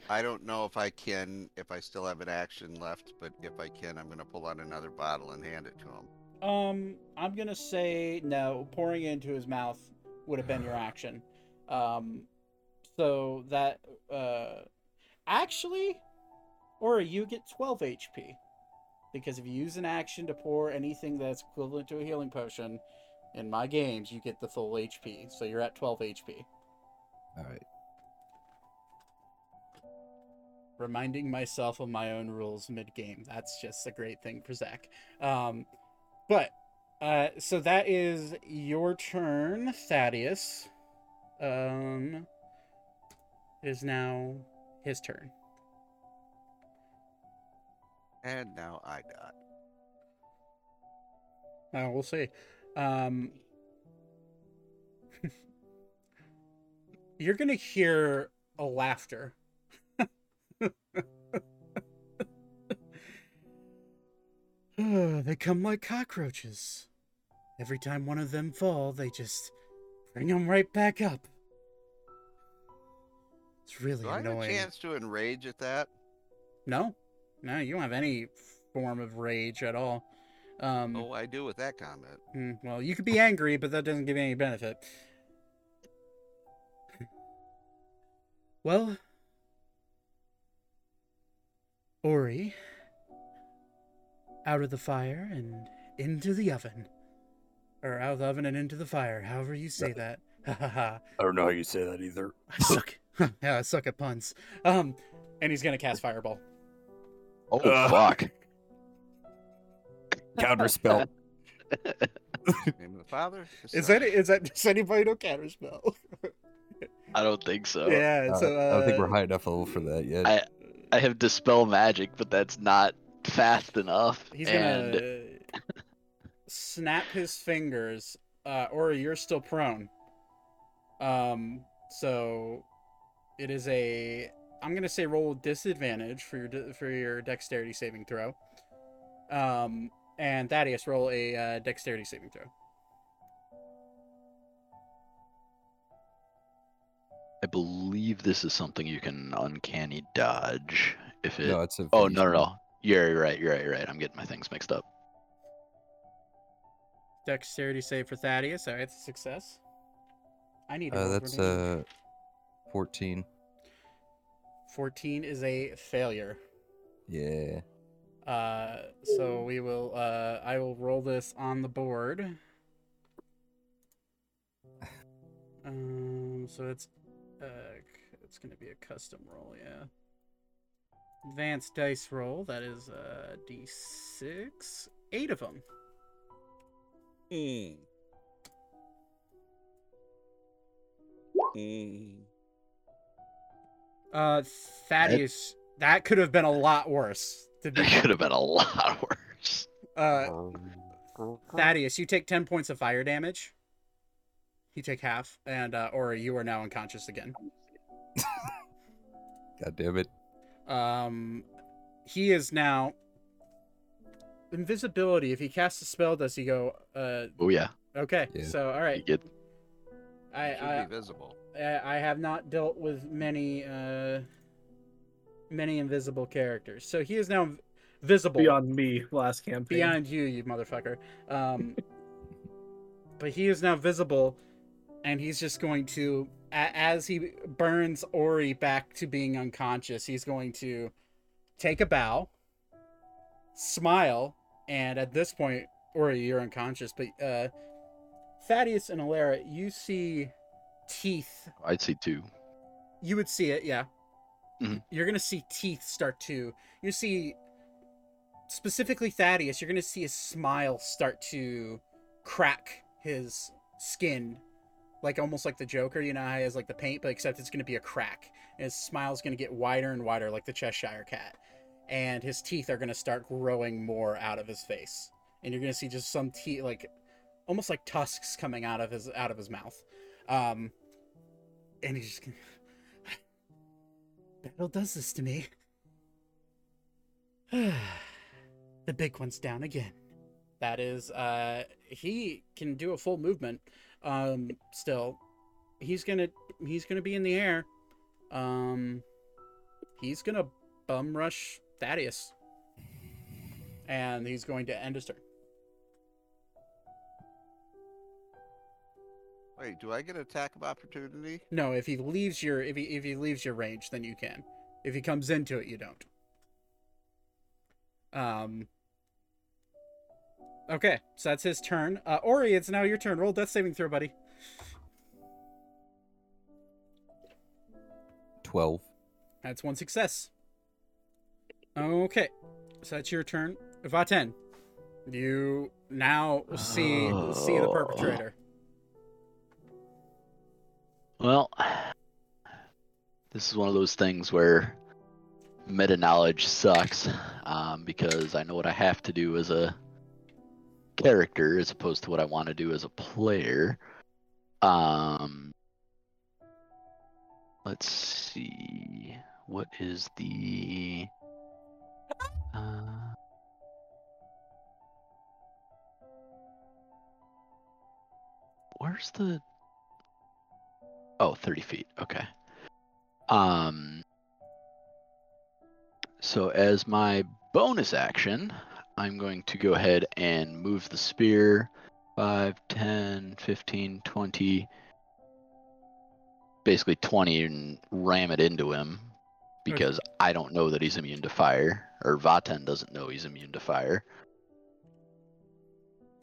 Speaker 4: I don't know if I can, if I still have an action left, but if I can, I'm going to pull out another bottle and hand it to him.
Speaker 1: Um, I'm gonna say no. Pouring it into his mouth would have been your action. Um, so that uh, actually, or you get 12 HP because if you use an action to pour anything that's equivalent to a healing potion, in my games you get the full HP. So you're at 12 HP.
Speaker 7: Alright.
Speaker 1: reminding myself of my own rules mid game. That's just a great thing for Zach. Um, but uh, so that is your turn, Thaddeus. Um, it is now his turn.
Speaker 4: And now I got.
Speaker 1: Uh, we'll see. Um, <laughs> you're gonna hear a laughter. They come like cockroaches. Every time one of them fall, they just bring them right back up. It's really
Speaker 4: Do I have a chance to enrage at that?
Speaker 1: No, no, you don't have any form of rage at all. Um,
Speaker 4: Oh, I do with that comment.
Speaker 1: Hmm, well, you could be angry, but that doesn't give you any benefit. well, Ori, out of the fire and into the oven. Or out of the oven and into the fire, however you say that. <laughs> Ha ha ha.
Speaker 8: I don't know how you say that either.
Speaker 1: I suck. <laughs> yeah, I suck at puns. Um, and he's gonna cast Fireball.
Speaker 6: Oh
Speaker 8: Uh.
Speaker 6: fuck! <laughs>
Speaker 8: Counterspell.
Speaker 4: Name of the Father.
Speaker 1: Is
Speaker 4: Son.
Speaker 1: that is that does anybody know counterspell?
Speaker 6: I don't think so.
Speaker 1: yeah,
Speaker 7: Uh,
Speaker 1: so uh,
Speaker 7: I don't think we're high enough level for that yet.
Speaker 6: I- I have dispel magic, but that's not fast enough.
Speaker 1: He's
Speaker 6: and
Speaker 1: gonna <laughs> snap his fingers. Uh, or you're still prone. Um, so it is a. I'm gonna say roll disadvantage for your de- for your dexterity saving throw. Um, and Thaddeus roll a uh, dexterity saving throw.
Speaker 6: I believe this is something you can uncanny dodge if it.
Speaker 7: no, it's a.
Speaker 6: oh no no no! You're right. You're right. You're right. I'm getting my things mixed up.
Speaker 1: Dexterity save for Thaddeus. All right, it's a success. I need. to
Speaker 7: Uh, that's
Speaker 1: for
Speaker 7: uh, 14.
Speaker 1: 14 is a failure.
Speaker 7: Yeah.
Speaker 1: Uh, so we will. Uh, I will roll this on the board. <laughs> Um, so it's uh, it's gonna be a custom roll, yeah. Advanced dice roll. That is uh d6, eight of them.
Speaker 4: Mm. Mm.
Speaker 1: Uh, Thaddeus, that could have been a lot worse. To be,
Speaker 6: It could have been a lot <laughs> worse.
Speaker 1: uh, Thaddeus, you take ten points of fire damage. You take half, and uh, or you are now unconscious again. <laughs>
Speaker 7: God damn it.
Speaker 1: Um, he is now invisibility. If he casts a spell, does he go? Uh,
Speaker 6: Oh yeah.
Speaker 1: okay.
Speaker 7: Yeah.
Speaker 1: So all right.
Speaker 6: You get
Speaker 1: I I,
Speaker 4: be visible.
Speaker 1: I I have not dealt with many uh many invisible characters. So he is now visible
Speaker 3: Beyond me last campaign.
Speaker 1: beyond you, you motherfucker. Um, <laughs> but he is now visible, and he's just going to, a- as he burns Ori back to being unconscious, he's going to take a bow, smile, and at this point, Ori, you're unconscious, but uh, Thaddeus and Alara, you see teeth.
Speaker 6: I'd see two.
Speaker 1: You would see it, yeah.
Speaker 6: Mhm.
Speaker 1: You're gonna see teeth start to. You see, specifically Thaddeus. You're gonna see his smile start to crack his skin, like almost like the Joker. You know how he has like the paint, but except it's gonna be a crack. And his smile's gonna get wider and wider, like the Cheshire Cat, and his teeth are gonna start growing more out of his face, and you're gonna see just some teeth, like almost like tusks coming out of his out of his mouth. Um, and he's just gonna. <sighs> Battle does this to me. <sighs> the big one's down again. That is, uh, he can do a full movement. Um, still, he's gonna he's gonna be in the air. Um, he's gonna bum rush Thaddeus, and he's going to end his turn.
Speaker 4: Wait, do I get attack of opportunity?
Speaker 1: No, if he leaves your if he if he leaves your range, then you can. If he comes into it, you don't. Um. Okay, so that's his turn. Uh, Ori, it's now your turn. Roll death saving throw, buddy.
Speaker 7: 12.
Speaker 1: That's one success. Okay, so that's your turn. Vaten, you now see see the perpetrator.
Speaker 6: Well, this is one of those things where meta knowledge sucks um, because I know what I have to do as a character as opposed to what I want to do as a player. Um, let's see. What is the. Uh, where's the Oh, 30 feet. Okay. Um so as my bonus action, I'm going to go ahead and move the spear 5, 10, 15, 20 basically 20 and ram it into him because I don't know that he's immune to fire or Vaten doesn't know he's immune to fire.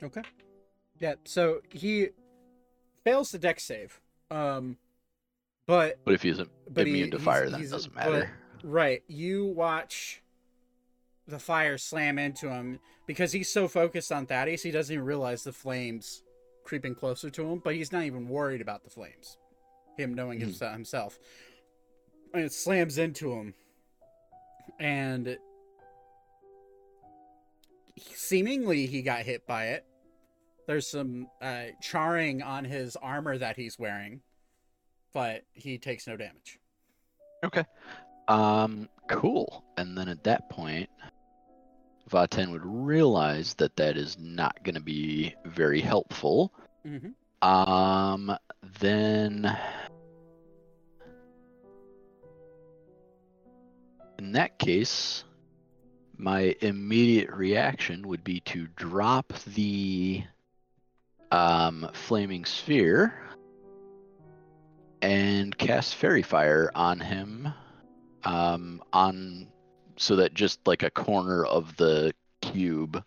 Speaker 1: Okay. Yeah, so he fails the dex save. Um but
Speaker 6: But if he's
Speaker 1: but
Speaker 6: immune
Speaker 1: he-
Speaker 6: to
Speaker 1: he's-
Speaker 6: fire then it doesn't
Speaker 1: but-
Speaker 6: matter.
Speaker 1: Right. You watch the fire slam into him because he's so focused on Thaddeus, he doesn't even realize the flames creeping closer to him, but he's not even worried about the flames. Him knowing himse- himself. And it slams into him. And seemingly he got hit by it. There's some uh, charring on his armor that he's wearing, but he takes no damage.
Speaker 6: Okay. Um, cool. And then at that point, Vaten would realize that that is not going to be very helpful.
Speaker 1: Mm-hmm.
Speaker 6: Um, then in that case, my immediate reaction would be to drop the um, flaming sphere and cast faerie fire on him um, on so that just like a corner of the cube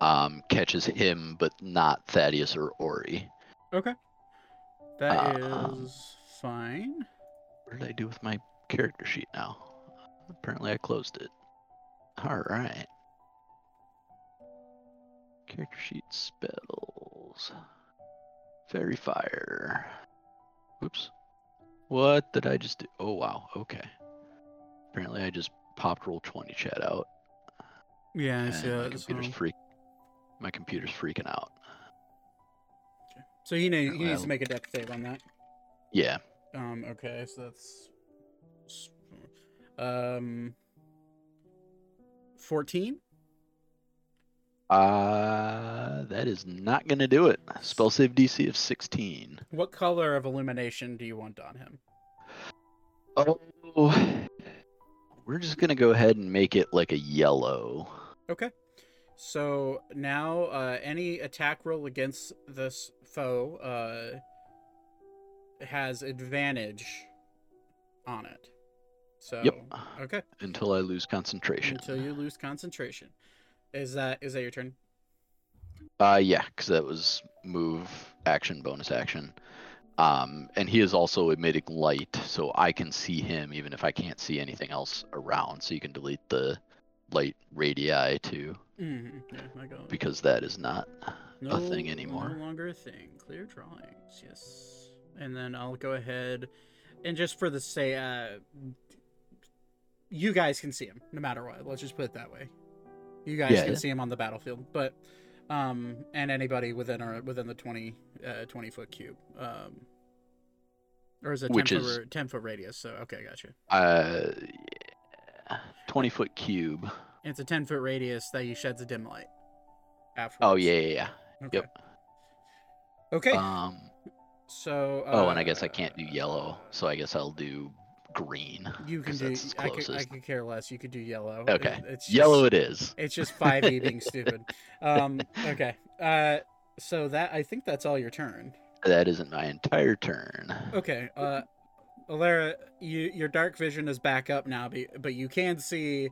Speaker 6: um, catches him but not thaddeus or ori
Speaker 1: Okay. That is
Speaker 6: Um,
Speaker 1: fine.
Speaker 6: what did i do with my character sheet now apparently i closed it all right character sheet spells faerie fire Whoops. What did I just do? Oh wow. Okay. Apparently I just popped roll twenty chat out.
Speaker 1: Yeah, I see
Speaker 6: my computer's
Speaker 1: So,
Speaker 6: freak. My computer's freaking out.
Speaker 1: so he, he needs to make a death save on that.
Speaker 6: Yeah.
Speaker 1: Um. Okay. So that's um fourteen.
Speaker 6: Uh, that is not gonna do it. Spell save DC of sixteen.
Speaker 1: What color of illumination do you want on him?
Speaker 6: Oh, we're just gonna go ahead and make it like a yellow.
Speaker 1: Okay. So now, uh, any attack roll against this foe uh, has advantage on it. So
Speaker 6: Yep.
Speaker 1: okay.
Speaker 6: Until I lose concentration.
Speaker 1: Until you lose concentration. Is that is that your turn?
Speaker 6: Uh, yeah, because that was move, action, bonus action. Um, and he is also emitting light, so I can see him even if I can't see anything else around. So you can delete the light radii too,
Speaker 1: Mm-hmm. Yeah, I got
Speaker 6: because that is not
Speaker 1: no,
Speaker 6: a thing anymore.
Speaker 1: No longer a thing. Clear drawings, yes. And then I'll go ahead and just for the say, uh, you guys can see him no matter what. Let's just put it that way. You guys
Speaker 6: Yeah,
Speaker 1: can
Speaker 6: yeah.
Speaker 1: see him on the battlefield, but um, and anybody within our within the 20, uh, 20 foot cube. Um, or is it 10
Speaker 6: Which
Speaker 1: foot,
Speaker 6: is-
Speaker 1: 10 foot radius? So okay, gotcha.
Speaker 6: Uh, yeah. twenty foot cube.
Speaker 1: It's a ten foot radius that you sheds a dim light. Afterwards.
Speaker 6: Oh yeah, yeah, yeah.
Speaker 1: Okay.
Speaker 6: Yep.
Speaker 1: Okay.
Speaker 6: Um.
Speaker 1: so.
Speaker 6: Oh, and I guess I
Speaker 1: uh,
Speaker 6: can't do yellow, so I guess I'll do green.
Speaker 1: You can do. I could, I could care less. You could do yellow.
Speaker 6: Okay.
Speaker 1: It- it's
Speaker 6: Yellow it is.
Speaker 1: It's just five E being <laughs> stupid. Um. Okay. Uh. So that I think that's all your turn.
Speaker 6: That isn't my entire turn.
Speaker 1: Okay. Uh. Alara, you, your dark vision is back up now, but, but you can see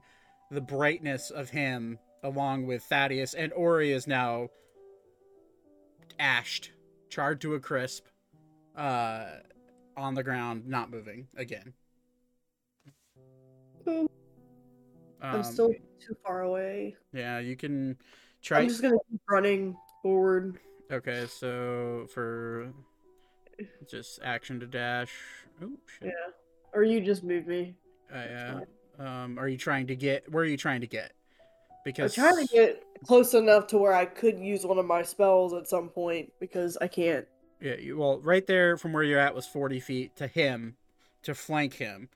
Speaker 1: the brightness of him along with Thaddeus, and Ori is now ashed, charred to a crisp, uh, on the ground, not moving again.
Speaker 9: Hmm. I'm
Speaker 1: Um,
Speaker 9: still too far away.
Speaker 1: Yeah, you can try.
Speaker 9: I'm just gonna keep running forward.
Speaker 1: Okay, so for just action to dash. Oh shit.
Speaker 9: Yeah. Or you just move me.
Speaker 1: Uh, yeah. Um, are you trying to get? Where are you trying to get? Because I'm
Speaker 9: trying to get close enough to where I could use one of my spells at some point because I can't.
Speaker 1: Yeah, you, well, right there from where you're at was 40 feet to him, to flank him.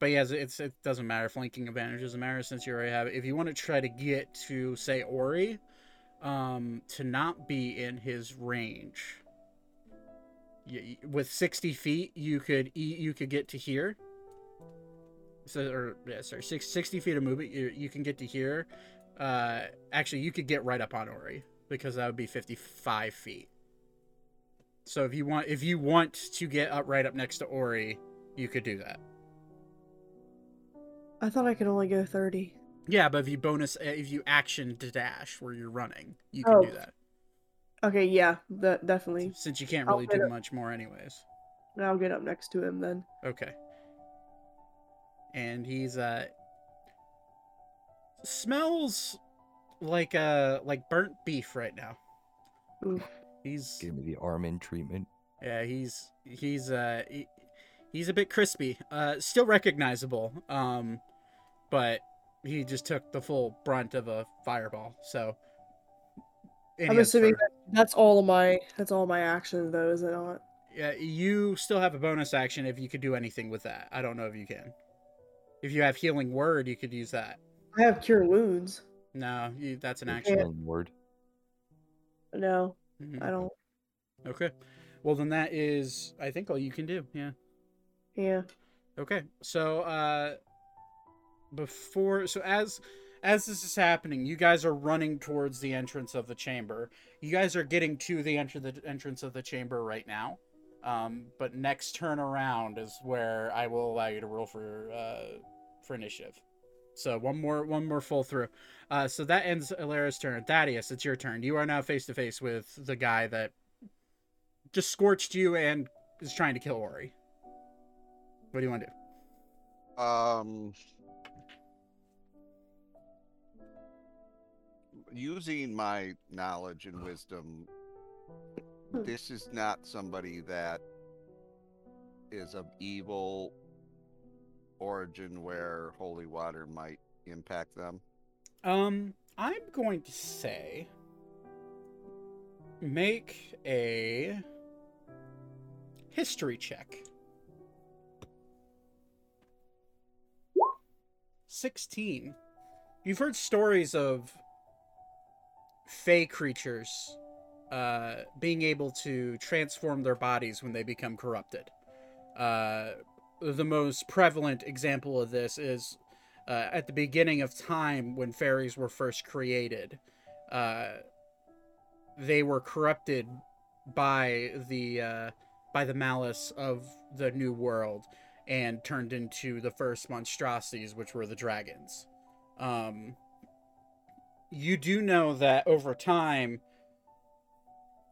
Speaker 1: But yes, it's it doesn't matter. Flanking advantage doesn't matter since you already have it. If you want to try to get to say Ori, um, to not be in his range. y- y- With 60 feet, you could you could get to here. So, or yeah, sorry, six, 60 feet of movement, you, you can get to here. Uh, actually, you could get right up on Ori because that would be 55 feet. So if you want if you want to get up right up next to Ori, you could do that.
Speaker 9: I thought I could only go 30.
Speaker 1: Yeah, but if you bonus uh, if you action to dash where you're running, you can do
Speaker 9: Oh.
Speaker 1: that.
Speaker 9: Okay, yeah, that definitely.
Speaker 1: Since you can't really do
Speaker 9: it.
Speaker 1: much more anyways.
Speaker 9: I'll get up next to him then.
Speaker 1: Okay. And he's uh smells like uh like burnt beef right now.
Speaker 9: Ooh.
Speaker 1: He's
Speaker 7: Give me the Armin treatment.
Speaker 1: Yeah, he's he's uh he, he's a bit crispy. Uh still recognizable. Um but he just took the full brunt of a fireball. So and
Speaker 9: I'm assuming
Speaker 1: fur.
Speaker 9: that that's all of my that's all my action though, is it not?
Speaker 1: Yeah, you still have a bonus action if you could do anything with that. I don't know if you can. If you have healing word, you could use that.
Speaker 9: I have cure wounds.
Speaker 1: No, you, that's an
Speaker 7: Your
Speaker 1: action.
Speaker 7: healing word.
Speaker 9: No,
Speaker 1: Mhm.
Speaker 9: I don't.
Speaker 1: Okay. Well, then that is, I think, all you can do. Yeah.
Speaker 9: Yeah.
Speaker 1: Okay. So, uh, before, so as, as this is happening, you guys are running towards the entrance of the chamber. You guys are getting to the enter the entrance of the chamber right now. Um, but next turn around is where I will allow you to roll for, uh, for initiative. So one more, one more full through. Uh, so that ends Alara's turn. Thaddeus, it's your turn. You are now face to face with the guy that just scorched you and is trying to kill Ori. What do you want to do?
Speaker 4: Um, using my knowledge and wisdom,
Speaker 9: Hmm.
Speaker 4: this is not somebody that is of evil origin where holy water might impact them.
Speaker 1: Um, I'm going to say make a history check. 16. You've heard stories of fey creatures uh, being able to transform their bodies when they become corrupted. Uh, the most prevalent example of this is uh, at the beginning of time when fairies were first created. Uh, they were corrupted by the uh, by the malice of the new world, and turned into the first monstrosities, which were the dragons. Um, you do know that over time,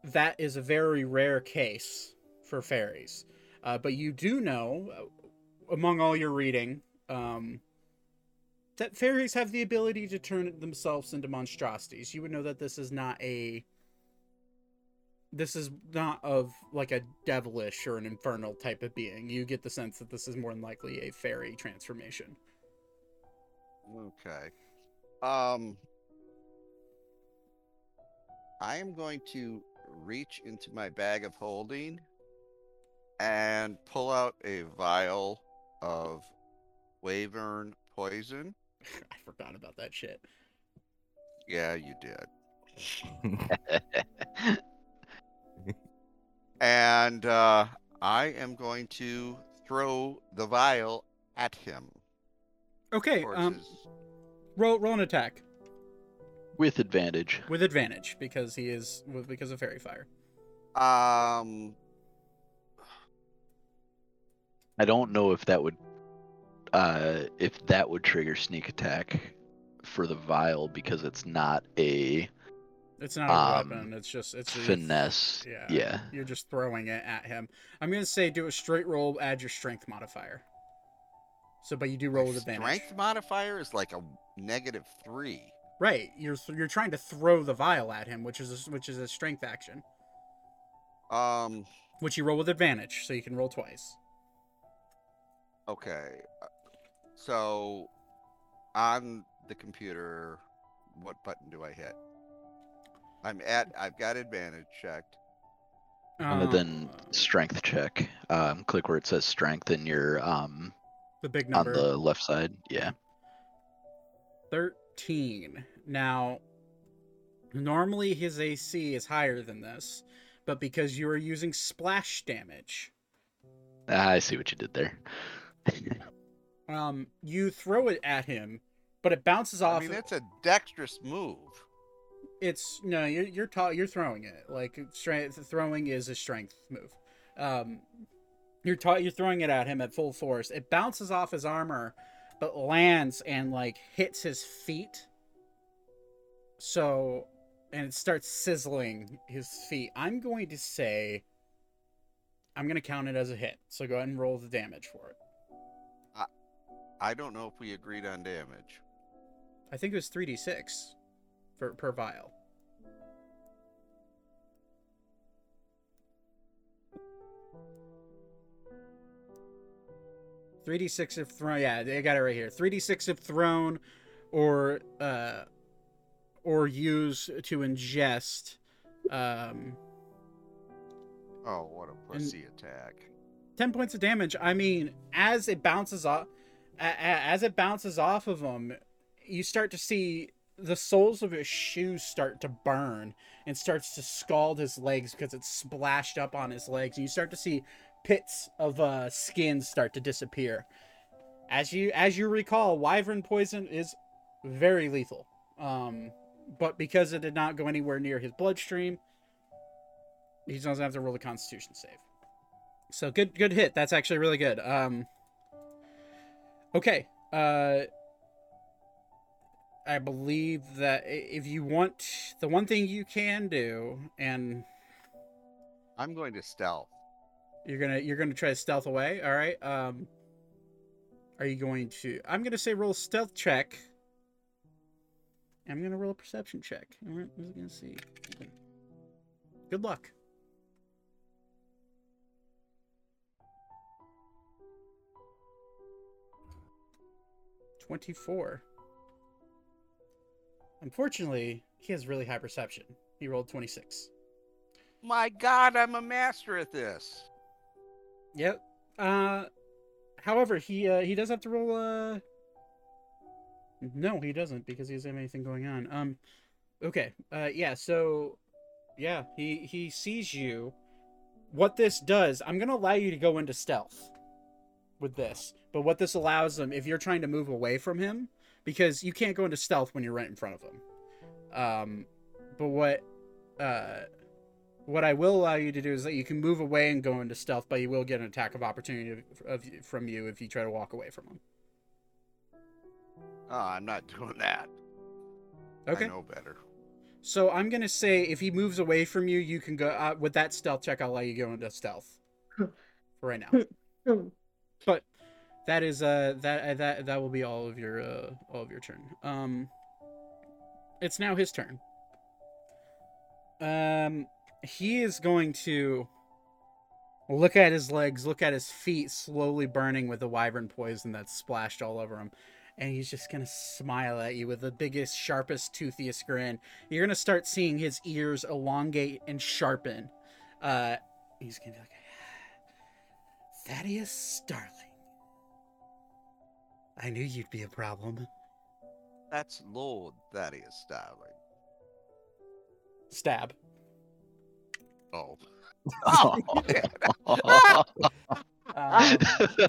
Speaker 1: that is a very rare case for fairies. Uh, but you do know, uh, among all your reading, um, that fairies have the ability to turn themselves into monstrosities. You would know that this is not a. This is not of like a devilish or an infernal type of being. You get the sense that this is more than likely a fairy transformation.
Speaker 4: Okay. Um, I am going to reach into my bag of holding and pull out a vial of wyvern poison. <laughs>
Speaker 1: I forgot about that shit.
Speaker 4: Yeah, you did. <laughs> <laughs> And uh, I am going to throw the vial at him.
Speaker 1: Okay, um,
Speaker 4: his-
Speaker 1: roll roll an attack
Speaker 6: With advantage.
Speaker 1: with advantage because he is because of faerie fire.
Speaker 4: Um,
Speaker 6: I don't know if that would uh if that would trigger sneak attack for the vial because it's not a
Speaker 1: It's not a
Speaker 6: Um,
Speaker 1: weapon. It's just it's a-
Speaker 6: finesse.
Speaker 1: Yeah.
Speaker 6: Yeah.
Speaker 1: You're just throwing it at him. I'm gonna say do a straight roll, add your strength modifier. So, but you do
Speaker 4: my
Speaker 1: roll with advantage.
Speaker 4: strength modifier is like a negative three.
Speaker 1: Right. You're th- you're trying to throw the vial at him, which is a, which is a strength action,
Speaker 4: Um,
Speaker 1: which you roll with advantage, so you can roll twice.
Speaker 4: okay. uh, So, on the computer, what button do I hit? I'm at. I've got advantage checked.
Speaker 6: and then
Speaker 1: Um,
Speaker 6: strength check. Um click where it says strength in your um
Speaker 1: the big number on
Speaker 6: the left side. Yeah.
Speaker 1: 13. Now, normally his AC is higher than this, but because you are using splash damage,
Speaker 6: Ah, I see what you did there.
Speaker 1: um, you throw it at him, but it bounces off.
Speaker 4: I mean, that's a dexterous move.
Speaker 1: It's no, you're you're ta- you're throwing it like strength. Throwing is a strength move. Um, you're ta- you're throwing it at him at full force. It bounces off his armor, but lands and like hits his feet. So, and it starts sizzling his feet. I'm going to say. I'm gonna count it as a hit. So go ahead and roll the damage for it.
Speaker 4: I don't know if we agreed on damage.
Speaker 1: I think it was 3d6 for per vial. Three d six if thrown. Yeah, they got it right here. Three d six if thrown, or uh, or use to ingest. Um,
Speaker 4: Oh, what a pussy attack!
Speaker 1: ten points of damage. I mean, as it bounces off, as it bounces off of them, you start to see the soles of his shoes start to burn and starts to scald his legs because it's splashed up on his legs. And you start to see pits of uh, skin start to disappear. As you as you recall, wyvern poison is very lethal. Um, but because it did not go anywhere near his bloodstream, he doesn't have to roll a Constitution save. So good, good hit. That's actually really good. Um, okay. Uh, I believe that if you want, the one thing you can do, and
Speaker 4: I'm going to stealth.
Speaker 1: you're gonna you're gonna try to stealth away. All right. Um, are you going to? I'm gonna say roll stealth check. I'm gonna roll a perception check. We're gonna see. Good luck. Twenty-four. Unfortunately, he has really high perception. He rolled twenty-six.
Speaker 4: My God, I'm a master at this.
Speaker 1: Yep. Uh, however, he uh, he does have to roll. Uh, no, he doesn't because he doesn't have anything going on. Um, okay. Uh, yeah. So, yeah, he he sees you. What this does, I'm gonna allow you to go into stealth with this. But what this allows him, if you're trying to move away from him, because you can't go into stealth when you're right in front of them. Um, but what, uh, What I will allow you to do is that you can move away and go into stealth, but you will get an attack of opportunity of, of, from you if you try to walk away from them.
Speaker 4: Oh, I'm not <laughs> doing that.
Speaker 1: Okay.
Speaker 4: I know better.
Speaker 1: So I'm gonna say if he moves away from you, you can go uh, with that stealth check. I'll let you go into stealth for right now. but that is uh that uh, that that will be all of your uh all of your turn. Um, it's now his turn. Um, he is going to look at his legs, look at his feet slowly burning with the wyvern poison that's splashed all over him. And he's just gonna smile at you with the biggest, sharpest, toothiest grin. You're gonna start seeing his ears elongate and sharpen. Uh, he's gonna be like, Thaddeus Starling. I knew you'd be a problem.
Speaker 4: That's Lord Thaddeus Starling.
Speaker 1: Stab.
Speaker 4: Oh. <laughs>
Speaker 6: Oh, <laughs>
Speaker 1: Um,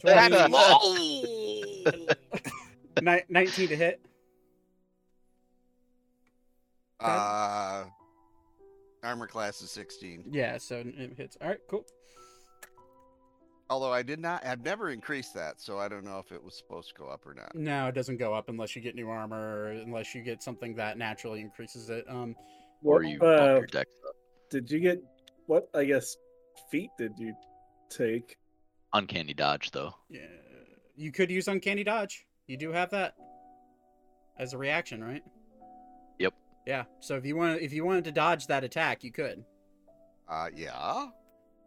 Speaker 4: That's Lord.
Speaker 1: ni- 19 to hit.
Speaker 4: Uh, armor class is 16.
Speaker 1: Yeah, so it hits. All right, cool.
Speaker 4: Although I did not, I've never increased that, so I don't know if it was supposed to go up or not.
Speaker 1: No, it doesn't go up unless you get new armor, or unless you get something that naturally increases it. Um,
Speaker 6: or
Speaker 3: What,
Speaker 6: you
Speaker 3: uh,
Speaker 6: your dex up.
Speaker 3: did you get what? I guess feat did you take?
Speaker 6: Uncanny dodge, though.
Speaker 1: yeah, you could use uncanny dodge. You do have that as a reaction, right?
Speaker 6: Yep.
Speaker 1: Yeah. So if you want, if you wanted to dodge that attack, you could.
Speaker 4: Uh, yeah.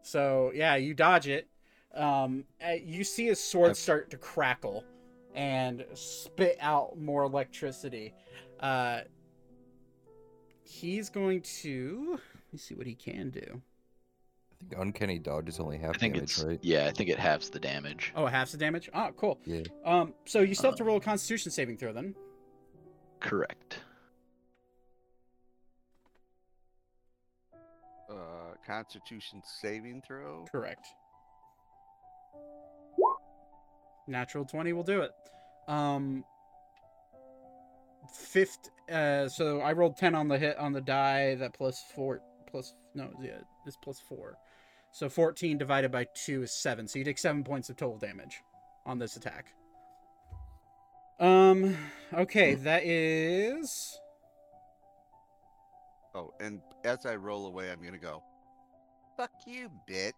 Speaker 1: So yeah, you dodge it. Um, uh, you see his sword start to crackle and spit out more electricity. Uh, he's going to. Let me see what he can do.
Speaker 7: I think uncanny dodge is only half
Speaker 6: I think
Speaker 7: damage,
Speaker 6: it's
Speaker 7: right?
Speaker 6: yeah. I think it halves the damage.
Speaker 1: Oh, it halves the damage. Oh, cool.
Speaker 7: Yeah.
Speaker 1: Um, so you still have to roll a Constitution saving throw then.
Speaker 6: Correct.
Speaker 4: Uh, Constitution saving throw.
Speaker 1: Correct. Natural 20 will do it. Um fifth uh so I rolled 10 on the hit on the die that plus 4 plus no yeah it's plus 4. So 14 divided by 2 is 7. So you take 7 points of total damage on this attack. Um okay, that is
Speaker 4: Oh, and as I roll away, I'm gonna go. Fuck you, bitch.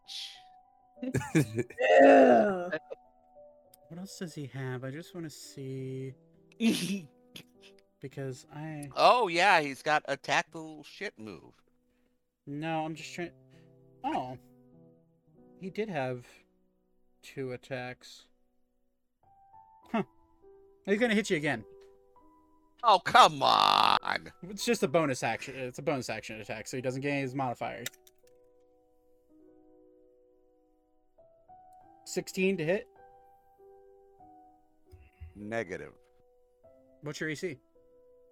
Speaker 9: Yeah. <laughs> <laughs> <laughs>
Speaker 1: what else does he have? I just want to see <laughs> because I
Speaker 4: Oh yeah, he's got the little shit move.
Speaker 1: No, I'm just trying. Oh, he did have two attacks. Huh? He's gonna hit you again.
Speaker 4: Oh come on.
Speaker 1: It's just a bonus action. It's a bonus action attack, so he doesn't gain his modifier. Sixteen to hit.
Speaker 4: Negative
Speaker 1: What's your AC?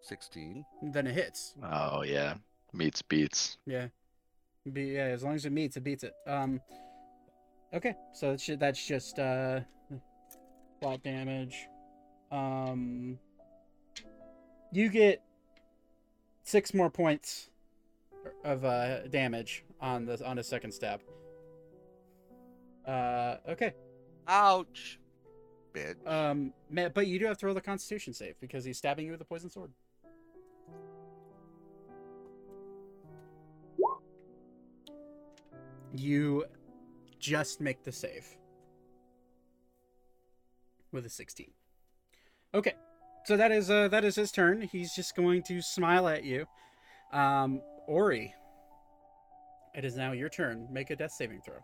Speaker 4: sixteen.
Speaker 1: Then it hits.
Speaker 6: Oh yeah, meets beats.
Speaker 1: Yeah. Be, yeah, as long as it meets, it beats it. Um. Okay, so that's ju- that's just uh, flat damage. Um. You get six more points of uh damage on the on a second stab. Uh. Okay.
Speaker 4: Ouch. Bitch.
Speaker 1: Um. But you do have to roll the Constitution save because he's stabbing you with a poison sword. You just make the save with a 16. Okay. So that is uh that is his turn. He's just going to smile at you. Um Ori. It is now your turn. Make a death saving throw.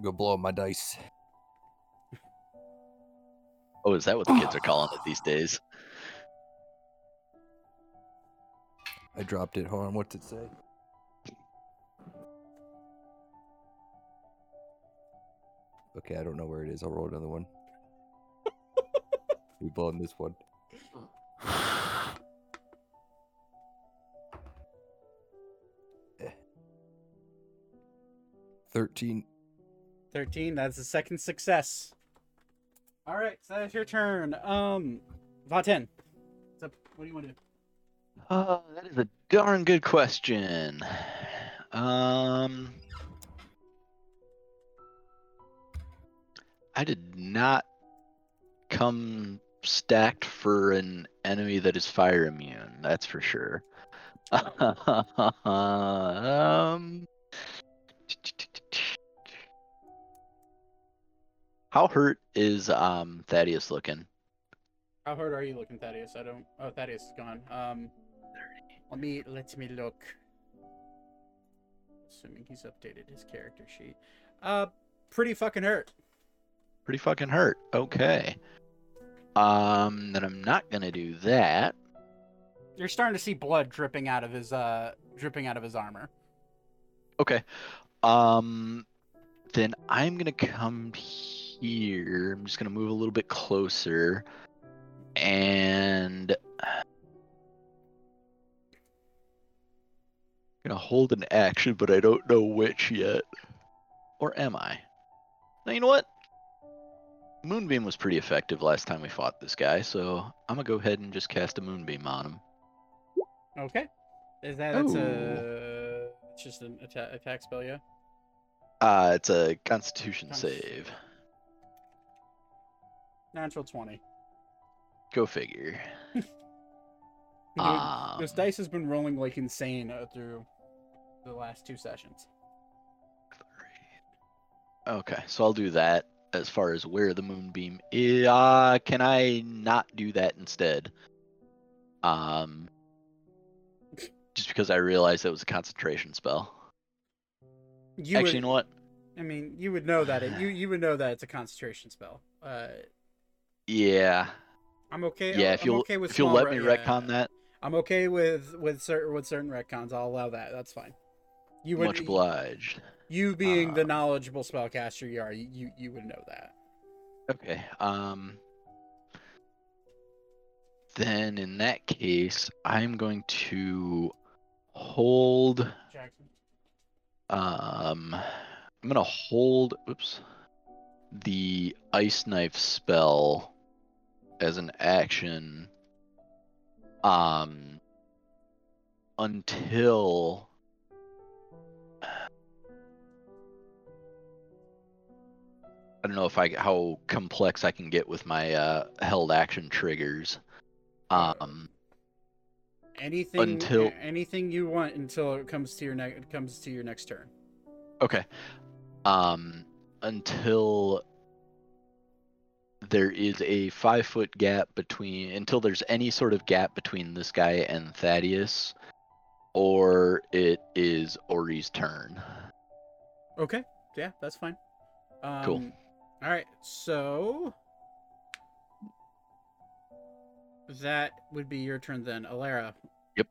Speaker 7: Go blow up my dice.
Speaker 6: Oh, is that what the kids are calling it these <sighs> days?
Speaker 7: I dropped it. Hold on, what's it say? Okay, I don't know where it is. I'll roll another one. <laughs> we blowing this one. <sighs> Eh. Thirteen.
Speaker 1: 13 that's the second success all right so that's your turn um vaten up? what do you want to do
Speaker 6: Uh, that is a darn good question. Um, I did not come stacked for an enemy that is fire immune. That's for sure. <laughs> um, how hurt is um Thaddeus looking?
Speaker 1: How hard are you looking, Thaddeus? I don't. Oh, Thaddeus is gone. Um, let me let me look. Assuming he's updated his character sheet. Uh, pretty fucking hurt.
Speaker 6: Pretty fucking hurt. Okay. Um, then I'm not gonna do that.
Speaker 1: You're starting to see blood dripping out of his uh dripping out of his armor.
Speaker 6: Okay. Um, then I'm gonna come here. I'm just gonna move a little bit closer, and I'm <sighs> gonna hold an action, but I don't know which yet. Or am I? Now you know what? Moonbeam was pretty effective last time we fought this guy, so I'm gonna go ahead and just cast a moonbeam on him.
Speaker 1: Okay. Is that it's a it's just an atta- attack spell, yeah?
Speaker 6: Uh, it's a Constitution
Speaker 1: Cons-
Speaker 6: save.
Speaker 1: Natural twenty.
Speaker 6: Go figure. <laughs> Um,
Speaker 1: this dice has been rolling like insane uh, through the last two sessions.
Speaker 6: Okay, so I'll do that as far as where the moonbeam is. Uh, can I not do that instead? Um, <laughs> just because I realized that was a concentration spell.
Speaker 1: You
Speaker 6: Actually,
Speaker 1: would,
Speaker 6: you know what?
Speaker 1: I mean, you would know that it, you <sighs> you would know that it's a concentration spell. Uh,
Speaker 6: Yeah,
Speaker 1: I'm okay.
Speaker 6: yeah.
Speaker 1: I'm
Speaker 6: If you'll
Speaker 1: okay with
Speaker 6: if you'll let me
Speaker 1: re-
Speaker 6: retcon
Speaker 1: yeah.
Speaker 6: that,
Speaker 1: I'm okay with with certain with certain retcons. I'll allow that. That's fine. You would
Speaker 6: much obliged.
Speaker 1: you being the
Speaker 6: Uh,
Speaker 1: knowledgeable spellcaster you are, you you, you would know that.
Speaker 6: Okay. Um. Then in that case, I'm going to hold.
Speaker 1: Jackson.
Speaker 6: Um, I'm gonna hold. Oops. The ice knife spell as an action. Um. Until. I don't know if I how complex I can get with my uh, held action triggers. Um,
Speaker 1: Anything
Speaker 6: Until-
Speaker 1: anything you want until it comes to your next comes to your next turn.
Speaker 6: Okay. Um, until there is a five foot gap between, until there's any sort of gap between this guy and Thaddeus, or it is Ori's turn.
Speaker 1: Okay. Yeah, that's fine. Um,
Speaker 6: Cool.
Speaker 1: All right. So that would be your turn then, Alara.
Speaker 6: Yep.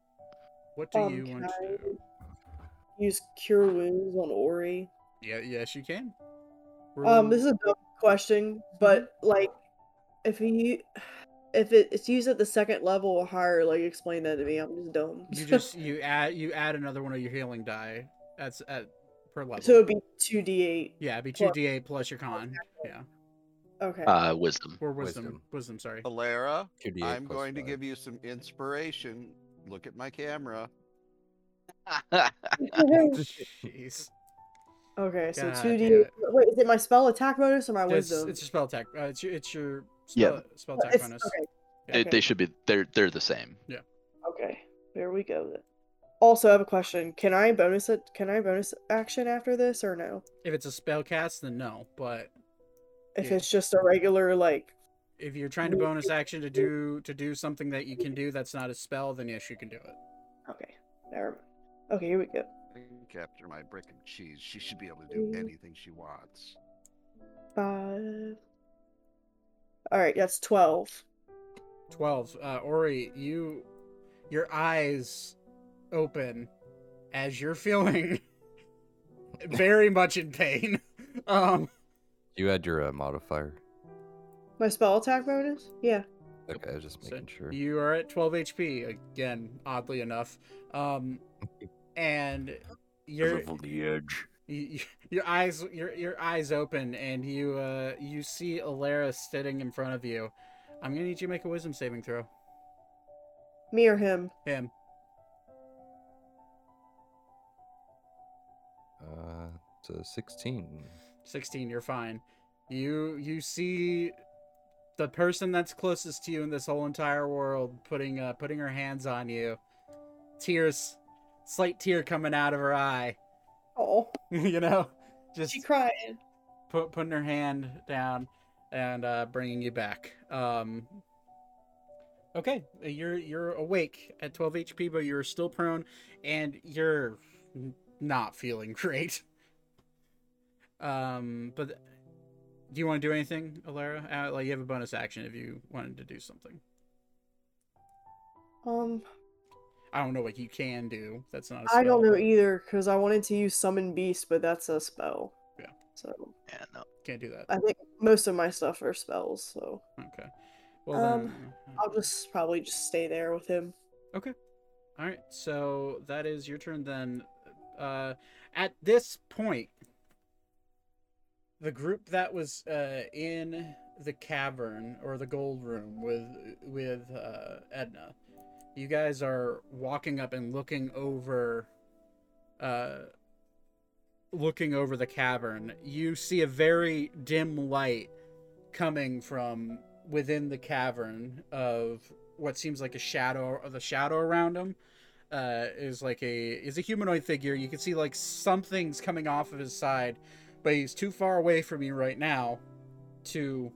Speaker 1: What do
Speaker 9: Um,
Speaker 1: you want
Speaker 9: I
Speaker 1: to?
Speaker 9: use Cure Wounds on Ori?
Speaker 1: Yeah. Yes, you can.
Speaker 9: Um, this is a dumb question, but like, if he, if it, it's used at the second level or higher, like explain that to me. I'm just dumb.
Speaker 1: you just <laughs> you add you add another one of your healing die. That's at per level.
Speaker 9: so it'd be two d8.
Speaker 1: yeah, it'd be two d eight plus your con. Yeah.
Speaker 9: Okay.
Speaker 6: Uh, wisdom.
Speaker 1: Or wisdom. Wisdom.
Speaker 7: Wisdom.
Speaker 1: sorry.
Speaker 4: Alara, I'm
Speaker 7: plus
Speaker 4: going to give you some inspiration. Look at my camera. <laughs> <laughs>
Speaker 1: Jeez.
Speaker 9: Okay. So
Speaker 1: God
Speaker 9: two
Speaker 1: damn
Speaker 9: d8. Wait, is it my spell attack bonus or my
Speaker 1: It's,
Speaker 9: wisdom?
Speaker 1: it's your spell attack. Uh, it's your it's your
Speaker 6: Yeah.
Speaker 1: spell, spell attack
Speaker 9: It's-
Speaker 1: bonus.
Speaker 9: okay.
Speaker 1: Yeah.
Speaker 6: They-
Speaker 9: Okay.
Speaker 6: They should be. They're they're the same. Yeah.
Speaker 9: Okay. There we go. Then. Also, I have a question. Can I bonus it? Can I bonus action after this or no?
Speaker 1: If it's a spell cast, then no. But
Speaker 9: If
Speaker 1: Yeah.
Speaker 9: it's just a regular like.
Speaker 1: if you're trying to bonus action to do to do something that you can do that's not a spell, then yes, you can do it.
Speaker 9: Okay. Never mind. Okay, here we go.
Speaker 4: I after my brick of cheese, she should be able to do
Speaker 9: Mm.
Speaker 4: anything she wants.
Speaker 9: Five. All right, that's twelve.
Speaker 1: Twelve. Uh, Ori, you your eyes open as you're feeling <laughs> very much in pain. <laughs> Um,
Speaker 7: You had your uh, modifier.
Speaker 9: My spell attack bonus? Yeah.
Speaker 7: Okay, I was just
Speaker 1: so
Speaker 7: making sure.
Speaker 1: you are at 12 HP again, oddly enough. Um, <laughs> and you're
Speaker 8: over the edge.
Speaker 1: Your eyes, your your eyes open, and you uh, you see Alara sitting in front of you. I'm gonna need you to make a wisdom saving throw.
Speaker 9: Me or him?
Speaker 1: Him.
Speaker 7: Uh, to 16.
Speaker 1: 16, you're fine. You you see the person that's closest to you in this whole entire world putting uh putting her hands on you. Tears slight tear coming out of her eye.
Speaker 9: Oh, <laughs>
Speaker 1: you know? Just
Speaker 9: she crying.
Speaker 1: put, putting her hand down and uh bringing you back. Um okay you're you're awake at 12 hp but you're still prone and you're not feeling <laughs> great. Um but do you want to do anything alara? Uh, like you have a bonus action if you wanted to do something.
Speaker 9: Um,
Speaker 1: i don't know what you can do that's not
Speaker 9: I don't know either because I wanted to use summon beast, but that's a spell.
Speaker 1: Yeah.
Speaker 9: So
Speaker 6: Yeah, no.
Speaker 1: can't do that
Speaker 9: I think most of my stuff are spells. So
Speaker 1: okay well
Speaker 9: Um,
Speaker 1: then
Speaker 9: I'll just probably just stay there with him.
Speaker 1: Okay. All right. So that is your turn then. Uh, at this point, the group that was uh, in the cavern or the gold room with with uh, Edna, you guys are walking up and looking over. Uh, looking over the cavern, you see a very dim light coming from within the cavern of what seems like a shadow of the shadow around him uh, is like a is a humanoid figure. You can see like something's coming off of his side, but he's too far away from you right now to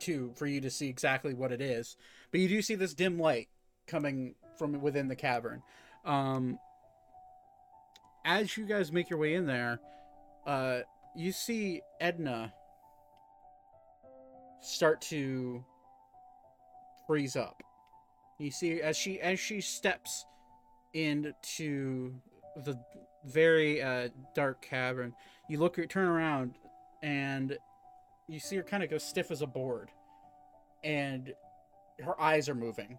Speaker 1: to for you to see exactly what it is. But you do see this dim light coming from within the cavern. Um, as you guys make your way in there, uh, you see Edna start to freeze up. You see as she as she steps into the very uh, dark cavern, you look turn around and you see her kind of go stiff as a board, and her eyes are moving,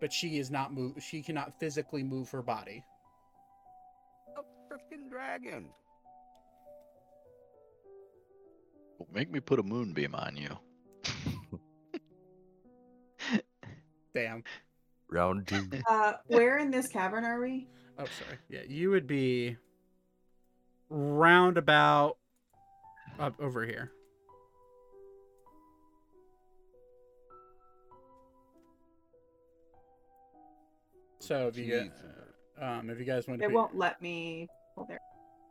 Speaker 1: but she is not move. She cannot physically move her body.
Speaker 4: A freaking dragon.
Speaker 6: Don't make me put a moonbeam on you.
Speaker 1: Damn.
Speaker 7: Round two. <laughs>
Speaker 2: Uh, where in this cavern are we?
Speaker 1: Oh, sorry. Yeah, you would be roundabout up over here. So if you get, um, if you guys want to,
Speaker 2: It
Speaker 1: put,
Speaker 2: won't let me. Well, there.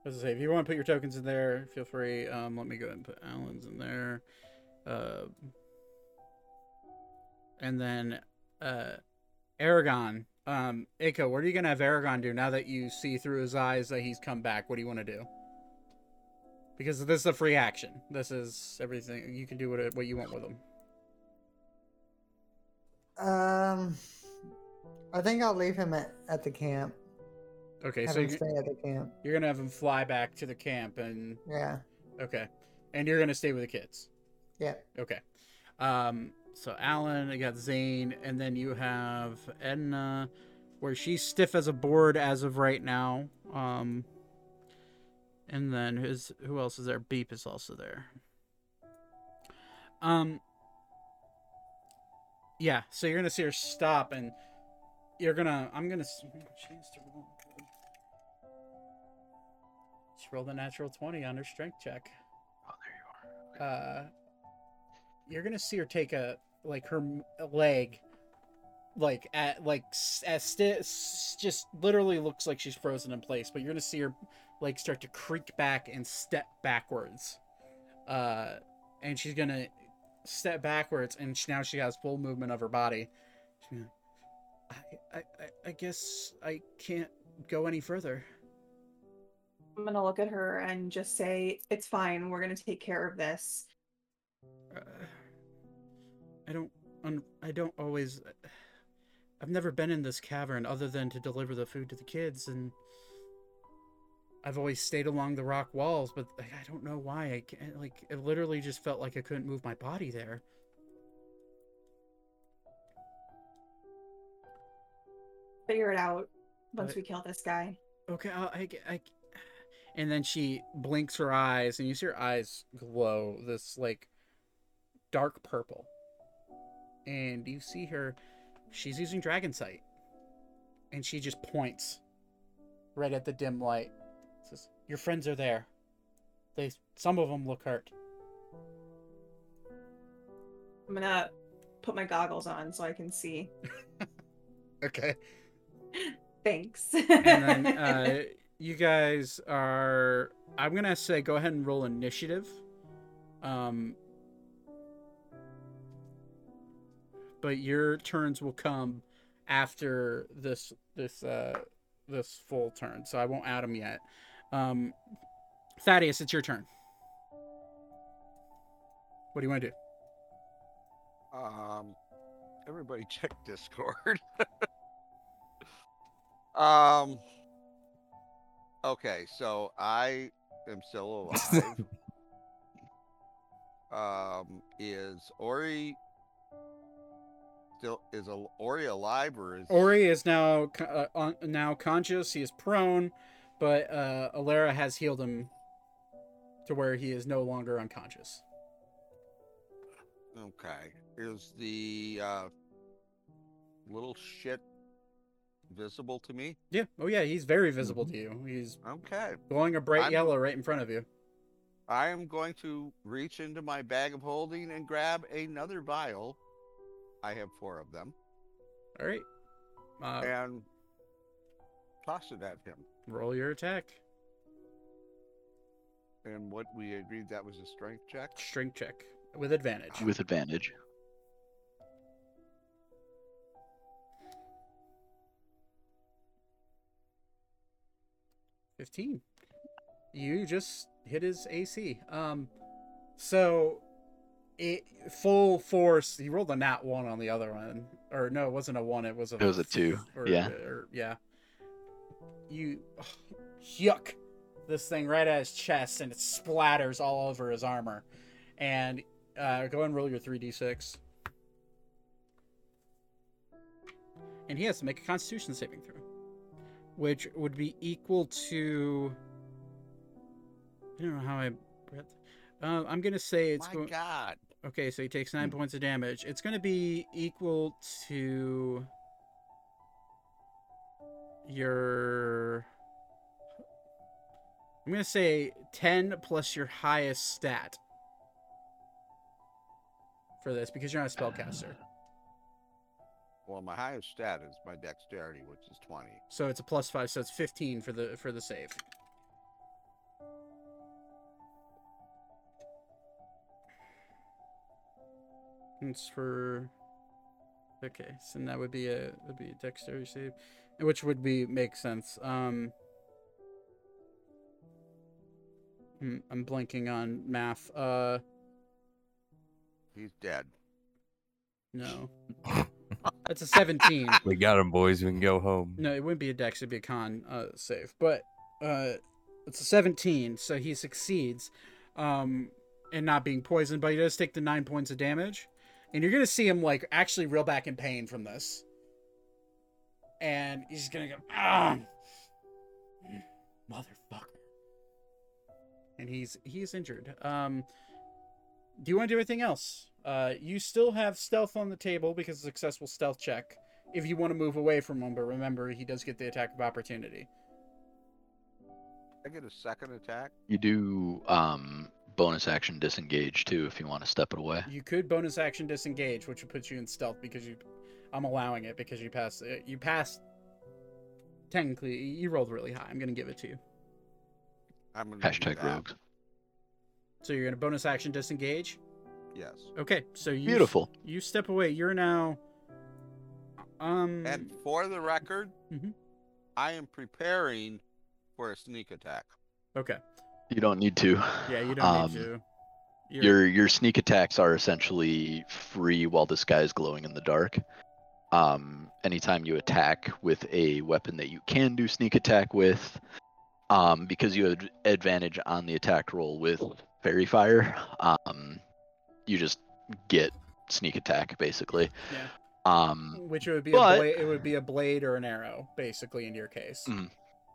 Speaker 1: as I say, if you want to put your tokens in there, feel free. Um, let me go ahead and put Alan's in there. Uh, and then, uh, Aragon. Um, Aiko, what are you gonna have Aragon do now that you see through his eyes that he's come back? What do you want to do? Because this is a free action. This is everything. You can do what what you want with him.
Speaker 5: Um, I think I'll leave him at, at the camp.
Speaker 1: Okay,
Speaker 5: Have
Speaker 1: so you're,
Speaker 5: stay at the camp.
Speaker 1: you're gonna have him fly back to the camp, and
Speaker 5: Yeah.
Speaker 1: okay, and you're gonna stay with the kids.
Speaker 5: Yeah.
Speaker 1: Okay. Um, so Alan, I got Zane, and then you have Edna, where she's stiff as a board as of right now. Um, and then who's who else is there? Beep is also there. Um. Yeah, so you're gonna see her stop, and you're gonna. I'm gonna. Chance to roll. She rolled a natural twenty on her strength check
Speaker 6: Oh, there you are.
Speaker 1: uh you're gonna see her take a like her leg like at like as sti- s- just literally looks like she's frozen in place but you're gonna see her like start to creak back and step backwards uh and she's gonna step backwards and she, now she has full movement of her body She's gonna, I, I I- guess i can't go any further
Speaker 2: I'm gonna look at her and just say, "It's fine. We're gonna take care of this."
Speaker 1: uh, I don't un- I don't always I've never been in this cavern other than to deliver the food to the kids and I've always stayed along the rock walls but I I don't know why I can't like it literally just felt like I couldn't move my body there.
Speaker 2: Figure it out once
Speaker 1: But-
Speaker 2: we kill this guy.
Speaker 1: Okay, I'll, I, I, and then she blinks her eyes, and you see her eyes glow this like dark purple, and you see her. She's using dragon sight, and she just points right at the dim light. Says, Your friends are there. They some of them look hurt.
Speaker 2: I'm gonna put my goggles on so I can see. <laughs>
Speaker 1: Okay.
Speaker 2: Thanks.
Speaker 1: And then <laughs> uh, you guys are. I'm gonna say go ahead and roll initiative. Um. But your turns will come after this this uh this full turn, so I won't add them yet. Um, Thaddeus, it's your turn. What do you want to do?
Speaker 4: Um, everybody <laughs> check Discord. <laughs> um. Okay, so I am still alive. <laughs> um, is Ori still is a, Ori alive or is
Speaker 1: Ori is now uh, on, now conscious. He is prone, but uh, Alara has healed him to where he is no longer unconscious.
Speaker 4: okay? Is the uh, little shit visible to me?
Speaker 1: Yeah. Oh yeah, he's very visible to you. He's
Speaker 4: Okay.
Speaker 1: glowing a bright
Speaker 4: I'm-
Speaker 1: yellow right in front of you.
Speaker 4: I am going to reach into my bag of holding and grab another vial. I have four of them,
Speaker 1: All right. Uh,
Speaker 4: and toss it at him.
Speaker 1: roll your attack.
Speaker 4: And what we agreed that was a strength check.
Speaker 1: Strength check with advantage.
Speaker 6: With advantage.
Speaker 1: Fifteen. You just hit his AC. Um, so it full force. He rolled a nat one on the other one, or no, it wasn't a one. It was a.
Speaker 6: It was a two,
Speaker 1: Or,
Speaker 6: yeah.
Speaker 1: or- yeah. You, <sighs> yuck, this thing right at his chest, and it splatters all over his armor. And uh, go and roll your three d six. And he has to make a Constitution saving throw, which would be equal to. I don't know how I. Uh, I'm gonna say it's
Speaker 4: My
Speaker 1: going.
Speaker 4: God.
Speaker 1: Okay, so he takes nine points of damage. It's going to be equal to your. I'm going to say 10 plus your highest stat for this because you're not a spellcaster.
Speaker 4: Well, my highest stat is my dexterity, which is twenty.
Speaker 1: So it's a plus 5, so it's 15 for the for the save. It's for Okay, so that would be a would be a dexterity save, which would be make sense. Um, hmm, I'm blanking on math. Uh,
Speaker 4: He's dead.
Speaker 1: no, <laughs> that's a 17. <laughs>
Speaker 7: we got him, boys. We can go home.
Speaker 1: No, it wouldn't be a dex. It'd be a con uh, save. But uh, it's a 17, so he succeeds um, in not being poisoned. But he does take the nine points of damage, and you're gonna see him like actually reel back in pain from this. And he's gonna go, ah, motherfucker. And he's he's injured. Um, do you want to do anything else? Uh, you still have stealth on the table because of a successful stealth check if you want to move away from him, but remember he does get the attack of opportunity.
Speaker 4: I get a second attack.
Speaker 6: You do um, bonus action disengage too if you want to step it away.
Speaker 1: You could bonus action disengage, which would put you in stealth because you. I'm allowing it because you passed. uh, You passed. Technically, you rolled really high. I'm gonna give it to you.
Speaker 4: I'm gonna
Speaker 6: Hashtag
Speaker 4: that.
Speaker 6: rogues.
Speaker 1: So you're gonna bonus action disengage.
Speaker 4: Yes.
Speaker 1: Okay, so you
Speaker 6: Beautiful.
Speaker 1: You step away. You're now. Um.
Speaker 4: And for the record,
Speaker 1: Mhm.
Speaker 4: I am preparing for a sneak attack.
Speaker 1: Okay.
Speaker 6: You don't need to.
Speaker 1: Yeah, you don't
Speaker 6: Um,
Speaker 1: need to. You're-
Speaker 6: Your your sneak attacks are essentially free while this guy is glowing in the dark. Um, anytime you attack with a weapon that you can do sneak attack with, um, because you have advantage on the attack roll with faerie fire, um, you just get sneak attack basically.
Speaker 1: Yeah.
Speaker 6: Um,
Speaker 1: Which would be
Speaker 6: but-
Speaker 1: a blade, it would be a blade or an arrow, basically in your case,
Speaker 6: Mhm.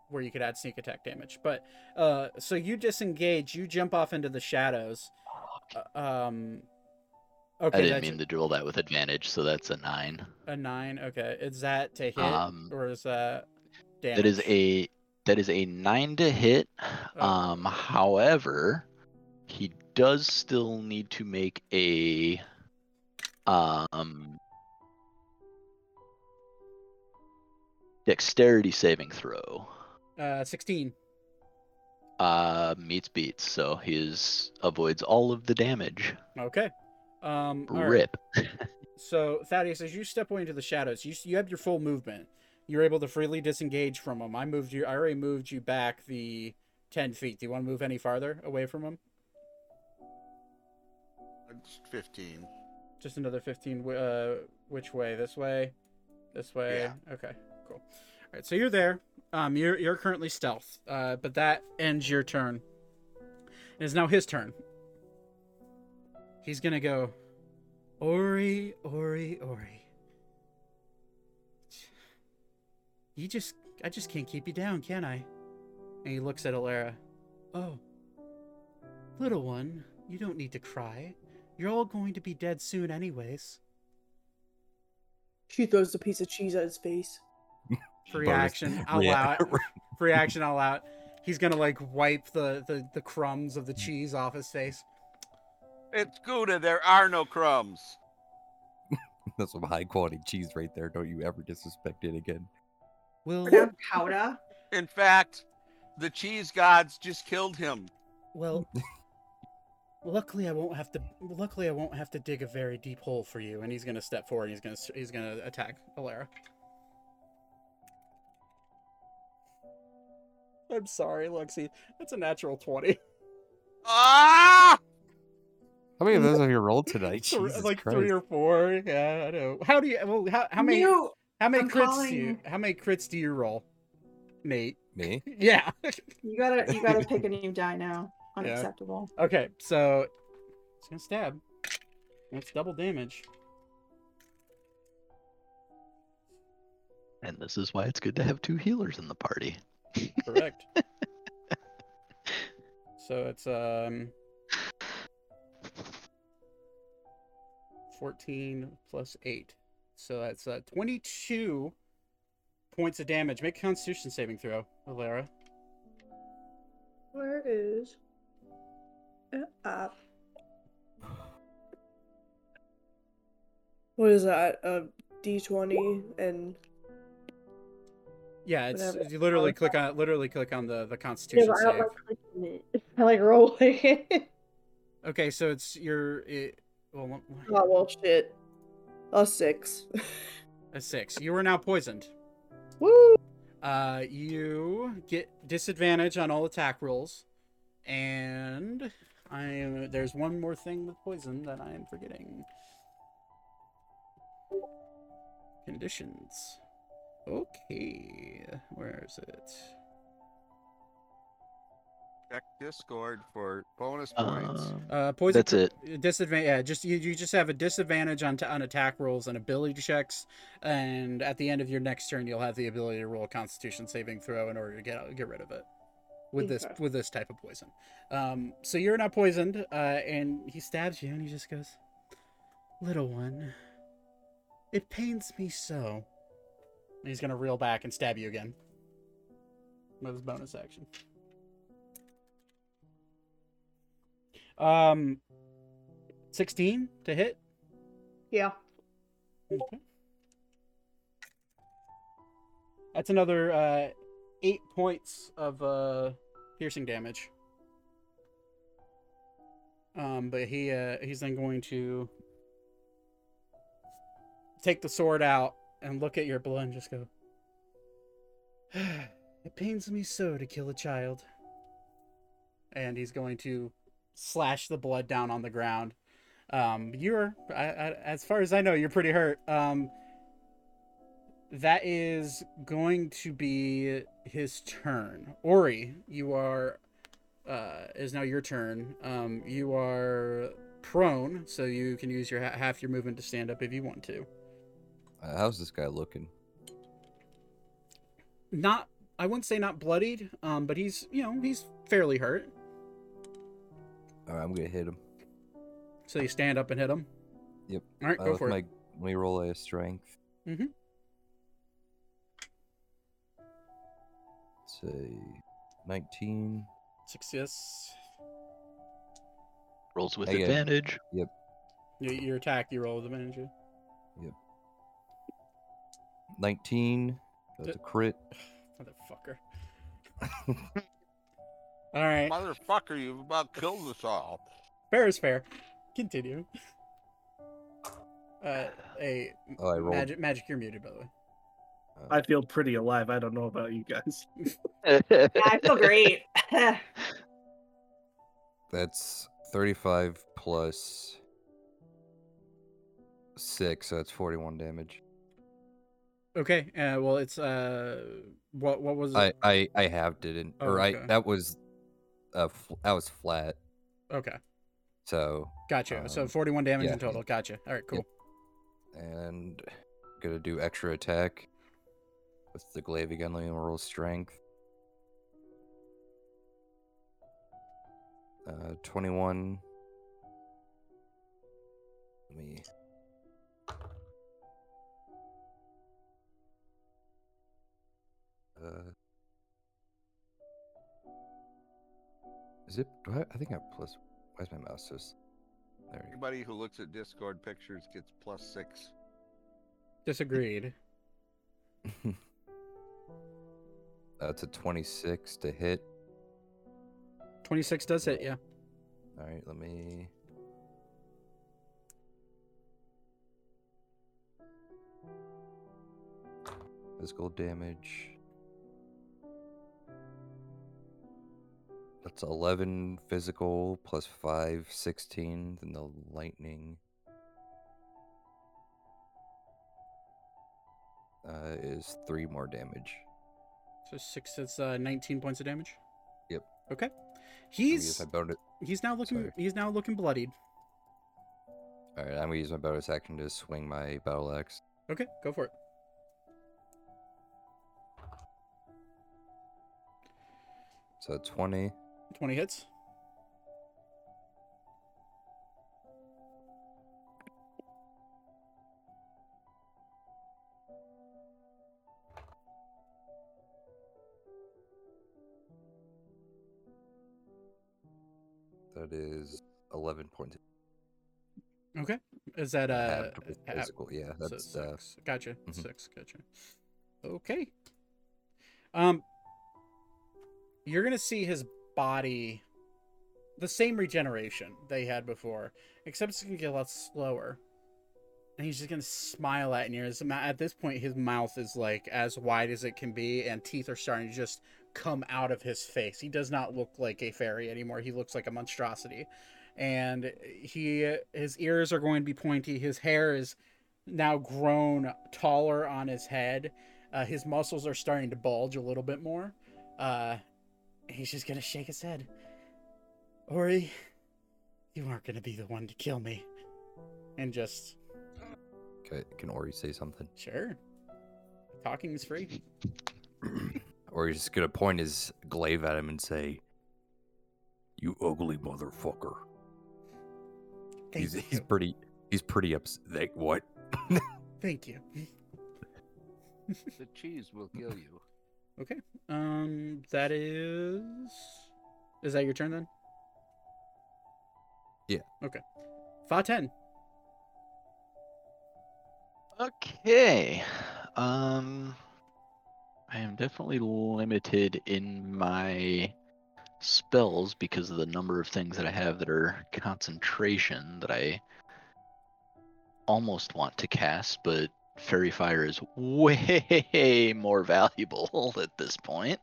Speaker 1: where you could add sneak attack damage. But uh, so you disengage, you jump off into the shadows. Uh, um, okay,
Speaker 6: I didn't mean to roll that with advantage, so that's a nine.
Speaker 1: a nine. Okay, is that to hit
Speaker 6: Um,
Speaker 1: or is that damage?
Speaker 6: That is a That is a nine to hit.
Speaker 1: Oh.
Speaker 6: Um, however, he does still need to make a um dexterity saving throw.
Speaker 1: Uh, 16.
Speaker 6: Uh, meets beats, so he avoids all of the damage.
Speaker 1: Okay. Um, all right.
Speaker 6: Rip. <laughs>
Speaker 1: So Thaddeus, as you step away into the shadows, you you have your full movement. You're able to freely disengage from him. I moved you. I already moved you back the ten feet. Do you want to move any farther away from him?
Speaker 4: It's 15.
Speaker 1: Just another fifteen. Uh, which way? This way? This way?
Speaker 4: Yeah.
Speaker 1: Okay. Cool. All right. So you're there. Um, you're you're currently stealth. Uh, but that ends your turn. It is now his turn. He's gonna go. Ori, Ori, Ori. You just, I just can't keep you down, can I? And he looks at Alara. Oh, little one, you don't need to cry. You're all going to be dead soon, anyways.
Speaker 9: She throws the piece of cheese at his face. <laughs>
Speaker 1: Free
Speaker 7: Bonus
Speaker 1: action, <laughs> I'll
Speaker 7: rea-
Speaker 1: allow it. <laughs> Free action, I'll allow it. He's gonna like wipe the, the, the crumbs of the cheese off his face.
Speaker 4: It's Gouda. There are no crumbs.
Speaker 7: That's some high quality cheese right there. Don't you ever disrespect it again.
Speaker 1: Well,
Speaker 2: We're not Cauda.
Speaker 4: In fact, the cheese gods just killed him.
Speaker 1: well. Luckily, I won't have to. Luckily, I won't have to dig a very deep hole for you. And he's gonna step forward. And he's gonna. He's gonna attack Alara. I'm sorry, Lexi. That's a natural twenty.
Speaker 4: Ah!
Speaker 7: How many of those <laughs> have you rolled tonight?
Speaker 1: Three-
Speaker 7: Jesus
Speaker 1: like
Speaker 7: Christ.
Speaker 1: three or four. Yeah, I know. How do you? Well, how, how many?
Speaker 2: You,
Speaker 1: How many
Speaker 2: I'm
Speaker 1: crits do you? How many crits do you roll, Nate?
Speaker 7: Me? <laughs>
Speaker 1: Yeah.
Speaker 2: you gotta you gotta <laughs> pick a new die now. Unacceptable.
Speaker 1: okay, so it's gonna stab. That's double damage.
Speaker 6: And this is why it's good to have two healers in the party.
Speaker 1: Correct. <laughs> so it's um. 14 plus 8. So that's uh, 22 points of damage. Make a constitution saving throw, Alara.
Speaker 9: Where is it at? What is that? A D twenty and
Speaker 1: Yeah, it's
Speaker 9: Whatever.
Speaker 1: you literally click on literally click on the the
Speaker 9: yeah,
Speaker 1: constitution
Speaker 9: but I don't
Speaker 1: save.
Speaker 9: like clicking it. <laughs> I like rolling it.
Speaker 1: Okay, so it's your it, well one-
Speaker 9: oh well, shit. A six.
Speaker 1: a 6. You are now poisoned.
Speaker 9: Woo!
Speaker 1: Uh, you get disadvantage on all attack rolls, and I. There's one more thing with poison that I am forgetting. Conditions. Okay, where is it?
Speaker 4: Check Discord for bonus points.
Speaker 6: Um,
Speaker 1: Uh, poison.
Speaker 6: That's it.
Speaker 1: Disadvantage. Yeah, just you, you just have a disadvantage on t- on attack rolls and ability checks, and at the end of your next turn, you'll have the ability to roll a Constitution saving throw in order to get out, get rid of it. With this with this type of poison, um, so you're not poisoned, uh, and he stabs you, and he just goes, "Little one, it pains me so." And he's gonna reel back and stab you again with his bonus action. Um, sixteen to hit.
Speaker 9: Yeah.
Speaker 1: Okay. That's another uh, eight points of uh, piercing damage. Um, but he uh, he's then going to take the sword out and look at your blood and just go. <sighs> it pains me so to kill a child. And he's going to slash the blood down on the ground. Um, you're, I, I, as far as I know, you're pretty hurt. Um, that is going to be his turn. Ori, you are, uh, is now your turn. Um, you are prone, so you can use your ha- half your movement to stand up if you want to.
Speaker 7: Uh, how's this guy looking?
Speaker 1: Not, I wouldn't say not bloodied, um, but he's, you know, he's fairly hurt.
Speaker 7: All right, I'm gonna hit him.
Speaker 1: So you stand up and hit him.
Speaker 7: Yep.
Speaker 1: All right,
Speaker 7: Uh,
Speaker 1: go for
Speaker 7: my,
Speaker 1: it.
Speaker 7: Let me roll a strength.
Speaker 1: Mm-hmm.
Speaker 7: Let's say 19.
Speaker 1: Success.
Speaker 6: Rolls with
Speaker 7: I get-
Speaker 6: advantage.
Speaker 1: Your, your attack, you roll with advantage. yeah?
Speaker 7: 19. That's a crit. <sighs>
Speaker 1: Motherfucker. <laughs> All right.
Speaker 4: Motherfucker, you've about killed us all.
Speaker 1: Fair is fair. Continue. Uh, a
Speaker 7: Oh, I rolled.
Speaker 1: magic, magic. You're muted, by the way.
Speaker 3: I feel pretty alive. I don't know about you guys. <laughs>
Speaker 2: Yeah, I feel great. <laughs>
Speaker 7: That's 35 plus 6, so that's 41 damage.
Speaker 1: Okay. Uh, well, it's uh, what what was
Speaker 7: I
Speaker 1: it?
Speaker 7: I I have didn't
Speaker 1: Oh,
Speaker 7: or I that was uh fl- that was flat.
Speaker 1: Okay,
Speaker 7: So
Speaker 1: gotcha. so
Speaker 7: Um,
Speaker 1: 41 damage
Speaker 7: yeah,
Speaker 1: in total. Gotcha. All right, cool.
Speaker 7: and gonna do extra attack with the glaive again. Let me roll strength. Uh, 21. Let me. Uh, is it? Do I, I think I have plus. Why is my mouse just? There you go.
Speaker 4: Anybody who looks at Discord pictures gets plus six.
Speaker 1: Disagreed. <laughs>
Speaker 7: That's a 26 to hit.
Speaker 1: 26 does hit. Yeah.
Speaker 7: All right, let me. Physical damage. That's 11 physical plus 5, 16. Then the lightning uh, is 3 more damage.
Speaker 1: So six. It's uh, 19 points of damage.
Speaker 7: Yep.
Speaker 1: Okay. He's
Speaker 7: my bonus.
Speaker 1: he's now looking
Speaker 7: Sorry.
Speaker 1: he's now looking bloodied.
Speaker 7: All right, I'm gonna use my bonus action to swing my battle axe.
Speaker 1: Okay, go for it.
Speaker 7: So 20.
Speaker 1: 20 hits.
Speaker 7: 11 points.
Speaker 1: Okay. Is that uh
Speaker 7: physical. Yeah,
Speaker 1: so
Speaker 7: that's uh,
Speaker 1: six. Gotcha.
Speaker 7: mhm.
Speaker 1: Six. Gotcha. Okay. Um, you're gonna see his body, the same regeneration they had before, except it's gonna get a lot slower. And he's just gonna smile at you. At this point, his mouth is like as wide as it can be, and teeth are starting to just come out of his face. He does not look like a fairy anymore. He looks like a monstrosity, and he his ears are going to be pointy. His hair is now grown taller on his head. Uh, his muscles are starting to bulge a little bit more. Uh, he's just gonna shake his head. Ori, you aren't gonna be the one to kill me. And just
Speaker 7: Okay, can Ori say something?
Speaker 1: sure. Talking is free. <clears throat>
Speaker 7: or he's just gonna point his glaive at him and say, "You ugly motherfucker."
Speaker 1: Thank
Speaker 7: he's
Speaker 1: you.
Speaker 7: he's pretty he's pretty upset. Like what? <laughs>
Speaker 1: Thank you.
Speaker 4: The cheese will kill you.
Speaker 1: Okay. Um, that is. Is that your turn then?
Speaker 7: Yeah.
Speaker 1: Okay. Five ten.
Speaker 6: Okay. Um I am definitely limited in my spells because of the number of things that I have that are concentration that I almost want to cast, but Faerie Fire is way <laughs> more valuable <laughs> at this point.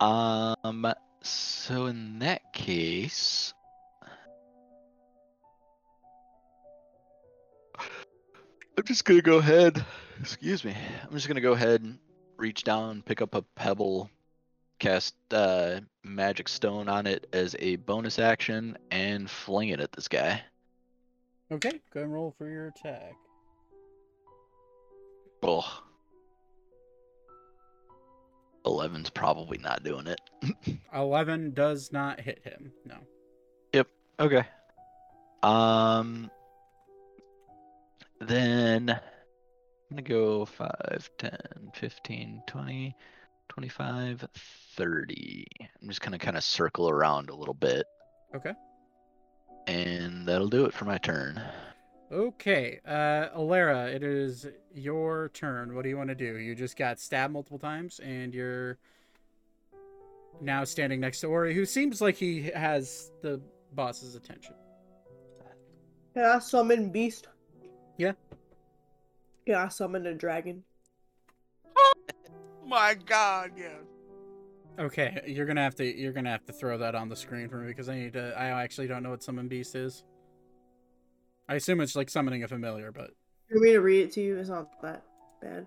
Speaker 6: Um so in that case I'm just gonna go ahead. Excuse me. I'm just gonna go ahead and reach down, pick up a pebble, cast uh, magic stone on it as a bonus action, and fling it at this guy.
Speaker 1: Okay. Go and roll for your attack.
Speaker 6: Oh. 11's probably not doing it. <laughs>
Speaker 1: Eleven does not hit him. No.
Speaker 6: Yep, okay. Um. Then I'm gonna go 5, 10, 15, 20, 25, 30. I'm just gonna kind of circle around a little bit.
Speaker 1: Okay.
Speaker 6: And that'll do it for my turn.
Speaker 1: Okay, uh, Alara, it is your turn. What do you want to do? You just got stabbed multiple times, and you're now standing next to Ori, who seems like he has the boss's attention.
Speaker 9: Can I summon beast?
Speaker 1: Yeah.
Speaker 9: Can I summon a dragon?
Speaker 4: My God, yes.
Speaker 1: Okay, you're gonna have to you're gonna have to throw that on the screen for me because I need to. I actually don't know what summon beast is. I assume it's like summoning a familiar, but
Speaker 9: You want me to read it to you? It's not that bad.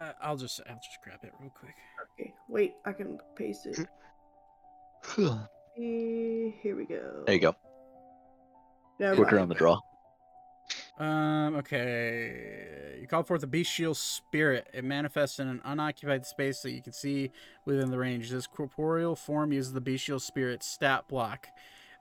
Speaker 1: uh, I'll just I'll just grab it real quick.
Speaker 9: Okay, wait, I can paste it. <laughs> Here we go.
Speaker 6: There you go.
Speaker 9: Never
Speaker 6: Quicker
Speaker 9: mind.
Speaker 6: on the draw.
Speaker 1: Um, okay. You call forth a bestial spirit. It manifests in an unoccupied space that you can see within the range. This corporeal form uses the bestial spirit stat block.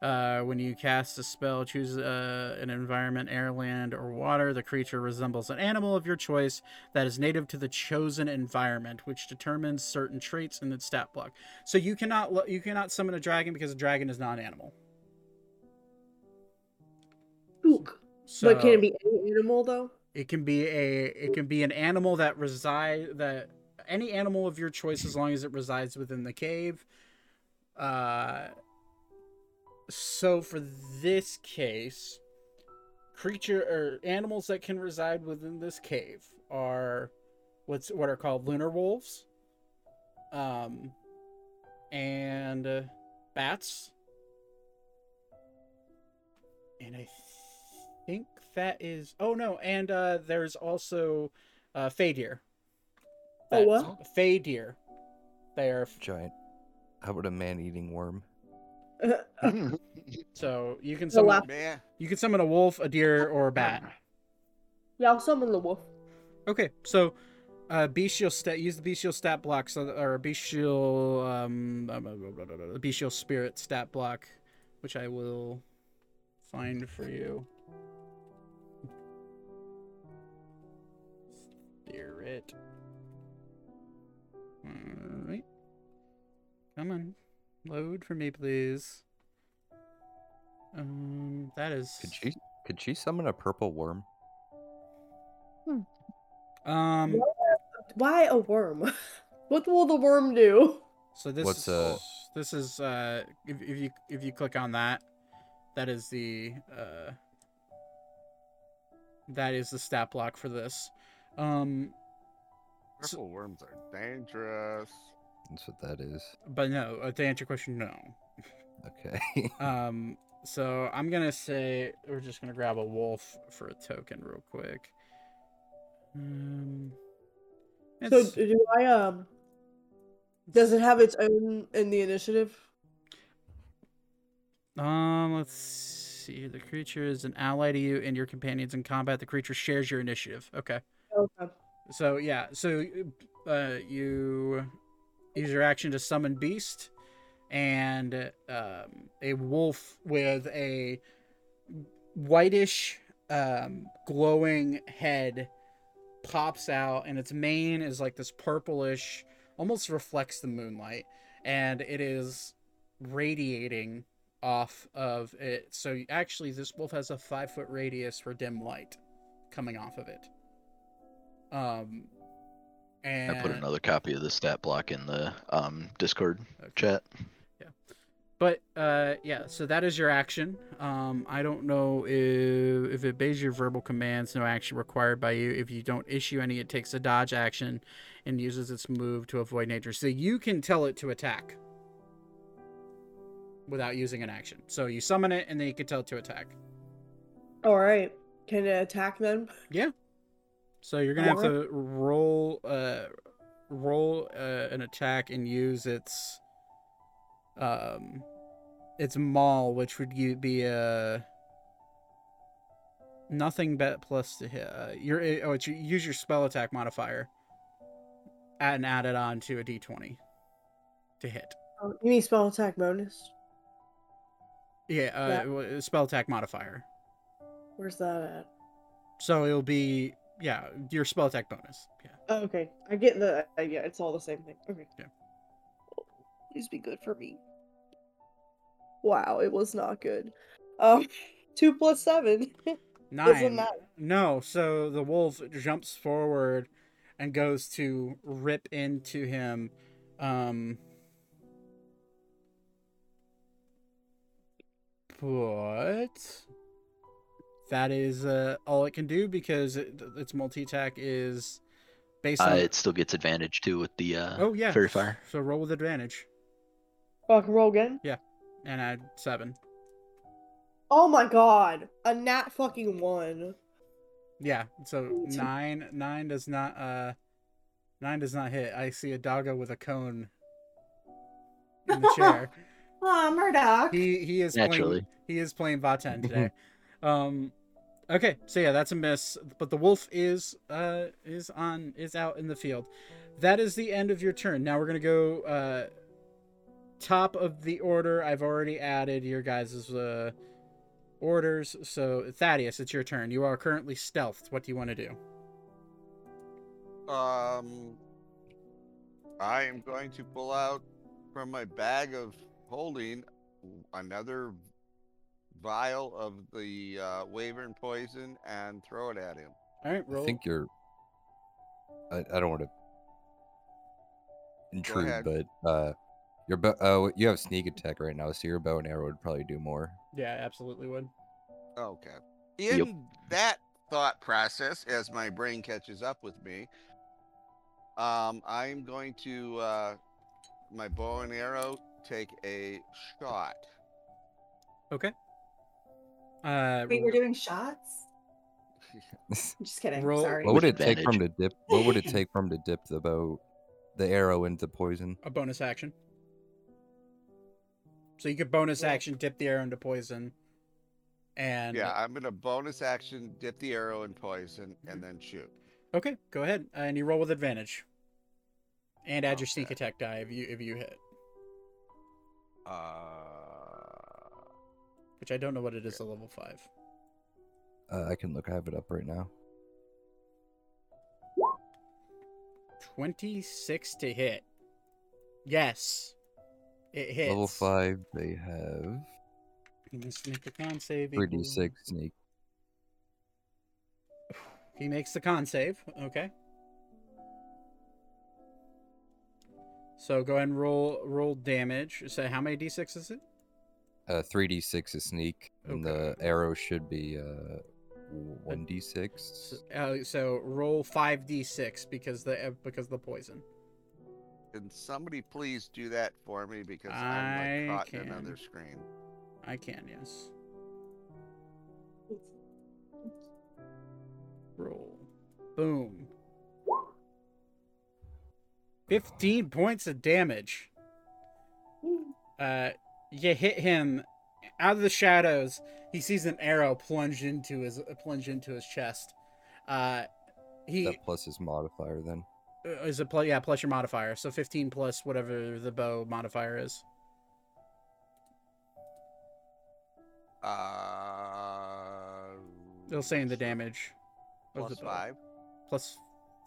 Speaker 1: Uh, when you cast a spell, choose uh, an environment, air, land, or water. The creature resembles an animal of your choice that is native to the chosen environment, which determines certain traits in its stat block. So you cannot you cannot summon a dragon because a dragon is not an animal. So
Speaker 9: But can it be any animal though?
Speaker 1: It can be a it can be an animal that reside that any animal of your choice as long as it resides within the cave. Uh so for this case, creature or animals that can reside within this cave are what's what are called lunar wolves. Um and uh, bats. And I think that is oh no, and uh there's also uh fey deer.
Speaker 9: Oh, what?
Speaker 1: That's- Fey deer. They are
Speaker 7: Giant. How about a man-eating worm? <laughs>
Speaker 1: so you can summon
Speaker 9: lap-
Speaker 4: Man,
Speaker 1: you can summon a wolf, a deer, or a bat.
Speaker 9: yeah, I'll summon the wolf.
Speaker 1: Okay, so uh bestial stat use the bestial stat block so or bestial um um, bestial spirit stat block, which I will find for you. Spirit. Alright. Come on. Load for me, please. Um that is
Speaker 7: Could she? Could she summon a purple worm?
Speaker 1: um
Speaker 9: Why a worm? <laughs> what will the worm do?
Speaker 1: So this
Speaker 7: What's,
Speaker 1: is
Speaker 7: uh,
Speaker 1: this is uh if, if you if you click on that, that is the uh that is the stat block for this. Um So-
Speaker 4: worms are dangerous.
Speaker 7: That's what that is.
Speaker 1: but no, uh, to answer your question, no.
Speaker 7: Okay. <laughs>
Speaker 1: Um so I'm gonna say we're just gonna grab a wolf for a token real quick. Um
Speaker 9: So do I um? Does it have its own in the initiative?
Speaker 1: Um, let's see. The creature is an ally to you and your companions in combat. The creature shares your initiative. Okay. So yeah, so uh, you use your action to summon beast, and um, a wolf with a whitish, um, glowing head pops out, and its mane is like this purplish, almost reflects the moonlight, and it is radiating off of it. So actually, this wolf has a five foot radius for dim light coming off of it. Um, and
Speaker 6: I put another copy of the stat block in the um, Discord
Speaker 1: Okay.
Speaker 6: chat.
Speaker 1: Yeah, but uh, yeah, so that is your action. Um, I don't know if if it obeys your verbal commands, no action required by you. If you don't issue any, it takes a dodge action and uses its move to avoid nature. So you can tell it to attack without using an action. So you summon it, and then you can tell it to attack.
Speaker 9: All right. Can it attack then?
Speaker 1: Yeah. So you're gonna have to roll uh roll uh, an attack and use its um its maul, which would be a nothing bet plus to hit. Uh, your oh, it's your, use your spell attack modifier and add it on to a d20 to hit.
Speaker 9: Oh, you mean spell attack bonus?
Speaker 1: Yeah, uh,
Speaker 9: Yeah.
Speaker 1: spell attack modifier.
Speaker 9: Where's that at?
Speaker 1: So it'll be yeah, your spell attack bonus. Yeah.
Speaker 9: Oh, okay, I get the yeah. It's all the same thing. Okay.
Speaker 1: Yeah.
Speaker 9: Please be good for me. Wow, it was not good. Um, <laughs> two plus seven. <laughs>
Speaker 1: Nine. No, so the wolf jumps forward and goes to rip into him. Um, but that is uh, all it can do because it, its multi attack is based
Speaker 6: Uh,
Speaker 1: on.
Speaker 6: it still gets advantage too with the uh,
Speaker 1: oh yeah,
Speaker 6: faerie fire.
Speaker 1: So roll with advantage
Speaker 9: Fuck, roll again.
Speaker 1: Yeah, and add seven.
Speaker 9: Oh my god, a nat fucking one.
Speaker 1: Yeah, so nine nine does not uh nine does not hit. I see a doggo with a cone in the chair.
Speaker 2: Aw, <laughs> Murdoch.
Speaker 1: he he is playing
Speaker 6: Naturally.
Speaker 1: he is playing Vaten <laughs> today. um okay, so yeah, that's a miss. But the wolf is uh is on is out in the field. That is the end of your turn. Now we're gonna go uh top of the order. I've already added your guys' uh orders. So Thaddeus, it's your turn. You are currently stealthed. What do you want to do?
Speaker 4: Um, I am going to pull out from my bag of holding another vial of the uh, Wyvern poison and throw it at him.
Speaker 1: All right, roll.
Speaker 7: I think you're. I, I don't want to intrude, but uh, your bow. Uh, you have sneak attack right now, so your bow and arrow would probably do more.
Speaker 1: Yeah, absolutely would.
Speaker 4: Okay. In that thought process, as my brain catches up with me, um, I'm going to uh, my bow and arrow take a shot.
Speaker 1: Okay. Uh,
Speaker 2: Wait, we're doing shots? <laughs> I'm just kidding.
Speaker 1: Roll-
Speaker 2: Sorry.
Speaker 7: What would
Speaker 6: With
Speaker 7: it take from to dip? What would it take from to dip the bow, the arrow into poison?
Speaker 1: a bonus action. So you could bonus
Speaker 9: Yeah.
Speaker 1: action dip the arrow into poison, and
Speaker 4: yeah, I'm gonna bonus action dip the arrow in poison and then shoot.
Speaker 1: okay, go ahead and you roll with advantage, and add your sneak attack die if you if you hit,
Speaker 4: Uh,
Speaker 1: which I don't know what it is at level five.
Speaker 7: Uh, I can look. I have it up right now.
Speaker 1: Twenty six to hit. Yes, it hits.
Speaker 7: Level five, they have
Speaker 1: make a con save.
Speaker 7: three d six sneak.
Speaker 1: He makes the con save. Okay. So go ahead and roll roll damage. So how many d6 is it?
Speaker 7: Uh, three d six is sneak, and the arrow should be uh one d six.
Speaker 1: Uh, so roll five d6 because the uh, because the poison.
Speaker 4: can somebody please do that for me because I'm
Speaker 1: I
Speaker 4: like caught in another screen.
Speaker 1: I can yes. Roll. Boom. 15 points of damage. Uh, you hit him out of the shadows. He sees an arrow plunge into his plunge into his chest. Uh, he
Speaker 7: That plus his modifier then.
Speaker 1: uh, is a plus yeah plus your modifier, so 15 plus whatever the bow modifier is.
Speaker 4: Uh,
Speaker 1: It'll say in the damage.
Speaker 4: plus
Speaker 1: the
Speaker 4: five.
Speaker 1: plus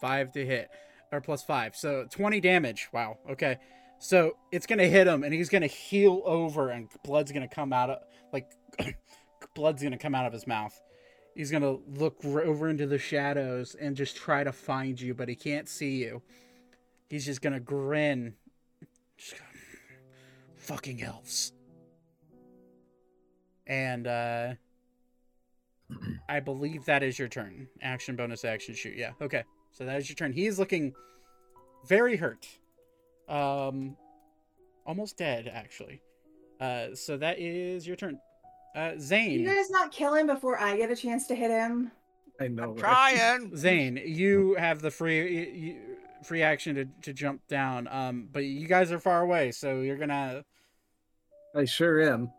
Speaker 1: five to hit, or plus five. So 20 damage. Wow. Okay. So it's gonna hit him, and he's gonna heal over, and blood's gonna come out of like <coughs> blood's gonna come out of his mouth. He's gonna look over into the shadows and just try to find you, but he can't see you. He's just gonna grin. Just go, <sighs> fucking elves. And uh I believe that is your turn. Action, bonus action, shoot. Yeah. Okay. So that is your turn. He is looking very hurt. Um, almost dead, actually. Uh, so that is your turn. Uh, Zane.
Speaker 2: you guys not kill him before I get a chance to hit him?
Speaker 3: I know. right?
Speaker 4: Trying. <laughs>
Speaker 1: Zane, you have the free you, you- free action to, to jump down. Um, but you guys are far away, so you're gonna.
Speaker 3: I sure am.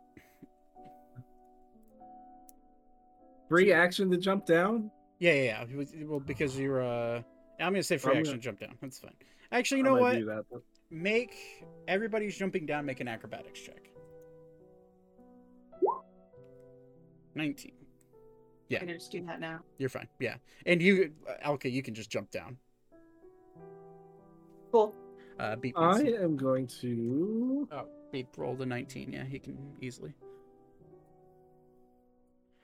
Speaker 3: Free action to jump down?
Speaker 1: Yeah, yeah, yeah. Well, because you're. Uh, I'm gonna say free
Speaker 3: I'm
Speaker 1: action
Speaker 3: gonna-
Speaker 1: jump down. That's fine. Actually, you know what?
Speaker 3: that, but-
Speaker 1: Make everybody's jumping down. Make an acrobatics check. Nineteen. Yeah.
Speaker 2: I'm gonna just do that now.
Speaker 1: You're fine. Yeah. And you, uh, Elka, you can just jump down.
Speaker 2: Cool.
Speaker 1: Uh, beep.
Speaker 3: I
Speaker 1: needs-
Speaker 3: am going to.
Speaker 1: Oh, beep rolled a 19. Yeah, he can easily.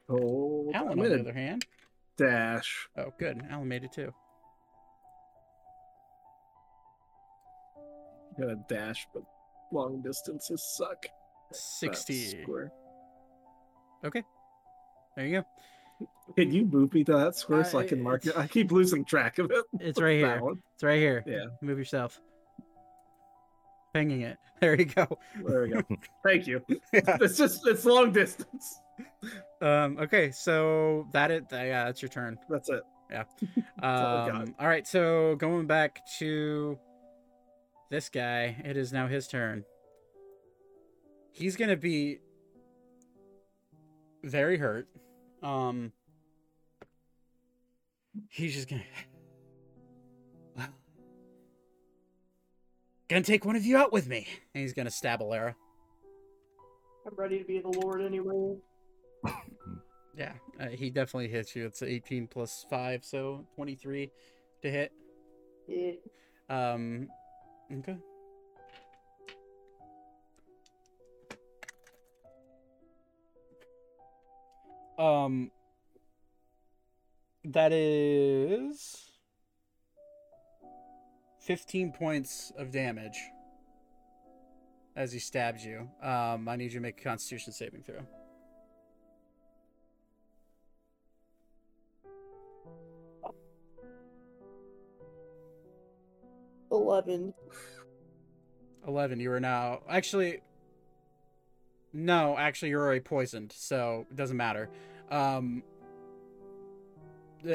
Speaker 3: oh
Speaker 1: Alan,
Speaker 3: I'm
Speaker 1: on the
Speaker 3: gonna
Speaker 1: other hand.
Speaker 3: dash.
Speaker 1: Oh, good. Alan made it too.
Speaker 3: Gonna dash, but long distances suck.
Speaker 1: 60.
Speaker 3: Square.
Speaker 1: Okay. There you go.
Speaker 3: Can you move me to that square so I can mark it? I keep losing track of it.
Speaker 1: It's right here. <laughs>
Speaker 3: one.
Speaker 1: It's right here.
Speaker 3: Yeah.
Speaker 1: Move yourself. Pinging it. <laughs> There you go.
Speaker 3: There we go. <laughs> Thank you.
Speaker 1: Yeah.
Speaker 3: It's just it's long distance.
Speaker 1: Um. Okay. So that it. Yeah, that's your turn.
Speaker 3: That's it.
Speaker 1: Yeah.
Speaker 3: all.
Speaker 1: Um. All right. So going back to this guy, it is now his turn. He's gonna be very hurt. Um. He's just gonna. Well, <sighs> gonna take one of you out with me, and he's gonna stab Alara.
Speaker 9: I'm ready to be the Lord anyway. <laughs>
Speaker 1: Yeah, uh, he definitely hits you. It's 18 plus 5, so 23 to hit.
Speaker 9: Yeah.
Speaker 1: Um, okay. Um, that is 15 points of damage as he stabs you. Um, I need you to make a constitution saving throw.
Speaker 9: Eleven.
Speaker 1: 11 you are now actually no actually you're already poisoned so it doesn't matter. Um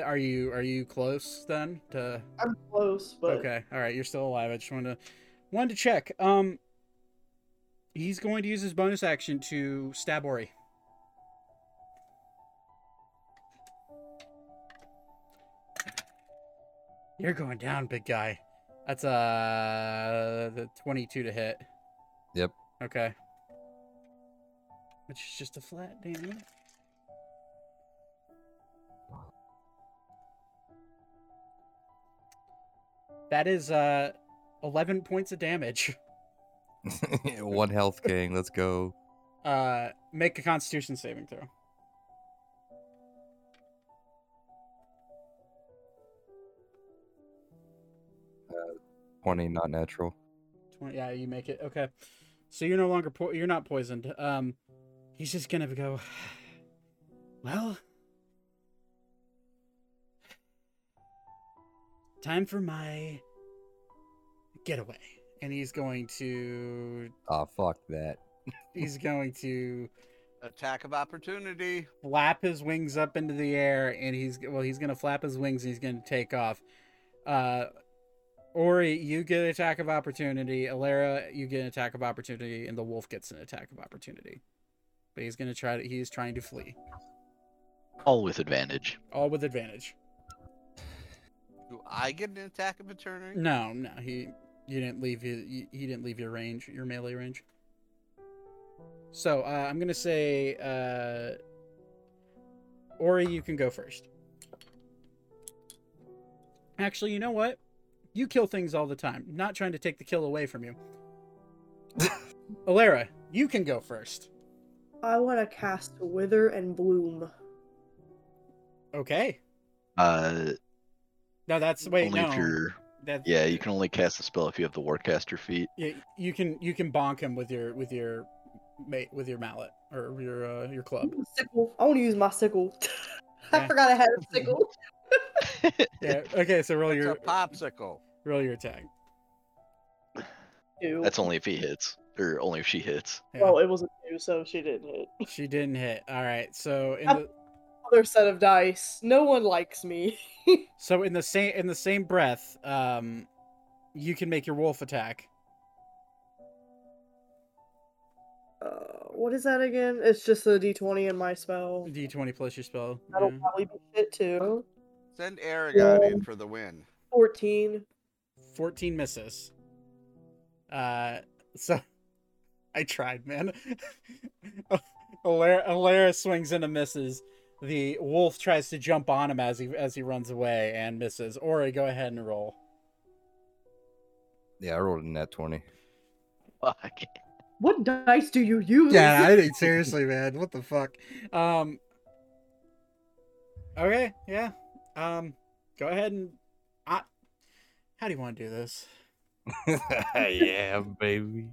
Speaker 1: are you are you close then to
Speaker 9: I'm close, but
Speaker 1: okay all right you're still alive i just wanted to wanted to check. Um he's going to use his bonus action to stab ori. You're going down big guy that's uh the 22 to hit
Speaker 7: Yep.
Speaker 1: Okay. Which is just a flat damage. That is uh 11 points of damage. <laughs> <laughs>
Speaker 7: One health king. Let's go.
Speaker 1: Uh make a constitution saving throw.
Speaker 7: Twenty, not natural.
Speaker 1: 20 yeah, you make it. Okay. So you're no longer po- you're not poisoned. Um he's just going to go Well, time for my getaway. And he's going to
Speaker 7: Ah, fuck that.
Speaker 1: he's <laughs> going to
Speaker 4: Attack of opportunity.
Speaker 1: flap his wings up into the air and he's well he's gonna flap his wings and he's gonna take off uh ori you get an attack of opportunity. Alara you get an attack of opportunity and the wolf gets an attack of opportunity. But he's gonna try to he's trying to flee.
Speaker 6: All with advantage.
Speaker 1: all with advantage.
Speaker 4: Do I get an attack of opportunity?
Speaker 1: no no he you didn't leave his, he, he didn't leave your range your melee range. So uh, i'm gonna say uh ori you can go first. Actually you know what you kill things all the time I'm not trying to take the kill away from you <laughs> alara you can go first
Speaker 9: I want to cast Wither and Bloom.
Speaker 1: okay
Speaker 6: Uh,
Speaker 1: no that's wait
Speaker 6: only
Speaker 1: no
Speaker 6: if you're.
Speaker 1: that's,
Speaker 6: Yeah, you can only cast a spell if you have the Warcaster feat.
Speaker 1: Yeah, you can you can bonk him with your with your mate with your mallet or your uh, your club.
Speaker 9: Sickle. I want to use my sickle. <laughs> I
Speaker 1: Yeah.
Speaker 9: forgot I had a sickle. <laughs>
Speaker 1: Yeah. Okay. So roll
Speaker 4: It's
Speaker 1: your
Speaker 4: a popsicle.
Speaker 1: roll your attack.
Speaker 9: Two.
Speaker 6: That's only if he hits, or only if she hits.
Speaker 1: Yeah.
Speaker 9: Well, it was a two, so she didn't hit.
Speaker 1: she didn't hit. All right. So in the
Speaker 9: Other set of dice. No one likes me. <laughs>
Speaker 1: so in the same in the same breath, um, you can make your wolf attack.
Speaker 9: uh, what is that again? It's just a d20 in my spell.
Speaker 1: D twenty plus your spell.
Speaker 9: That'll
Speaker 1: yeah.
Speaker 9: probably be shit too.
Speaker 4: Send Aragon in for the win.
Speaker 9: 14.
Speaker 1: 14 misses. Uh, so <laughs> I tried, man. <laughs> Alara, Alara swings into misses. the wolf tries to jump on him as he as he runs away and misses. Ori, go ahead and roll.
Speaker 7: Yeah, I rolled a net twenty.
Speaker 6: Fuck.
Speaker 9: What dice do you use?
Speaker 1: Yeah, I <laughs> think seriously, man. What the fuck? Um. Okay, yeah. Um, go ahead and. I, how do you want to do this? <laughs>
Speaker 7: yeah, baby.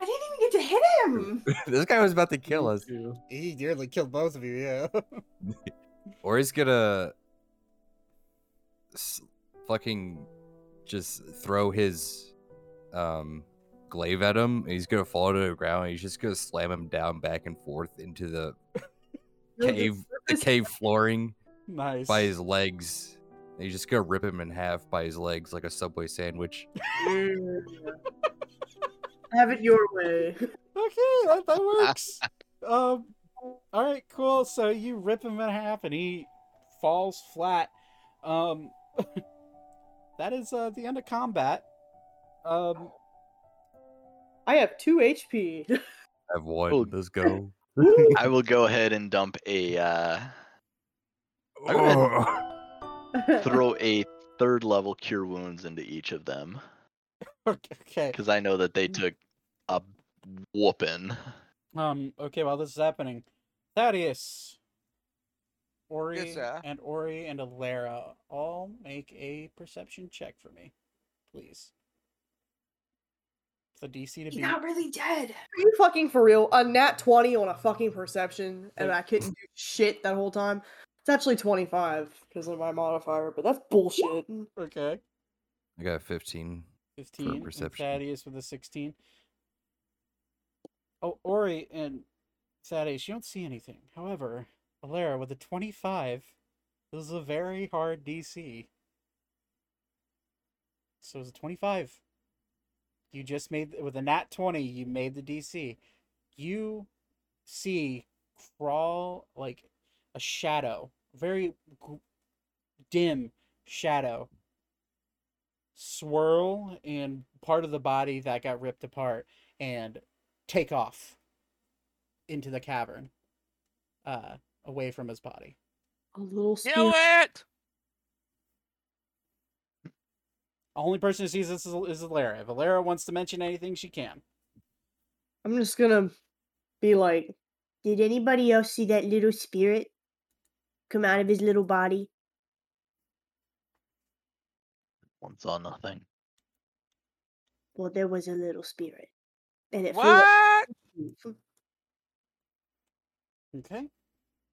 Speaker 2: I didn't even get to hit him. <laughs>
Speaker 7: this guy was about to kill us.
Speaker 1: He nearly killed both of you. Yeah. <laughs>
Speaker 7: Or he's gonna fucking just throw his um glaive at him. and He's gonna fall to the ground. And he's just gonna slam him down back and forth into the cave, the cave flooring
Speaker 1: nice.
Speaker 7: by his legs. And he's just gonna rip him in half by his legs like a subway sandwich. <laughs>
Speaker 9: Have it your way.
Speaker 1: Okay, that, that works. um, all right, cool. So you rip him in half, and he falls flat. Um, <laughs> that is uh, the end of combat. Um,
Speaker 9: I have two HP.
Speaker 7: I have one. Let's go. <laughs>
Speaker 6: I will go ahead and dump a uh, I go
Speaker 8: Oh, <laughs>
Speaker 6: throw a third level cure wounds into each of them
Speaker 1: okay.
Speaker 6: because I know that they took a whooping.
Speaker 1: Um, okay. While this is happening, Thaddeus, Ori,
Speaker 4: sir.
Speaker 1: and Ori and Alara all make a perception check for me, please. The DC to be
Speaker 2: He's
Speaker 1: beat.
Speaker 2: not really dead.
Speaker 9: Are you fucking for real? A nat 20 on a fucking perception, and I couldn't do shit that whole time? It's actually 25 because of my modifier, but that's bullshit.
Speaker 1: Okay.
Speaker 7: I got 15.
Speaker 1: 15 and
Speaker 7: perception.
Speaker 1: Thaddeus with a 16. Oh, Ori and Thaddeus, you don't see anything. However, Alara with a 25, this is a very hard DC. So it's a 25. You just made, with a nat 20, you made the DC. You see crawl like a shadow, very g- dim shadow swirl and part of the body that got ripped apart and take off into the cavern uh away from his body
Speaker 9: A little
Speaker 4: Do
Speaker 9: spirit.
Speaker 4: it!
Speaker 1: only person who sees this is, is Alara. if Alara wants to mention anything she can
Speaker 9: I'm just gonna be like,
Speaker 10: Did anybody else see that little spirit come out of his little body?
Speaker 6: One saw nothing.
Speaker 10: Well, there was a little spirit. And it
Speaker 4: What?
Speaker 10: up-
Speaker 1: okay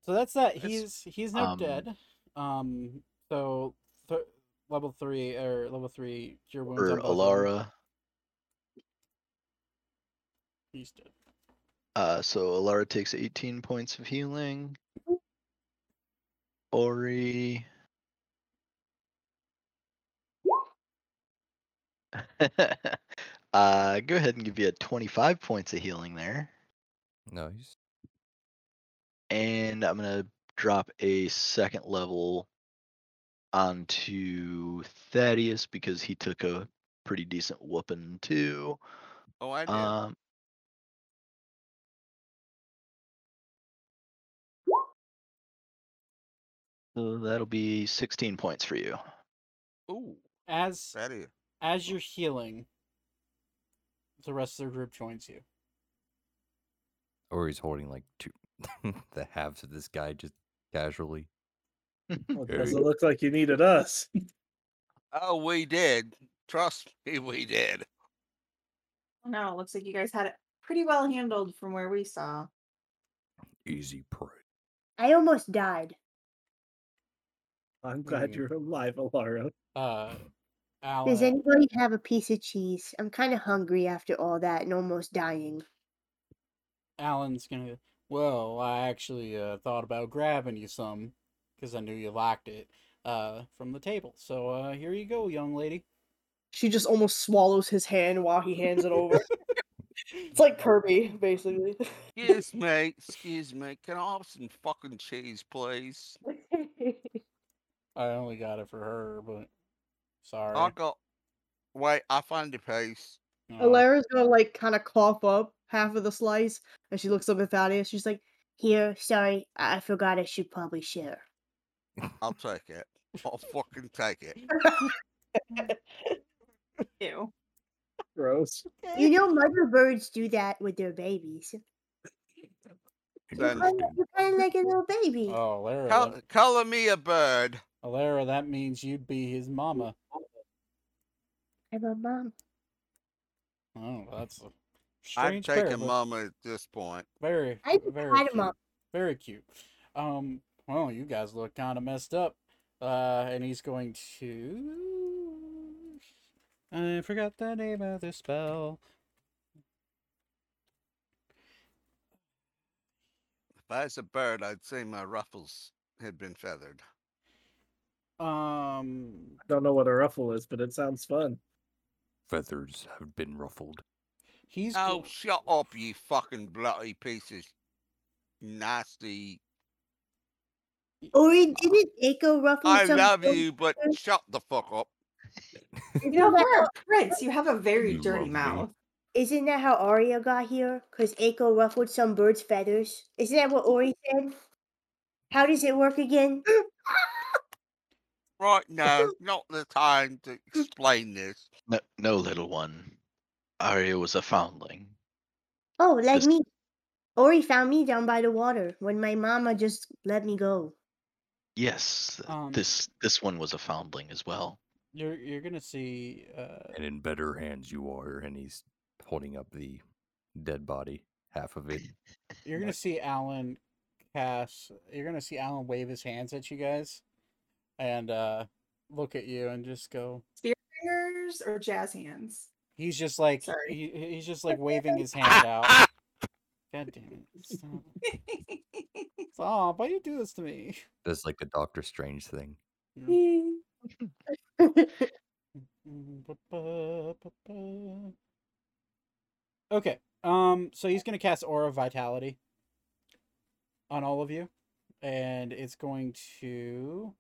Speaker 1: so that's that
Speaker 4: That's-
Speaker 1: he's he's now
Speaker 6: um,
Speaker 1: dead um so th- level three or level three cure wounds
Speaker 6: For
Speaker 1: on both of them.
Speaker 6: Alara,
Speaker 1: he's dead
Speaker 6: uh, so Alara takes 18 points of healing. Ori. <laughs> uh, go ahead and give you a 25 points of healing there.
Speaker 7: Nice.
Speaker 6: And I'm gonna drop a second level onto Thaddeus because he took a pretty decent whooping too.
Speaker 4: Oh, I did.
Speaker 6: Um, so that'll be 16 points for you.
Speaker 4: Ooh,
Speaker 1: as
Speaker 4: that is.
Speaker 1: as you're healing the rest of the group joins you
Speaker 7: Or he's holding like two <laughs> the halves of this guy just casually. <laughs>
Speaker 3: Well, it doesn't look like you needed us. <laughs>
Speaker 4: Oh, we did. Trust me, we did.
Speaker 2: No, it looks like you guys had it pretty well handled from where we saw.
Speaker 8: easy prey.
Speaker 10: I almost died.
Speaker 3: I'm glad
Speaker 1: Mm.
Speaker 3: you're alive, Alara.
Speaker 1: uh
Speaker 10: Does anybody have a piece of cheese? I'm kind of hungry after all that and almost dying.
Speaker 1: Alan's gonna. Well, I actually uh, thought about grabbing you some because I knew you liked it uh, from the table. So uh, here you go, young lady.
Speaker 9: she just almost swallows his hand while he hands it over. <laughs> it's like Kirby, basically.
Speaker 4: Excuse me, excuse me. Can I have some fucking cheese, please? <laughs>
Speaker 1: I only got it for her, but sorry.
Speaker 4: I got. Wait, I found the piece.
Speaker 1: Uh,
Speaker 9: Alara's gonna like kind of cough up half of the slice, and she looks up at Thaddeus. She's like,
Speaker 10: Here, sorry, I I forgot I should probably share.
Speaker 4: I'll take it. I'll fucking take it. <laughs>
Speaker 2: Ew.
Speaker 3: Gross.
Speaker 10: You know, mother birds do that with their babies.
Speaker 4: Then
Speaker 10: You're kind of like a little baby.
Speaker 1: Oh, Lara.
Speaker 4: Call,
Speaker 1: that-
Speaker 4: color me a bird.
Speaker 1: Lara, that means you'd be his mama.
Speaker 10: I'm a mom.
Speaker 1: Oh, that's a
Speaker 4: I'm
Speaker 1: strange pair,
Speaker 4: taking
Speaker 1: but
Speaker 4: mama at this point.
Speaker 1: Very,
Speaker 10: I just
Speaker 1: very
Speaker 10: a
Speaker 1: cute.
Speaker 10: mom.
Speaker 1: Very cute. Um, well, you guys look kind of messed up. Uh, and he's going to. I forgot the name of the spell.
Speaker 4: If I was a bird, I'd say my ruffles had been feathered.
Speaker 1: Um, I
Speaker 3: Don't know what a ruffle is, but it sounds fun.
Speaker 8: Feathers have been ruffled.
Speaker 1: he's.
Speaker 4: Oh,
Speaker 1: go-
Speaker 4: shut up, you fucking bloody pieces. Nasty.
Speaker 10: Ori, didn't Echo ruffle
Speaker 4: I
Speaker 10: some
Speaker 4: love you, but shut the fuck up.
Speaker 2: You know, <laughs> you're prince. You have a very
Speaker 8: You
Speaker 2: dirty
Speaker 8: love me.
Speaker 2: mouth.
Speaker 10: Isn't that how Arya got here? Because Echo ruffled some bird's feathers. Isn't that what Ori said? How does it work again?
Speaker 4: Right now, <laughs> not the time to explain this.
Speaker 6: No, no, little one. Arya was a foundling.
Speaker 10: Oh, like
Speaker 6: Just-
Speaker 10: me. Ori found me down by the water when my mama just let me go.
Speaker 6: Yes,
Speaker 1: Um,
Speaker 6: this this one was a foundling as well.
Speaker 1: You're you're gonna see. Uh,
Speaker 8: And in better hands you are. And he's holding up the dead body, half of it.
Speaker 1: you're gonna <laughs> see Alan cast. You're gonna see Alan wave his hands at you guys, and uh, look at you and just go.
Speaker 2: Spear fingers or jazz hands?
Speaker 1: He's just like
Speaker 2: Sorry.
Speaker 1: he, he's just like waving his hand <laughs> out. God damn it! Stop. <laughs> Stop! Why you do this to me?
Speaker 7: Does like the Doctor Strange thing. <laughs>
Speaker 1: Okay. Um. So he's gonna cast Aura of Vitality on all of you, and it's going to.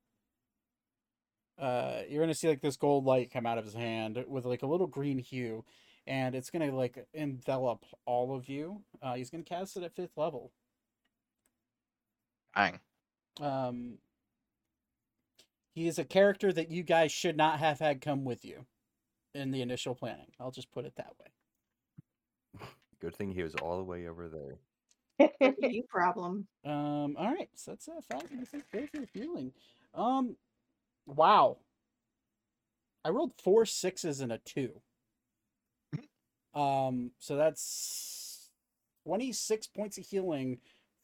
Speaker 1: Uh, you're gonna see like this gold light come out of his hand with like a little green hue, and it's gonna like envelop all of you. Uh, he's gonna cast it at fifth level.
Speaker 6: Bang.
Speaker 1: Um, he is a character that you guys should not have had come with you in the initial planning. I'll just put it that way. <laughs>
Speaker 7: Good thing he was all the way over there.
Speaker 2: you problem.
Speaker 1: Um, all right, so that's a five and a six go for healing. Um, wow. I rolled four sixes and a two. Um, so that's twenty six points of healing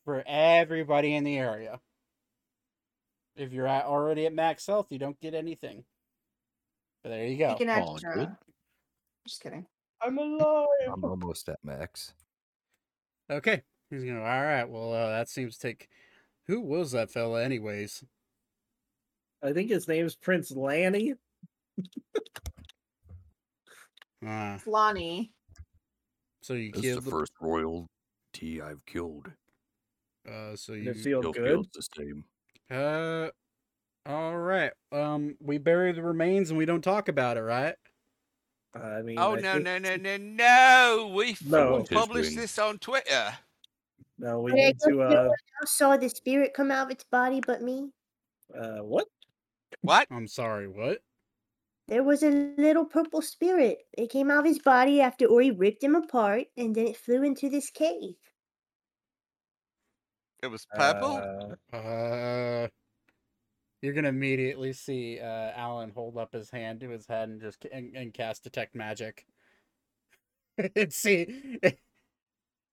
Speaker 1: for everybody in the area. If you're at, already at max health, you don't get anything. But there you go.
Speaker 2: Take an
Speaker 6: Oh,
Speaker 2: extra.
Speaker 6: good.
Speaker 2: Just kidding.
Speaker 9: I'm alive.
Speaker 7: I'm almost at max.
Speaker 1: Okay. He's gonna. All right. Well, uh, that seems to take. Who was that fella, anyways?
Speaker 3: I think his name's Prince Lanny.
Speaker 1: Uh,
Speaker 2: Lonnie.
Speaker 1: so you
Speaker 8: That's
Speaker 1: killed
Speaker 8: the first royalty I've killed.
Speaker 1: Uh, so you.
Speaker 3: it feel
Speaker 8: Still
Speaker 3: good?
Speaker 8: feels the same.
Speaker 1: Uh, all right. Um, we bury the remains and we don't talk about it, right?
Speaker 3: I mean,
Speaker 4: Oh
Speaker 3: I
Speaker 4: no
Speaker 3: think-
Speaker 4: no no no no! We
Speaker 3: No.
Speaker 4: f- published this on Twitter.
Speaker 3: No, we
Speaker 10: But
Speaker 3: need to.
Speaker 10: no
Speaker 3: Uh,
Speaker 10: one saw the spirit come out of its body but me.
Speaker 3: uh, what?
Speaker 4: What?
Speaker 1: I'm sorry. What?
Speaker 10: There was a little purple spirit. It came out of his body after Ori ripped him apart, and then it flew into this cave.
Speaker 4: It was purple.
Speaker 3: Uh,
Speaker 1: Uh, you're gonna immediately see uh Alan hold up his hand to his head and just and, and cast detect magic. <laughs> and see,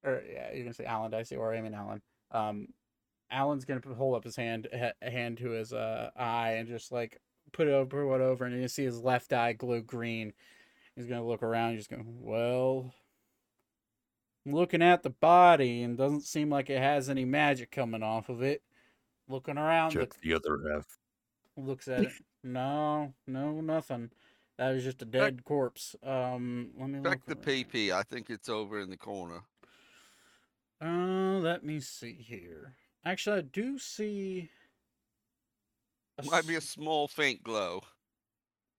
Speaker 1: or <laughs> yeah, you're gonna say Alan. Did I say or I mean Alan? Um, Alan's gonna p- hold up his hand ha- hand to his uh eye and just like put it over what over, and you're gonna see his left eye glow green. He's gonna look around. He's going, well, looking at the body and doesn't seem like it has any magic coming off of it. Looking around,
Speaker 8: Check
Speaker 1: look,
Speaker 8: the other half.
Speaker 1: looks at it. <laughs> No, no, nothing. That was just a dead corpse. Um, let me
Speaker 4: Check
Speaker 1: look
Speaker 4: the
Speaker 1: around.
Speaker 4: PP. I think it's over in the corner.
Speaker 1: Uh, let me see here. Actually, I do see. a
Speaker 4: Might be a small faint glow.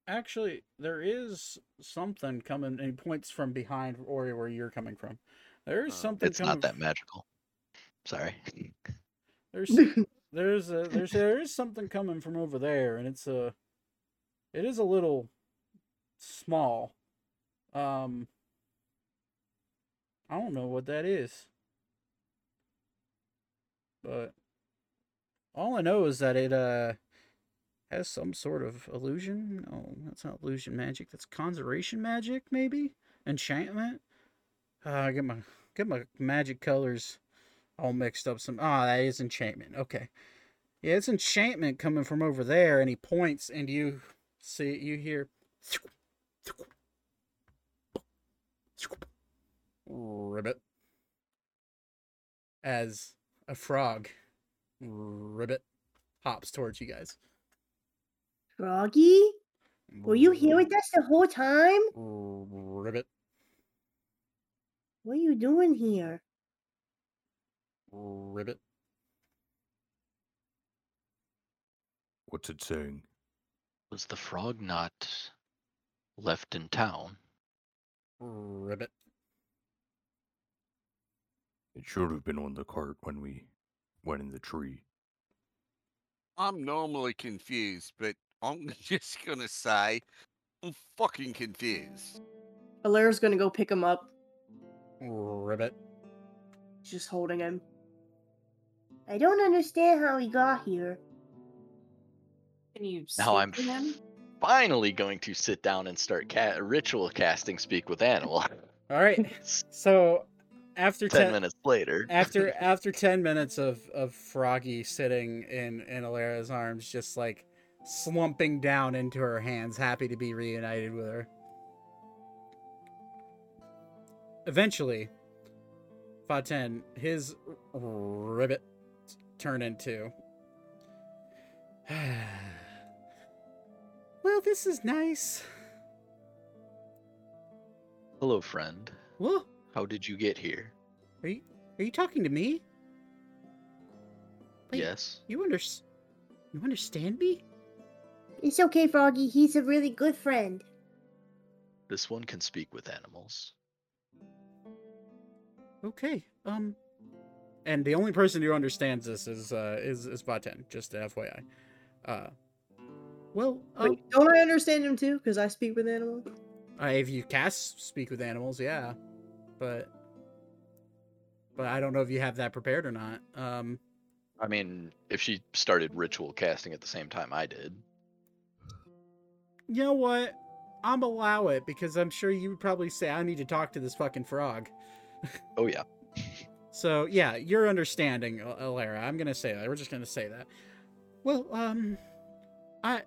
Speaker 1: Actually, there is something coming. And he points from behind Ori, where you're coming from. There is
Speaker 4: Oh.
Speaker 1: something.
Speaker 6: It's not that
Speaker 1: f-
Speaker 6: magical. Sorry.
Speaker 1: There's <laughs> there's a, there's there is something coming from over there, and it's a it is a little small. Um, I don't know what that is, but all I know is that it uh has some sort of illusion. Oh, that's not illusion magic. That's conjuration magic, maybe enchantment. Uh, get my get my magic colors all mixed up. Some ah, that is enchantment. Okay, yeah, it's enchantment coming from over there, and he points, and you see you hear ribbit as a frog ribbit hops towards you guys.
Speaker 10: Froggy? Were you here with us the whole time?
Speaker 1: Ribbit,
Speaker 10: What are you doing here?
Speaker 1: ribbit.
Speaker 8: What's it saying?
Speaker 6: Was the frog not left in town?
Speaker 1: Ribbit.
Speaker 8: It should have been on the cart when we went in the tree.
Speaker 4: I'm normally confused, but I'm <laughs> just gonna say I'm fucking confused.
Speaker 9: Alara's gonna go pick him up.
Speaker 1: Ribbit.
Speaker 9: Just holding him.
Speaker 10: I don't understand how he got here.
Speaker 2: Can you
Speaker 6: Now
Speaker 2: speak
Speaker 6: I'm
Speaker 2: to him?
Speaker 6: finally going to sit down and start ca- ritual casting speak with animal. <laughs> <laughs>
Speaker 1: All right. So after
Speaker 6: Ten
Speaker 1: ten,
Speaker 6: minutes later. <laughs>
Speaker 1: after after 10 minutes of of froggy sitting in in alara's arms just like slumping down into her hands happy to be reunited with her eventually Vaten his ribbit turn into <sighs> well this is nice
Speaker 6: Hello, friend.
Speaker 1: Whoa,
Speaker 6: How did you get here?
Speaker 1: are you are you talking to me Wait.
Speaker 6: Yes.
Speaker 1: you under you understand me
Speaker 10: It's okay, Froggy. He's a really good friend.
Speaker 6: This one can speak with animals.
Speaker 1: Okay. Um and the only person who understands this is uh is is Vaten, just FYI. Uh well, uh,
Speaker 9: Wait, don't I understand him too? Because I speak with animals.
Speaker 1: uh, if you cast speak with animals, yeah. But but I don't know if you have that prepared or not. Um
Speaker 6: I mean, if she started ritual casting at the same time I did.
Speaker 1: you know what? I'm allow it because I'm sure you would probably say I need to talk to this fucking frog.
Speaker 6: Oh yeah. <laughs>
Speaker 1: So yeah, you're understanding, Al- Alara. I'm gonna say that. We're just gonna say that. Well, um, I,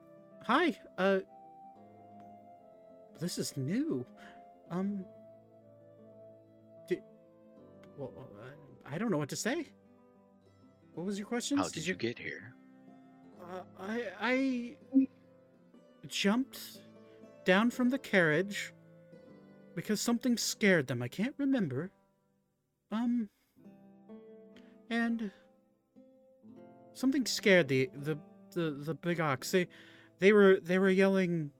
Speaker 1: hi. Uh, this is new. Um, well, uh, I don't know what to say. What was your question?
Speaker 6: How did you get here?
Speaker 1: Uh, I I jumped down from the carriage because something scared them. I can't remember. Um and something scared the the the, the big ox. They they were they were yelling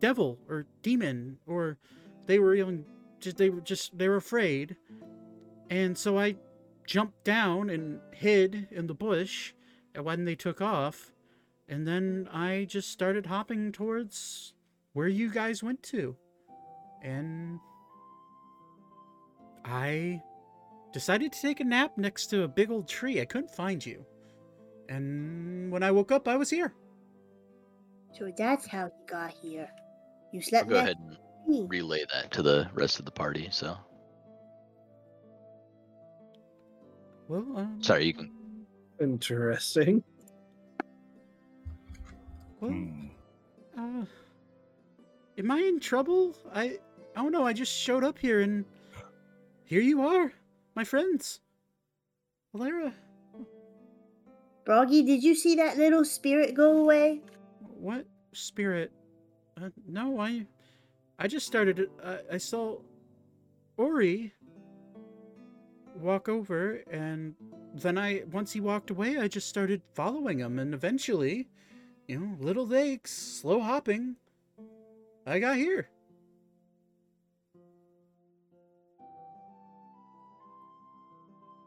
Speaker 1: devil or demon or they were yelling just they were just they were afraid. And so I jumped down and hid in the bush and when they took off and then I just started hopping towards where you guys went to. And I decided to take a nap next to a big old tree. I couldn't find you. And when I woke up, I was here.
Speaker 10: So that's how you got here. You
Speaker 6: I'll
Speaker 10: slept
Speaker 6: go
Speaker 10: next
Speaker 6: ahead and
Speaker 10: to me.
Speaker 6: Relay that to the rest of the party. So
Speaker 1: Well, um,
Speaker 6: sorry, you can.
Speaker 3: Interesting.
Speaker 1: Well,
Speaker 8: Hmm.
Speaker 1: uh, am I in trouble? I, I don't know. I just showed up here and here you are, my friends. Alara,
Speaker 10: Froggy, did you see that little spirit go away?
Speaker 1: what spirit? Uh, no, I, I just started. Uh, I saw Ori walk over, and then I, once he walked away, I just started following him, and eventually, you know, little legs, slow hopping, I got here.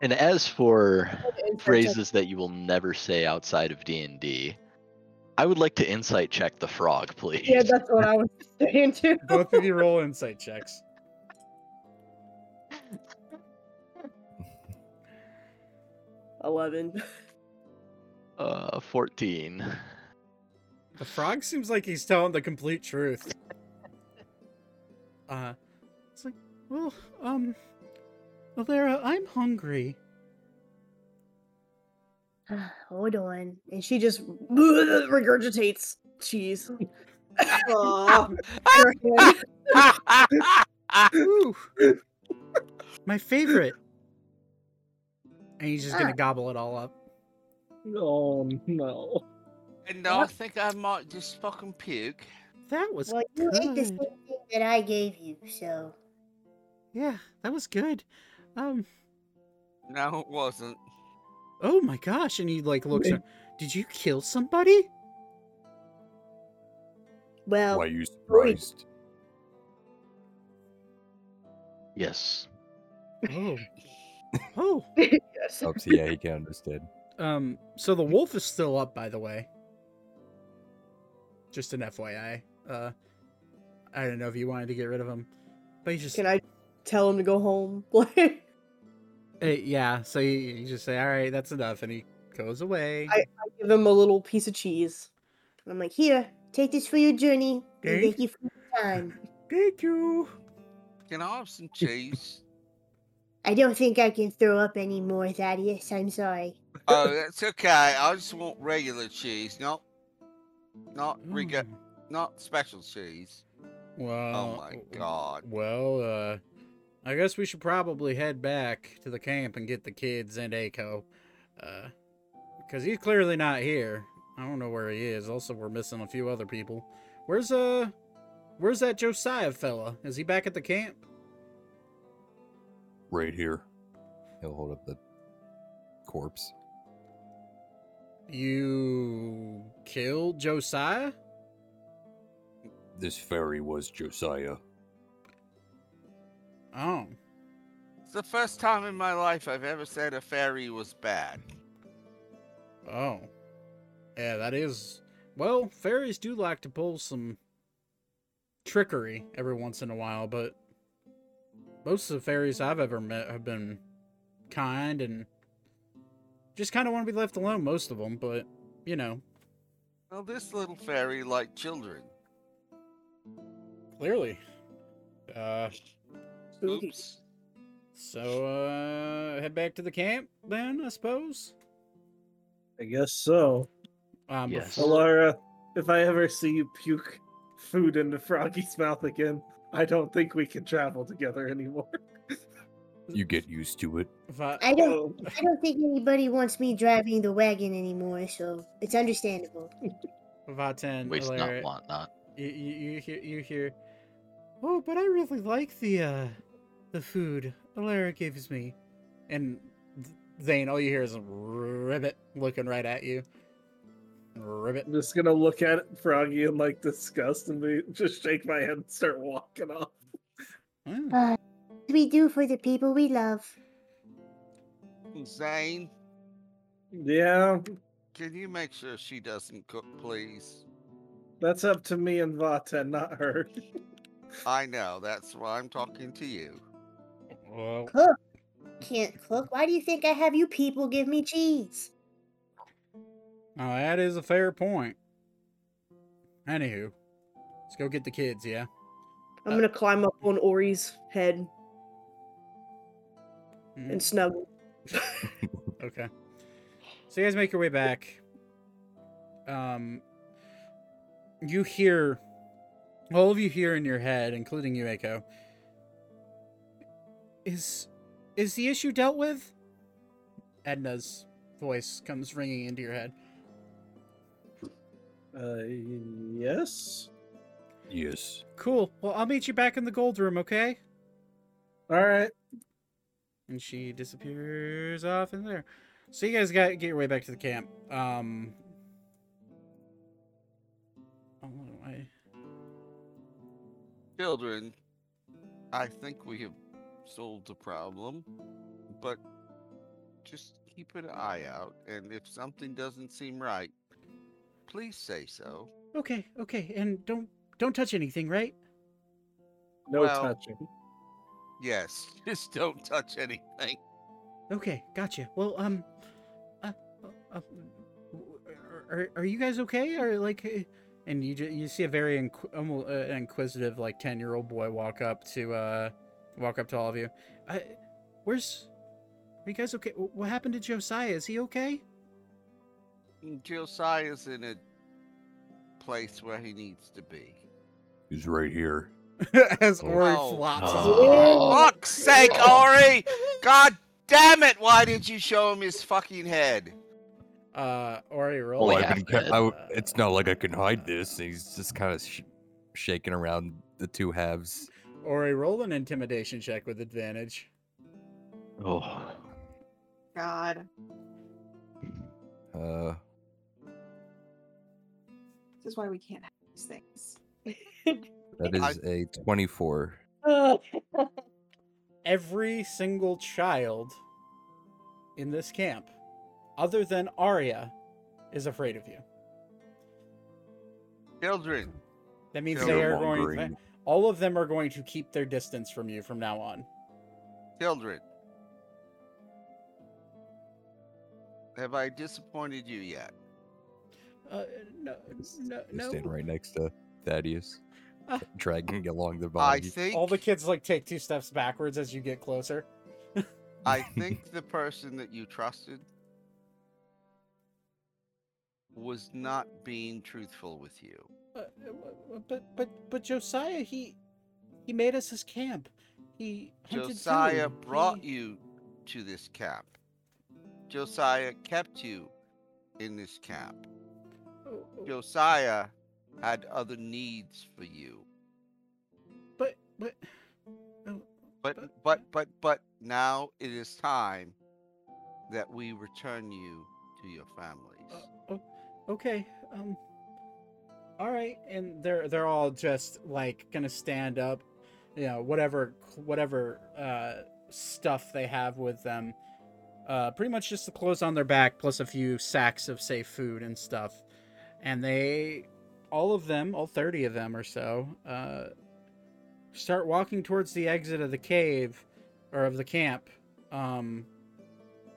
Speaker 6: And as for phrases that you will never say outside of D&D, I would like to insight check the frog, please.
Speaker 9: Yeah, that's what I was <laughs> saying too.
Speaker 1: Both of you roll insight checks.
Speaker 9: Eleven.
Speaker 6: Uh, 14.
Speaker 1: The frog seems like he's telling the complete truth. Uh, it's like, well, um, Alara, I'm hungry.
Speaker 10: Hold on.
Speaker 9: And she just <laughs> regurgitates cheese. <laughs>
Speaker 2: Aw. <laughs>
Speaker 9: Her hand.
Speaker 1: Ooh, my favorite. And he's just gonna gobble it all up.
Speaker 3: Oh no.
Speaker 4: And I think I might just fucking puke.
Speaker 1: That was
Speaker 10: Well, you ate the same thing that I gave you, so.
Speaker 1: Yeah, that was good. Um,
Speaker 4: No, it wasn't.
Speaker 1: Oh my gosh! And he like looks. At, Did you kill somebody?
Speaker 10: Well,
Speaker 8: Why are you surprised?
Speaker 6: Yes.
Speaker 1: Oh, <laughs> oh.
Speaker 9: yes.
Speaker 8: So yeah, he can understand.
Speaker 1: Um, so the wolf is still up, by the way. Just an FYI. Uh, I don't know if you wanted to get rid of him, but he just
Speaker 9: Can I tell him to go home? <laughs> Like,
Speaker 1: Uh, yeah. So you, you just say, "All right, that's enough," and he goes away.
Speaker 9: I- give him a little piece of cheese.
Speaker 10: And I'm like, here, take this for your journey. And thank you for your time. <laughs>
Speaker 1: Thank you.
Speaker 4: Can I have some cheese?
Speaker 10: I don't think I can throw up anymore, Thaddeus. I'm sorry.
Speaker 4: oh, that's okay. I just want regular cheese, not not rega-
Speaker 1: Mm.
Speaker 4: not special cheese.
Speaker 1: Well.
Speaker 4: Oh my god.
Speaker 1: Well, uh, I guess we should probably head back to the camp and get the kids and Aiko, uh, because he's clearly not here. I don't know where he is. Also, we're missing a few other people. Where's uh, where's that Josiah fella? Is he back at the camp?
Speaker 8: Right here. He'll hold up the corpse.
Speaker 1: You killed Josiah?
Speaker 8: This fairy was Josiah.
Speaker 1: Oh,
Speaker 4: It's the first time in my life I've ever said a fairy was bad.
Speaker 1: oh, yeah. That is. Well, fairies do like to pull some trickery every once in a while, but most of the fairies I've ever met have been kind and just kind of want to be left alone. Most of them, but you know,
Speaker 4: Well, this little fairy liked children.
Speaker 1: clearly. Uh,
Speaker 9: spooky.
Speaker 4: Oops.
Speaker 1: so uh, head back to the camp then, I suppose.
Speaker 3: I guess so.
Speaker 1: Um,
Speaker 6: Yes.
Speaker 3: Alara, if I ever see you puke food into Froggy's mouth again, I don't think we can travel together anymore.
Speaker 8: You get used to it.
Speaker 1: I-
Speaker 10: I don't.
Speaker 3: Oh,
Speaker 10: I don't think anybody wants me driving the wagon anymore, so it's understandable.
Speaker 1: Vaten,
Speaker 6: Waste not, want not.
Speaker 1: you, you, you hear you hear oh but i really like the uh the food alara gives me and zane all you hear is a ribbit looking right at you ribbit
Speaker 3: I'm just gonna look at it, Froggy in like disgust and be, just shake my head and start walking off.
Speaker 1: Hmm.
Speaker 10: Uh, we do for the people we love.
Speaker 4: Zane,
Speaker 3: Yeah,
Speaker 4: can you make sure she doesn't cook, please?
Speaker 3: that's up to me and Vata, not her. <laughs>
Speaker 4: I know, that's why I'm talking to you.
Speaker 1: Well
Speaker 10: Cook. Can't cook. Why do you think I have you people give me cheese?
Speaker 1: now that is a fair point anywho let's go get the kids yeah
Speaker 9: I'm gonna climb up on Ori's head
Speaker 1: Mhm.
Speaker 9: and snuggle. <laughs>
Speaker 1: Okay. So you guys make your way back. Um, you hear, all of you hear in your head, including you, Echo. Is, is the issue dealt with? Edna's voice comes ringing into your head.
Speaker 3: Uh, yes.
Speaker 8: Yes.
Speaker 1: Cool. Well, I'll meet you back in the gold room, okay?
Speaker 3: All right.
Speaker 1: And she disappears off in there. So you guys got get your way back to the camp. Um. Oh, I.
Speaker 4: Children, I think we have solved the problem, but just keep an eye out, and if something doesn't seem right, please say so.
Speaker 1: Okay, okay, and don't don't touch anything, right?
Speaker 3: No
Speaker 4: Well-
Speaker 3: touching.
Speaker 4: Yes, <laughs> just don't touch anything.
Speaker 1: Okay, gotcha. Well, um, uh, uh, uh, are, are you guys okay? Or like, uh, and you ju- you see a very inqu- almost, uh, inquisitive like ten year old boy walk up to uh walk up to all of you. Uh, where's? Are you guys okay? What happened to Josiah? Is he okay?
Speaker 4: Josiah's in a place where he needs to be.
Speaker 8: He's right here. <laughs>
Speaker 1: As
Speaker 8: Oh.
Speaker 1: Ori
Speaker 4: Oh.
Speaker 1: flops.
Speaker 6: Oh.
Speaker 4: Fuck's sake, <laughs> Ori! God damn it! Why didn't you show him his fucking head?
Speaker 1: Uh, Ori roll.
Speaker 6: Only
Speaker 8: Well, I've been ca-
Speaker 6: dead.
Speaker 8: I w- it's not like I can hide this. He's just kind of sh- shaking around the two halves.
Speaker 1: Ori roll an intimidation check with advantage.
Speaker 6: Oh.
Speaker 2: God.
Speaker 8: Uh,
Speaker 2: This is why we can't have these things.
Speaker 8: that is a 24. <laughs>
Speaker 1: every single child in this camp, other than Arya, is afraid of you.
Speaker 4: Children,
Speaker 1: That means
Speaker 4: Yeah,
Speaker 1: they
Speaker 4: they're
Speaker 1: are going.
Speaker 8: Mongering.
Speaker 1: all of them are going to keep their distance from you from now on.
Speaker 4: children. Have I disappointed you yet?
Speaker 1: Uh, no, no, no.
Speaker 8: standing right next to Thaddeus,
Speaker 1: Ah.
Speaker 8: dragging along the
Speaker 4: I
Speaker 8: body.
Speaker 4: think
Speaker 1: All the kids like take two steps backwards as you get closer. <laughs>
Speaker 4: I think the person that you trusted was not being truthful with you.
Speaker 1: Uh, uh, but but but Josiah, he he made us his camp. He
Speaker 4: Josiah
Speaker 1: food.
Speaker 4: brought
Speaker 1: He-
Speaker 4: you to this camp. Josiah kept you in this camp.
Speaker 1: Oh, oh,
Speaker 4: Josiah had other needs for you.
Speaker 1: But but oh,
Speaker 4: But
Speaker 1: But-
Speaker 4: but but but now it is time that we return you to your families.
Speaker 1: uh, okay. Um. All right, and they're they're all just like gonna stand up, you know, whatever whatever uh, stuff they have with them. Uh, pretty much just the clothes on their back plus a few sacks of safe food and stuff, and they, all of them, all thirty of them or so, uh, start walking towards the exit of the cave or of the camp. Um,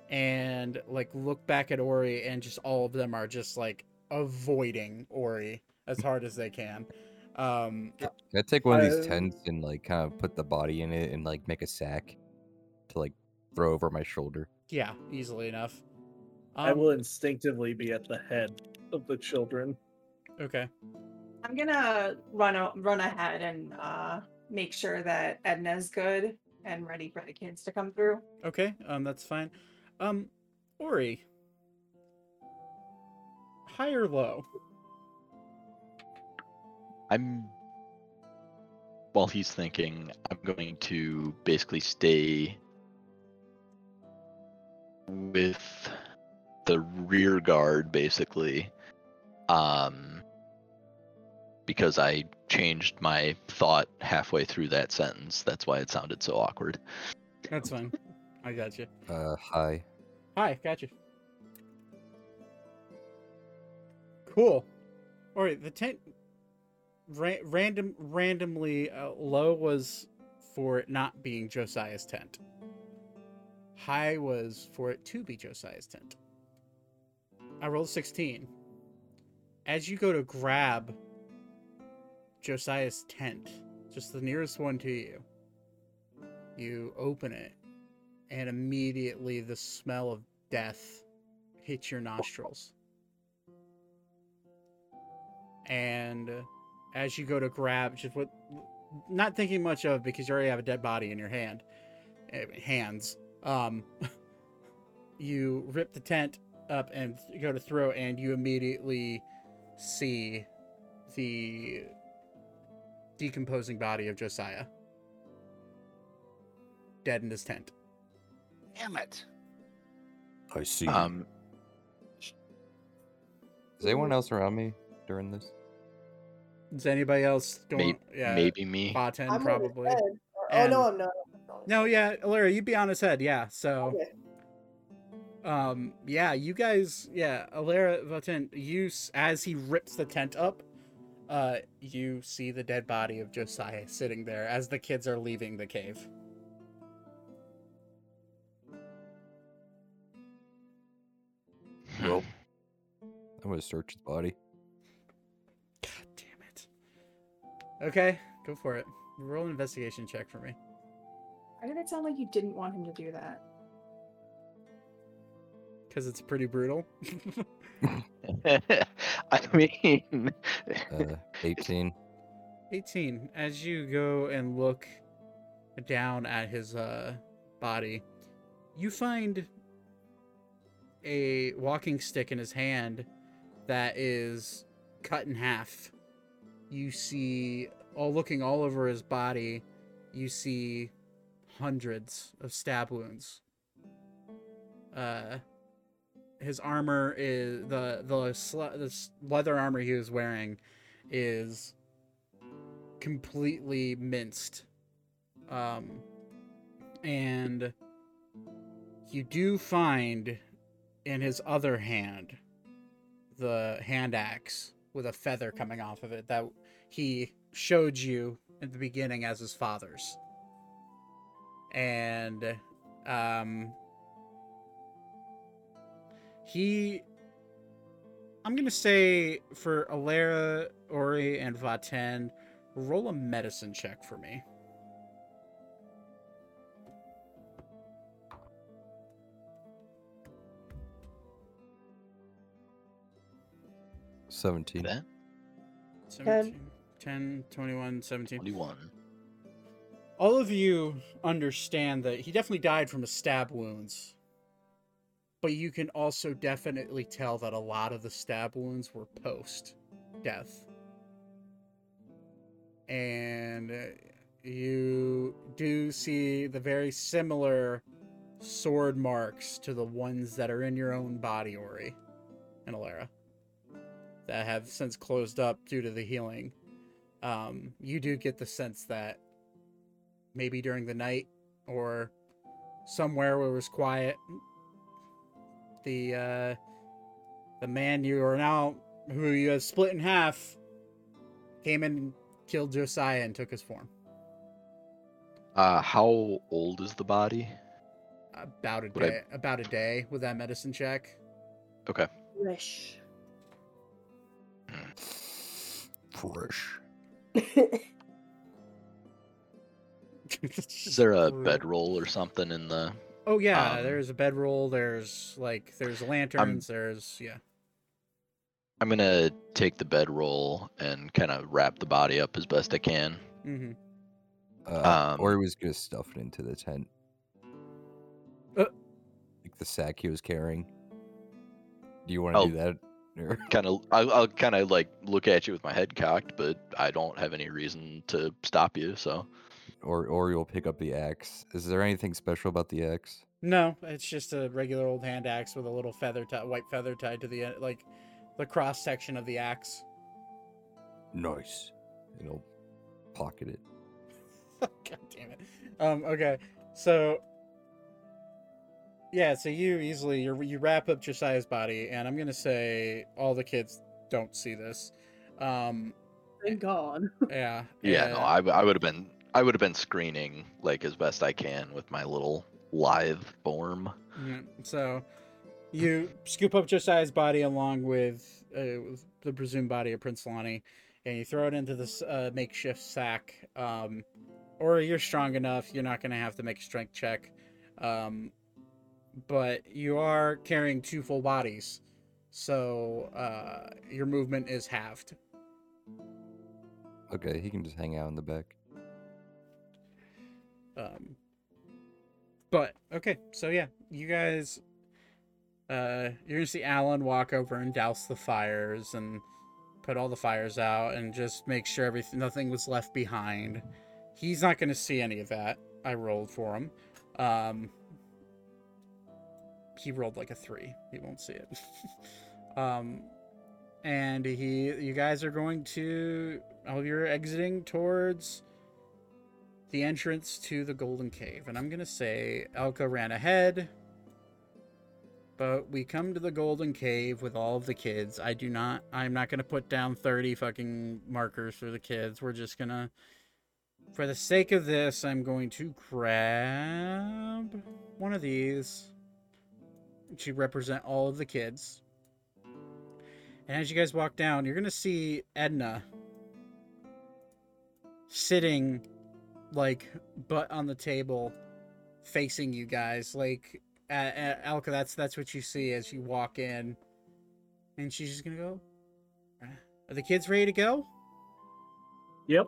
Speaker 1: and like look back at Ori, and just all of them are just like avoiding Ori as hard as they can. Um,
Speaker 8: Can I take one of these
Speaker 3: Uh,
Speaker 8: tents and like kind of put the body in it and like make a sack to like throw over my shoulder?
Speaker 1: yeah, easily enough.
Speaker 3: I
Speaker 1: Um,
Speaker 3: will instinctively be at the head of the children.
Speaker 1: Okay.
Speaker 2: I'm gonna run o- run ahead and uh, make sure that Edna's good and ready for the kids to come through.
Speaker 1: Okay. Um, that's fine. Um, Ori, high or low?
Speaker 6: I'm. While he's thinking, I'm going to basically stay with the rear guard, basically. Um. Because I changed my thought halfway through that sentence. That's why it sounded so awkward.
Speaker 1: That's fine. I got you.
Speaker 8: Uh, hi.
Speaker 1: Hi, got you. Cool. All right, the tent ra- random randomly uh, low was for it not being Josiah's tent. High was for it to be Josiah's tent. I rolled 16. As you go to grab Josiah's tent, just the nearest one to you, you open it, and immediately the smell of death hits your nostrils. And as you go to grab, just what, not thinking much of because you already have a dead body in your hand, eh, hands. Um, <laughs> you rip the tent up and go to throw, and you immediately see the decomposing body of Josiah, dead in his tent.
Speaker 4: Damn it.
Speaker 8: I see.
Speaker 6: Um.
Speaker 8: Is anyone else around me during this?
Speaker 1: Is anybody else going?
Speaker 6: Maybe,
Speaker 1: yeah,
Speaker 6: maybe me.
Speaker 1: Vaten
Speaker 9: I'm
Speaker 1: probably.
Speaker 9: Or- Oh no,
Speaker 1: And-
Speaker 9: I'm not. I'm not
Speaker 1: No, yeah, Alara, you'd be on his head, yeah. So
Speaker 9: Okay.
Speaker 1: um, yeah, you guys, yeah, Alara Vaten, you as he rips the tent up, uh, you see the dead body of Josiah sitting there as the kids are leaving the cave.
Speaker 8: Well, I'm gonna search his body.
Speaker 1: Okay, go for it. Roll an investigation check for me.
Speaker 2: Why did it sound like you didn't want him to do that?
Speaker 1: Because it's pretty brutal. <laughs>
Speaker 6: I mean,
Speaker 8: Uh, 18. <laughs>
Speaker 1: 18. As you go and look down at his uh, body, you find a walking stick in his hand that is cut in half. You see, all looking all over his body, you see hundreds of stab wounds. Uh, his armor is the the, sl- the leather armor he was wearing is completely minced. Um, and you do find in his other hand the hand axe with a feather coming off of it that he showed you at the beginning as his father's. And um he I'm gonna say for Alara, Ori, and Vaten, roll a medicine check for me.
Speaker 8: Seventeen.
Speaker 6: that
Speaker 1: 17, 10, 21, 17.
Speaker 6: 21.
Speaker 1: All of you understand that he definitely died from his stab wounds. But you can also definitely tell that a lot of the stab wounds were post death. And uh, you do see the very similar sword marks to the ones that are in your own body, Ori and Alara, that have since closed up due to the healing. Um, you do get the sense that maybe during the night or somewhere where it was quiet, the uh, the man you are now who you have split in half came and killed Josiah and took his form.
Speaker 6: Uh, how old is the body?
Speaker 1: About a
Speaker 6: Would I-
Speaker 1: day, about a day with that medicine check.
Speaker 6: Okay.
Speaker 9: Wish.
Speaker 8: Fresh.
Speaker 6: Is there a <laughs> bedroll or something in the?
Speaker 1: Oh yeah,
Speaker 6: um,
Speaker 1: there's a bedroll. There's like there's lanterns. there's yeah.
Speaker 6: I'm gonna take the bedroll and kind of wrap the body up as best I can.
Speaker 1: hmm
Speaker 8: Uh,
Speaker 6: Um,
Speaker 8: or he was gonna stuff it into the tent.
Speaker 1: Uh.
Speaker 8: like the sack he was carrying. Do you want to
Speaker 6: I'll-
Speaker 8: do that? Or-
Speaker 6: Kind of, I'll, I'll kind of like look at you with my head cocked, but I don't have any reason to stop you. So
Speaker 8: or or you'll pick up the axe. Is there anything special about the axe?
Speaker 1: No, it's just a regular old hand axe with a little feather, ti- white feather tied to the end, like the cross section of the axe.
Speaker 8: Nice. And he'll pocket it. <laughs>
Speaker 1: God damn it. Um. Okay. So. Yeah. So you easily you you wrap up Josiah's body, and I'm gonna say all the kids don't see this. Um.
Speaker 2: Thank God. <laughs>
Speaker 1: Yeah.
Speaker 6: yeah, no,
Speaker 1: I,
Speaker 6: I, w- I would have been, I would have been screening like as best I can with my little lithe form.
Speaker 1: Mhm. So, you scoop up Josiah's body along with, uh, with the presumed body of Prince Lonnie, and you throw it into this uh, makeshift sack. Um, or you're strong enough; you're not going to have to make a strength check. Um, but you are carrying two full bodies, so uh, your movement is halved.
Speaker 8: Okay, he can just hang out in the back.
Speaker 1: Um, but okay, so yeah, you guys, uh, you're gonna see Alan walk over and douse the fires and put all the fires out and just make sure everything, nothing was left behind. He's not gonna see any of that. I rolled for him. Um, he rolled like a three. He won't see it. <laughs> um, and he, you guys are going to, oh, you're exiting towards the entrance to the Golden Cave. And I'm to say Elka ran ahead. but we come to the golden cave with all of the kids. I do not. I'm not gonna put down 30 fucking markers for the kids. We're just gonna. For the sake of this, I'm going to grab one of these to represent all of the kids. And as you guys walk down, you're gonna see Edna sitting like butt on the table facing you guys like uh, uh, Elka that's that's what you see as you walk in and she's just gonna go are the kids ready to go
Speaker 3: Yep.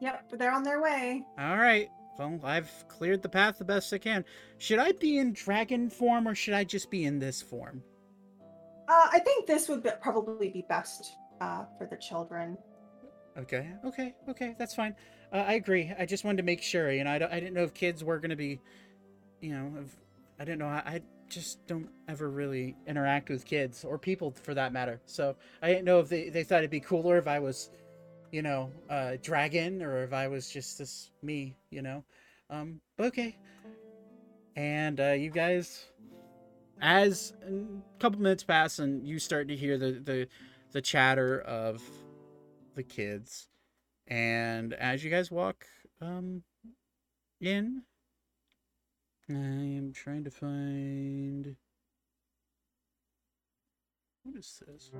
Speaker 2: Yep, they're on their way.
Speaker 1: all right well i've cleared the path the best i can should i be in dragon form or should i just be in this form
Speaker 2: Uh, I think this would be, probably be best uh, for the children.
Speaker 1: Okay, okay, okay, that's fine. Uh, I agree. I just wanted to make sure. You know, I, don't, I didn't know if kids were gonna be, you know, if, I didn't know. I, I just don't ever really interact with kids or people for that matter. So I didn't know if they, they thought it'd be cooler if I was, you know, uh, dragon or if I was just this me. You know, um, okay. And uh, you guys, as a couple minutes pass and you start to hear the the the chatter of the kids and as you guys walk um in i am trying to find what is this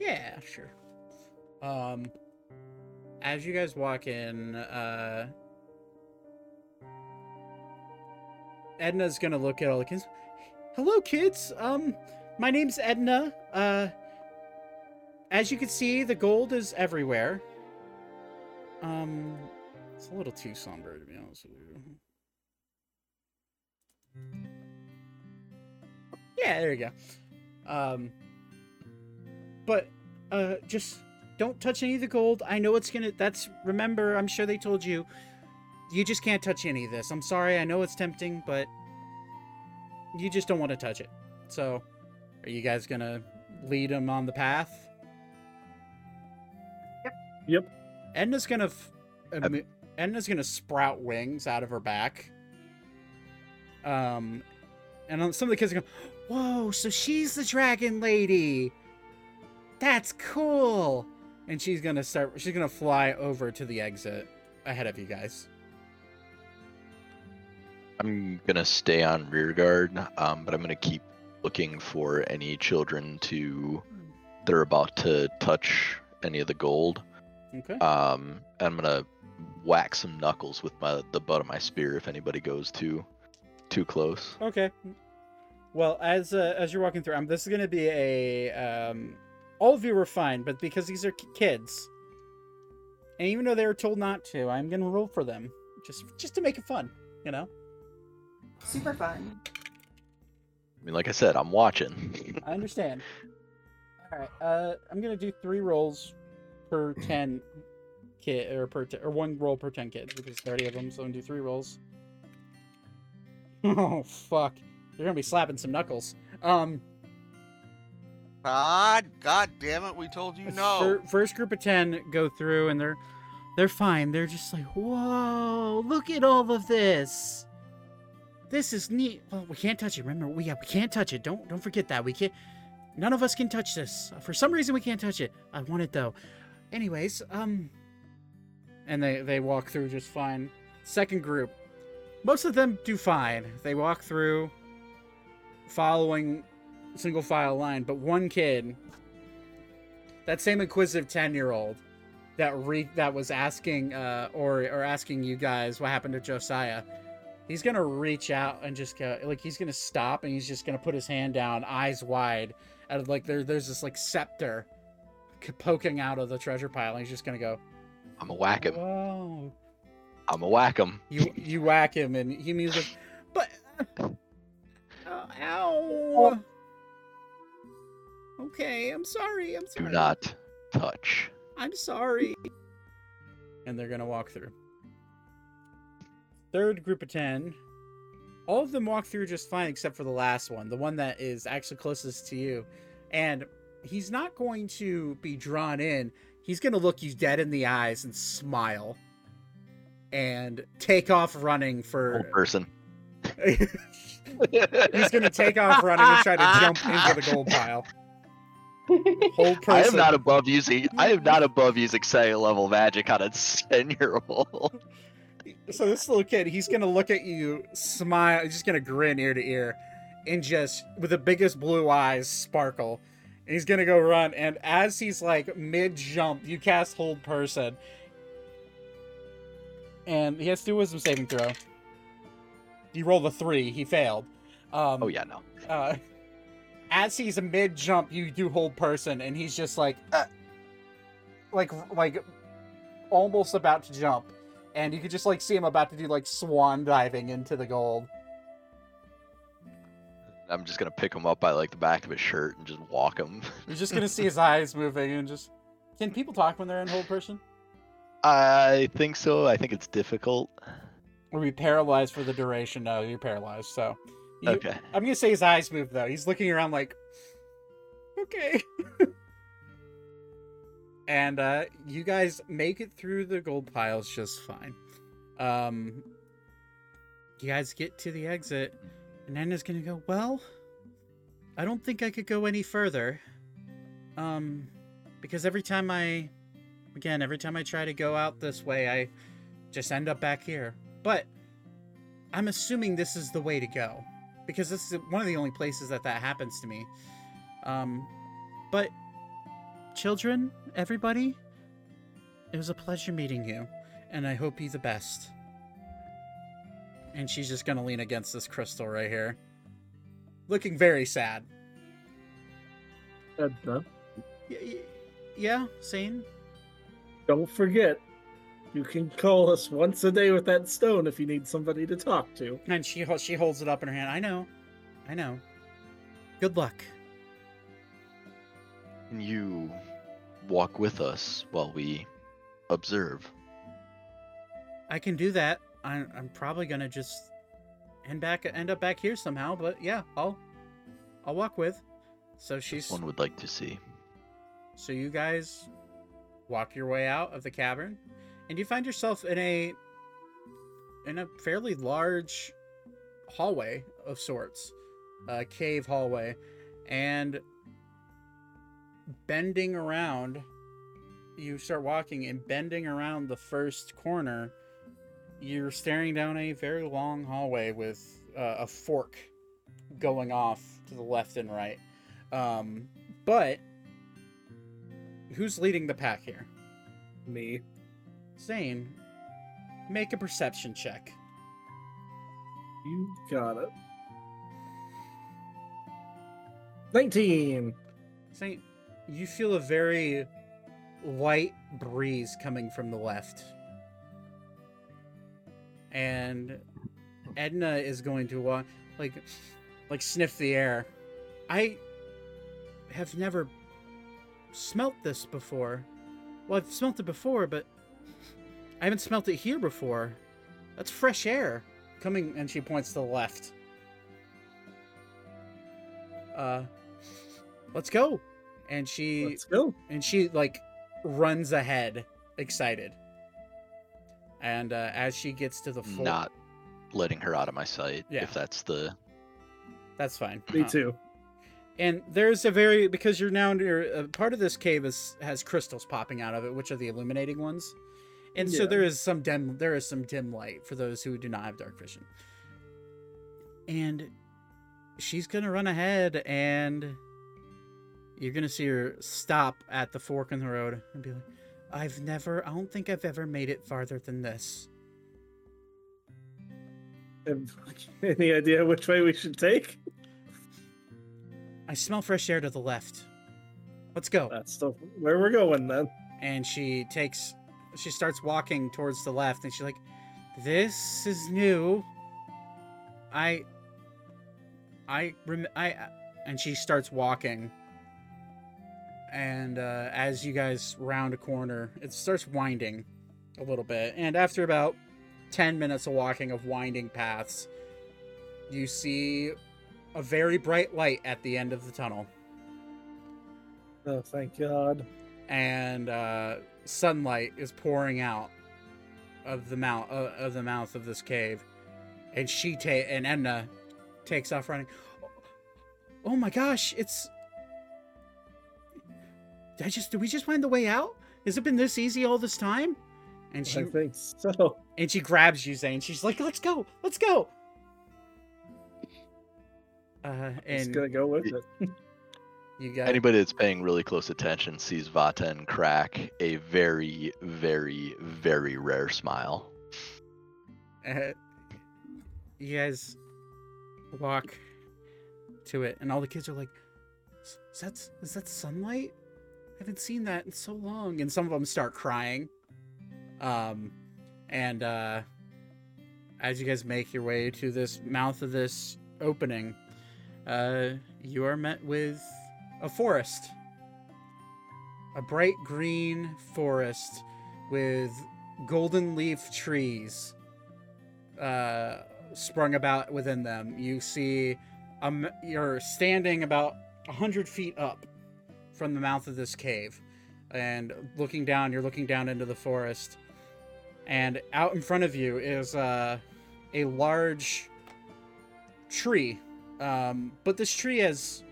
Speaker 1: yeah sure um as you guys walk in uh edna's gonna look at all the kids hello kids um my name's edna uh as you can see, the gold is everywhere. Um, it's a little too somber to be honest with you. Yeah, there you go. Um, but uh, just don't touch any of the gold. I know it's gonna. That's remember. I'm sure they told you. You just can't touch any of this. I'm sorry. I know it's tempting, but you just don't want to touch it. So, are you guys gonna lead them on the path?
Speaker 3: Yep. Yep.
Speaker 1: Edna's gonna, f- emi- Edna's gonna sprout wings out of her back. Um, and on- some of the kids are going, "Whoa! So she's the dragon lady. That's cool." And she's gonna start. She's gonna fly over to the exit ahead of you guys.
Speaker 6: I'm gonna stay on rear guard, um, but I'm gonna keep looking for any children to that are about to touch any of the gold.
Speaker 1: Okay.
Speaker 6: Um, and I'm gonna whack some knuckles with my the butt of my spear if anybody goes too too close.
Speaker 1: Okay. Well, as uh, as you're walking through, um, this is gonna be a um, all of you were fine, but because these are k- kids, and even though they were told not to, I'm gonna roll for them just just to make it fun, you know.
Speaker 2: Super fun.
Speaker 6: I mean, like I said, I'm watching.
Speaker 1: I understand. All right. Uh, I'm gonna do three rolls per ten kid, or per t- or one roll per ten kids because thirty of them. So I'm gonna do three rolls. <laughs> Oh fuck! You're gonna be slapping some knuckles. Um.
Speaker 4: God, God damn it! We told you no.
Speaker 1: First group of ten go through, and they're they're fine. They're just like, whoa! Look at all of this. This is neat. Well, we can't touch it. Remember, we yeah, we can't touch it. Don't don't forget that. We can't. None of us can touch this. For some reason, we can't touch it. I want it though. Anyways, um, and they they walk through just fine. Second group, most of them do fine. They walk through, following single file line, but one kid, that same inquisitive ten year old, that re that was asking uh or or asking you guys what happened to Josiah, he's gonna reach out and just go like he's gonna stop and he's just gonna put his hand down, eyes wide, of like there there's this like scepter poking out of the treasure pile, and he's just gonna go,
Speaker 6: I'm a whack him. I'm a whack him.
Speaker 1: You you whack him and he means like, but <laughs> uh, ow. Okay, I'm sorry. I'm sorry.
Speaker 6: Do not touch.
Speaker 1: I'm sorry. And they're gonna walk through. Third group of ten. All of them walk through just fine except for the last one, the one that is actually closest to you. And he's not going to be drawn in. He's gonna look you dead in the eyes and smile. And take off running for
Speaker 6: Hold person. <laughs> <laughs>
Speaker 1: He's gonna take off running and try to jump into the gold pile. Hold person.
Speaker 6: I am not above using. I am not above using second level magic on a <laughs> ten year old.
Speaker 1: So this little kid, he's gonna look at you, smile, he's just gonna grin ear to ear, and just with the biggest blue eyes sparkle. And he's gonna go run, and as he's like mid jump, you cast hold person, and he has to do wisdom saving throw. You roll the three, he failed. Um,
Speaker 6: Oh yeah, no.
Speaker 1: uh, as he's a mid jump, you do hold person, and he's just like, uh, like, like, almost about to jump, and you could just like see him about to do like swan diving into the gold.
Speaker 6: I'm just gonna pick him up by like the back of his shirt and just walk him. <laughs>
Speaker 1: You're just gonna see his eyes moving, and just can people talk when they're in hold person?
Speaker 6: I think so. I think it's difficult.
Speaker 1: Or be paralyzed for the duration? No, you're paralyzed. So,
Speaker 6: Okay.
Speaker 1: I'm gonna say his eyes move though. He's looking around like, okay. <laughs> and uh, you guys make it through the gold piles just fine. Um, you guys get to the exit, and Anna's gonna go. Well, I don't think I could go any further. Um, because every time I, again, every time I try to go out this way, I just end up back here. But I'm assuming this is the way to go because this is one of the only places that that happens to me. Um, but children, everybody, it was a pleasure meeting you, and I hope you the best. And she's just gonna lean against this crystal right here, looking very sad.
Speaker 3: Edna,
Speaker 1: Y- yeah, sane.
Speaker 3: don't forget, you can call us once a day with that stone if you need somebody to talk to.
Speaker 1: And she she holds it up in her hand. I know, I know. Good luck.
Speaker 6: Can you walk with us while we observe?
Speaker 1: I can do that. I'm, I'm probably gonna just end back end up back here somehow. But yeah, I'll I'll walk with. So she's
Speaker 6: One would like to see.
Speaker 1: so you guys walk your way out of the cavern, and you find yourself in a in a fairly large hallway of sorts, a cave hallway, and bending around. You start walking and bending around the first corner. You're staring down a very long hallway with uh, a fork going off to the left and right. Um, but who's leading the pack here?
Speaker 3: Me.
Speaker 1: Zane, make a perception check.
Speaker 3: You got it. 19.
Speaker 1: Zane, you feel a very light breeze coming from the left. And Edna is going to walk like like sniff the air. I have never smelt this before. Well, I've smelt it before, but I haven't smelt it here before. That's fresh air coming and she points to the left. Uh let's go. And she
Speaker 3: Let's go.
Speaker 1: and she like runs ahead excited. And uh, as she gets to the floor,
Speaker 6: Not letting her out of my sight.
Speaker 1: Yeah.
Speaker 6: If that's the
Speaker 1: that's fine.
Speaker 3: Me
Speaker 1: Uh,
Speaker 3: too.
Speaker 1: And there's a very because you're now near uh, part of this cave is has crystals popping out of it, which are the illuminating ones. And so there is some dim there is some dim light for those who do not have dark vision. And she's gonna run ahead and you're gonna see her stop at the fork in the road and be like, I've never I don't think I've ever made it farther than this. <laughs>
Speaker 3: Any idea which way we should take?
Speaker 1: I smell fresh air to the left. Let's go.
Speaker 3: That's the, where we're going then.
Speaker 1: and she takes she starts walking towards the left and she's like this is new. I i rem- i I-" and she starts walking. And uh, as you guys round a corner it starts winding a little bit. And after about 10 minutes of walking of winding paths you see a very bright light at the end of the tunnel.
Speaker 3: Oh, thank God.
Speaker 1: and uh, sunlight is pouring out of the mouth uh, of the mouth of this cave, and she ta- and Edna takes off running. Oh my gosh, it's. Did I just did we just find the way out? Has it been this easy all this time? And she
Speaker 3: I think so.
Speaker 1: and she grabs you, Zane. She's like, "Let's go, let's go." Uh, and
Speaker 3: gonna go with it. <laughs>
Speaker 1: you got
Speaker 6: Anybody that's paying really close attention sees Vaten crack a very, very, very rare smile.
Speaker 1: uh, you guys walk to it, and all the kids are like, "Is is that is that sunlight? I haven't seen that in so long." And some of them start crying. Um, and uh, as you guys make your way to this mouth of this opening, uh, you are met with a forest, a bright green forest with golden leaf trees uh, sprung about within them. You see, um, you're standing about a hundred feet up from the mouth of this cave, and looking down. You're looking down into the forest, and out in front of you is uh, a large tree. Um, but this tree has,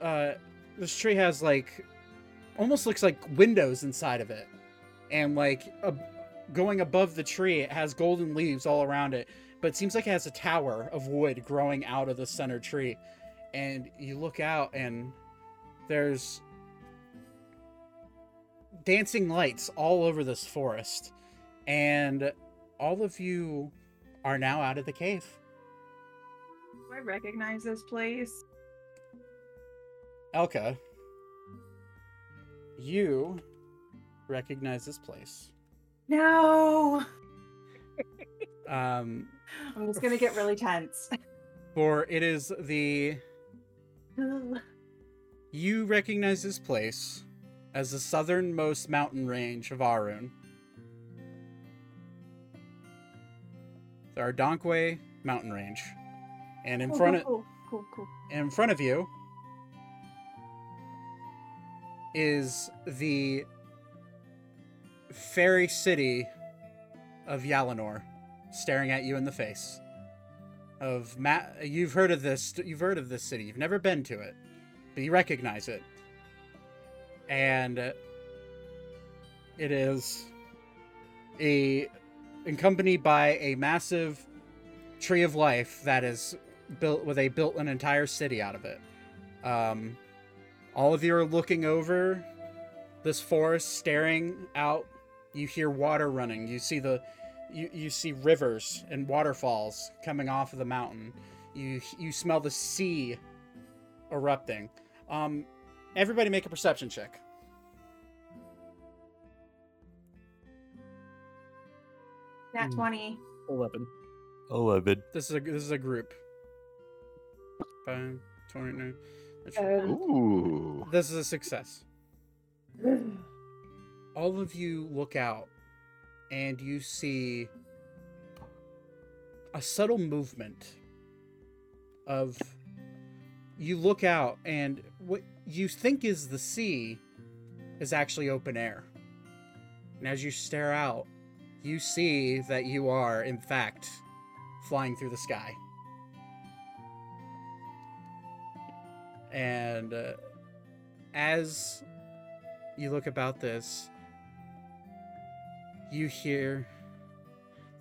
Speaker 1: uh, this tree has like, almost looks like windows inside of it, and like a, going above the tree, it has golden leaves all around it, but it seems like it has a tower of wood growing out of the center tree. And you look out, and there's dancing lights all over this forest. And all of you are now out of the cave.
Speaker 2: Do I recognize this place?
Speaker 1: Elka, you recognize this place.
Speaker 2: No.
Speaker 1: Um,
Speaker 2: I'm just gonna get really tense.
Speaker 1: for it is the <sighs> You recognize this place as the southernmost mountain range of Arun. The Ardonkwe mountain range. And in
Speaker 2: Cool,
Speaker 1: front of
Speaker 2: cool, cool, cool.
Speaker 1: in front of you is the fairy city of Yalanor staring at you in the face. Of you've heard of this you've heard of this city. You've never been to it, but you recognize it. And it is a accompanied by a massive tree of life that is built where they built an entire city out of it. Um, all of you are looking over this forest, staring out. You hear water running. You see the, you, you see rivers and waterfalls coming off of the mountain. You you smell the sea erupting. Um, everybody make a perception check.
Speaker 2: Nat
Speaker 3: Hmm.
Speaker 2: 20.
Speaker 3: Eleven.
Speaker 8: Eleven.
Speaker 1: This is a this is a group. Five, 29.
Speaker 9: Um,
Speaker 6: Ooh.
Speaker 1: This is a success. All of you look out and you see a subtle movement of you look out and what you think is the sea is actually open air. And as you stare out, you see that you are in fact flying through the sky. And uh, as you look about this, you hear,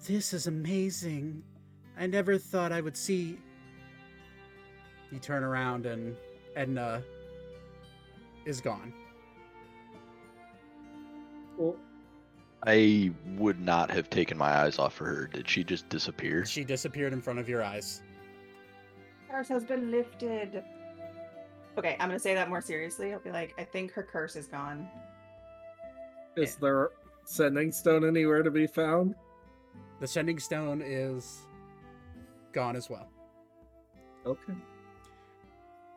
Speaker 1: This is amazing. I never thought I would see. You turn around and Edna is gone.
Speaker 3: Well,
Speaker 6: I would not have taken my eyes off of her. Did she just disappear?
Speaker 1: She disappeared in front of your eyes.
Speaker 2: Curse has been lifted. Okay, I'm gonna say that more seriously. I'll be like, I think her curse is gone.
Speaker 3: is there sending stone anywhere to be found?
Speaker 1: The sending stone is gone as well.
Speaker 3: Okay.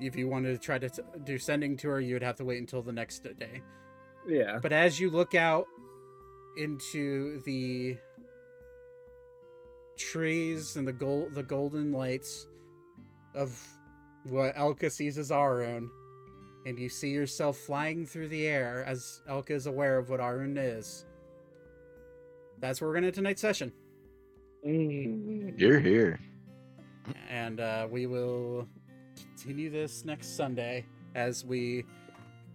Speaker 1: If you wanted to try to t- do sending to her, you would have to wait until the next day.
Speaker 3: Yeah.
Speaker 1: But as you look out into the trees and the gold, the golden lights of what Elka sees as Arun, and you see yourself flying through the air as Elka is aware of what Arun is. That's where we're gonna end tonight's session.
Speaker 6: You're here.
Speaker 1: and uh, we will continue this next Sunday as we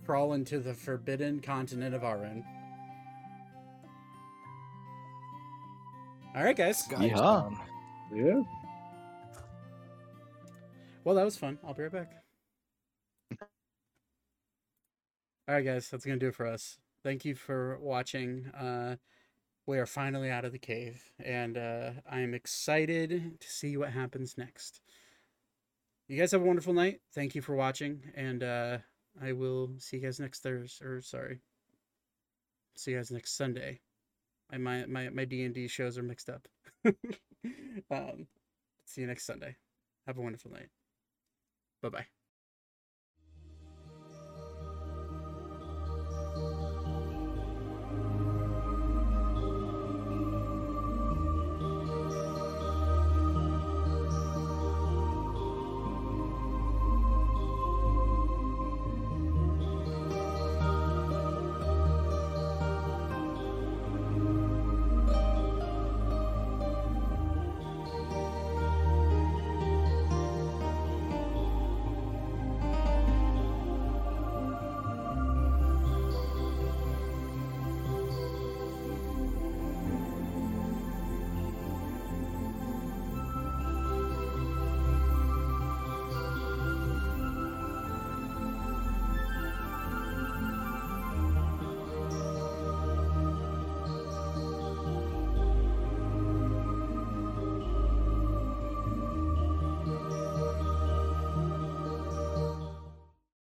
Speaker 1: crawl into the forbidden continent of Arun. All right, guys.
Speaker 8: Guy's
Speaker 6: Yeah.
Speaker 3: Yeah.
Speaker 1: Well, that was fun. I'll be right back. All right, guys, that's gonna do it for us. Thank you for watching. Uh, we are finally out of the cave, and uh, I am excited to see what happens next. You guys have a wonderful night. Thank you for watching, and uh, I will see you guys next Thursday. Or sorry, see you guys next Sunday. My my my my D and D shows are mixed up. <laughs> um, see you next Sunday. Have a wonderful night. Bye bye.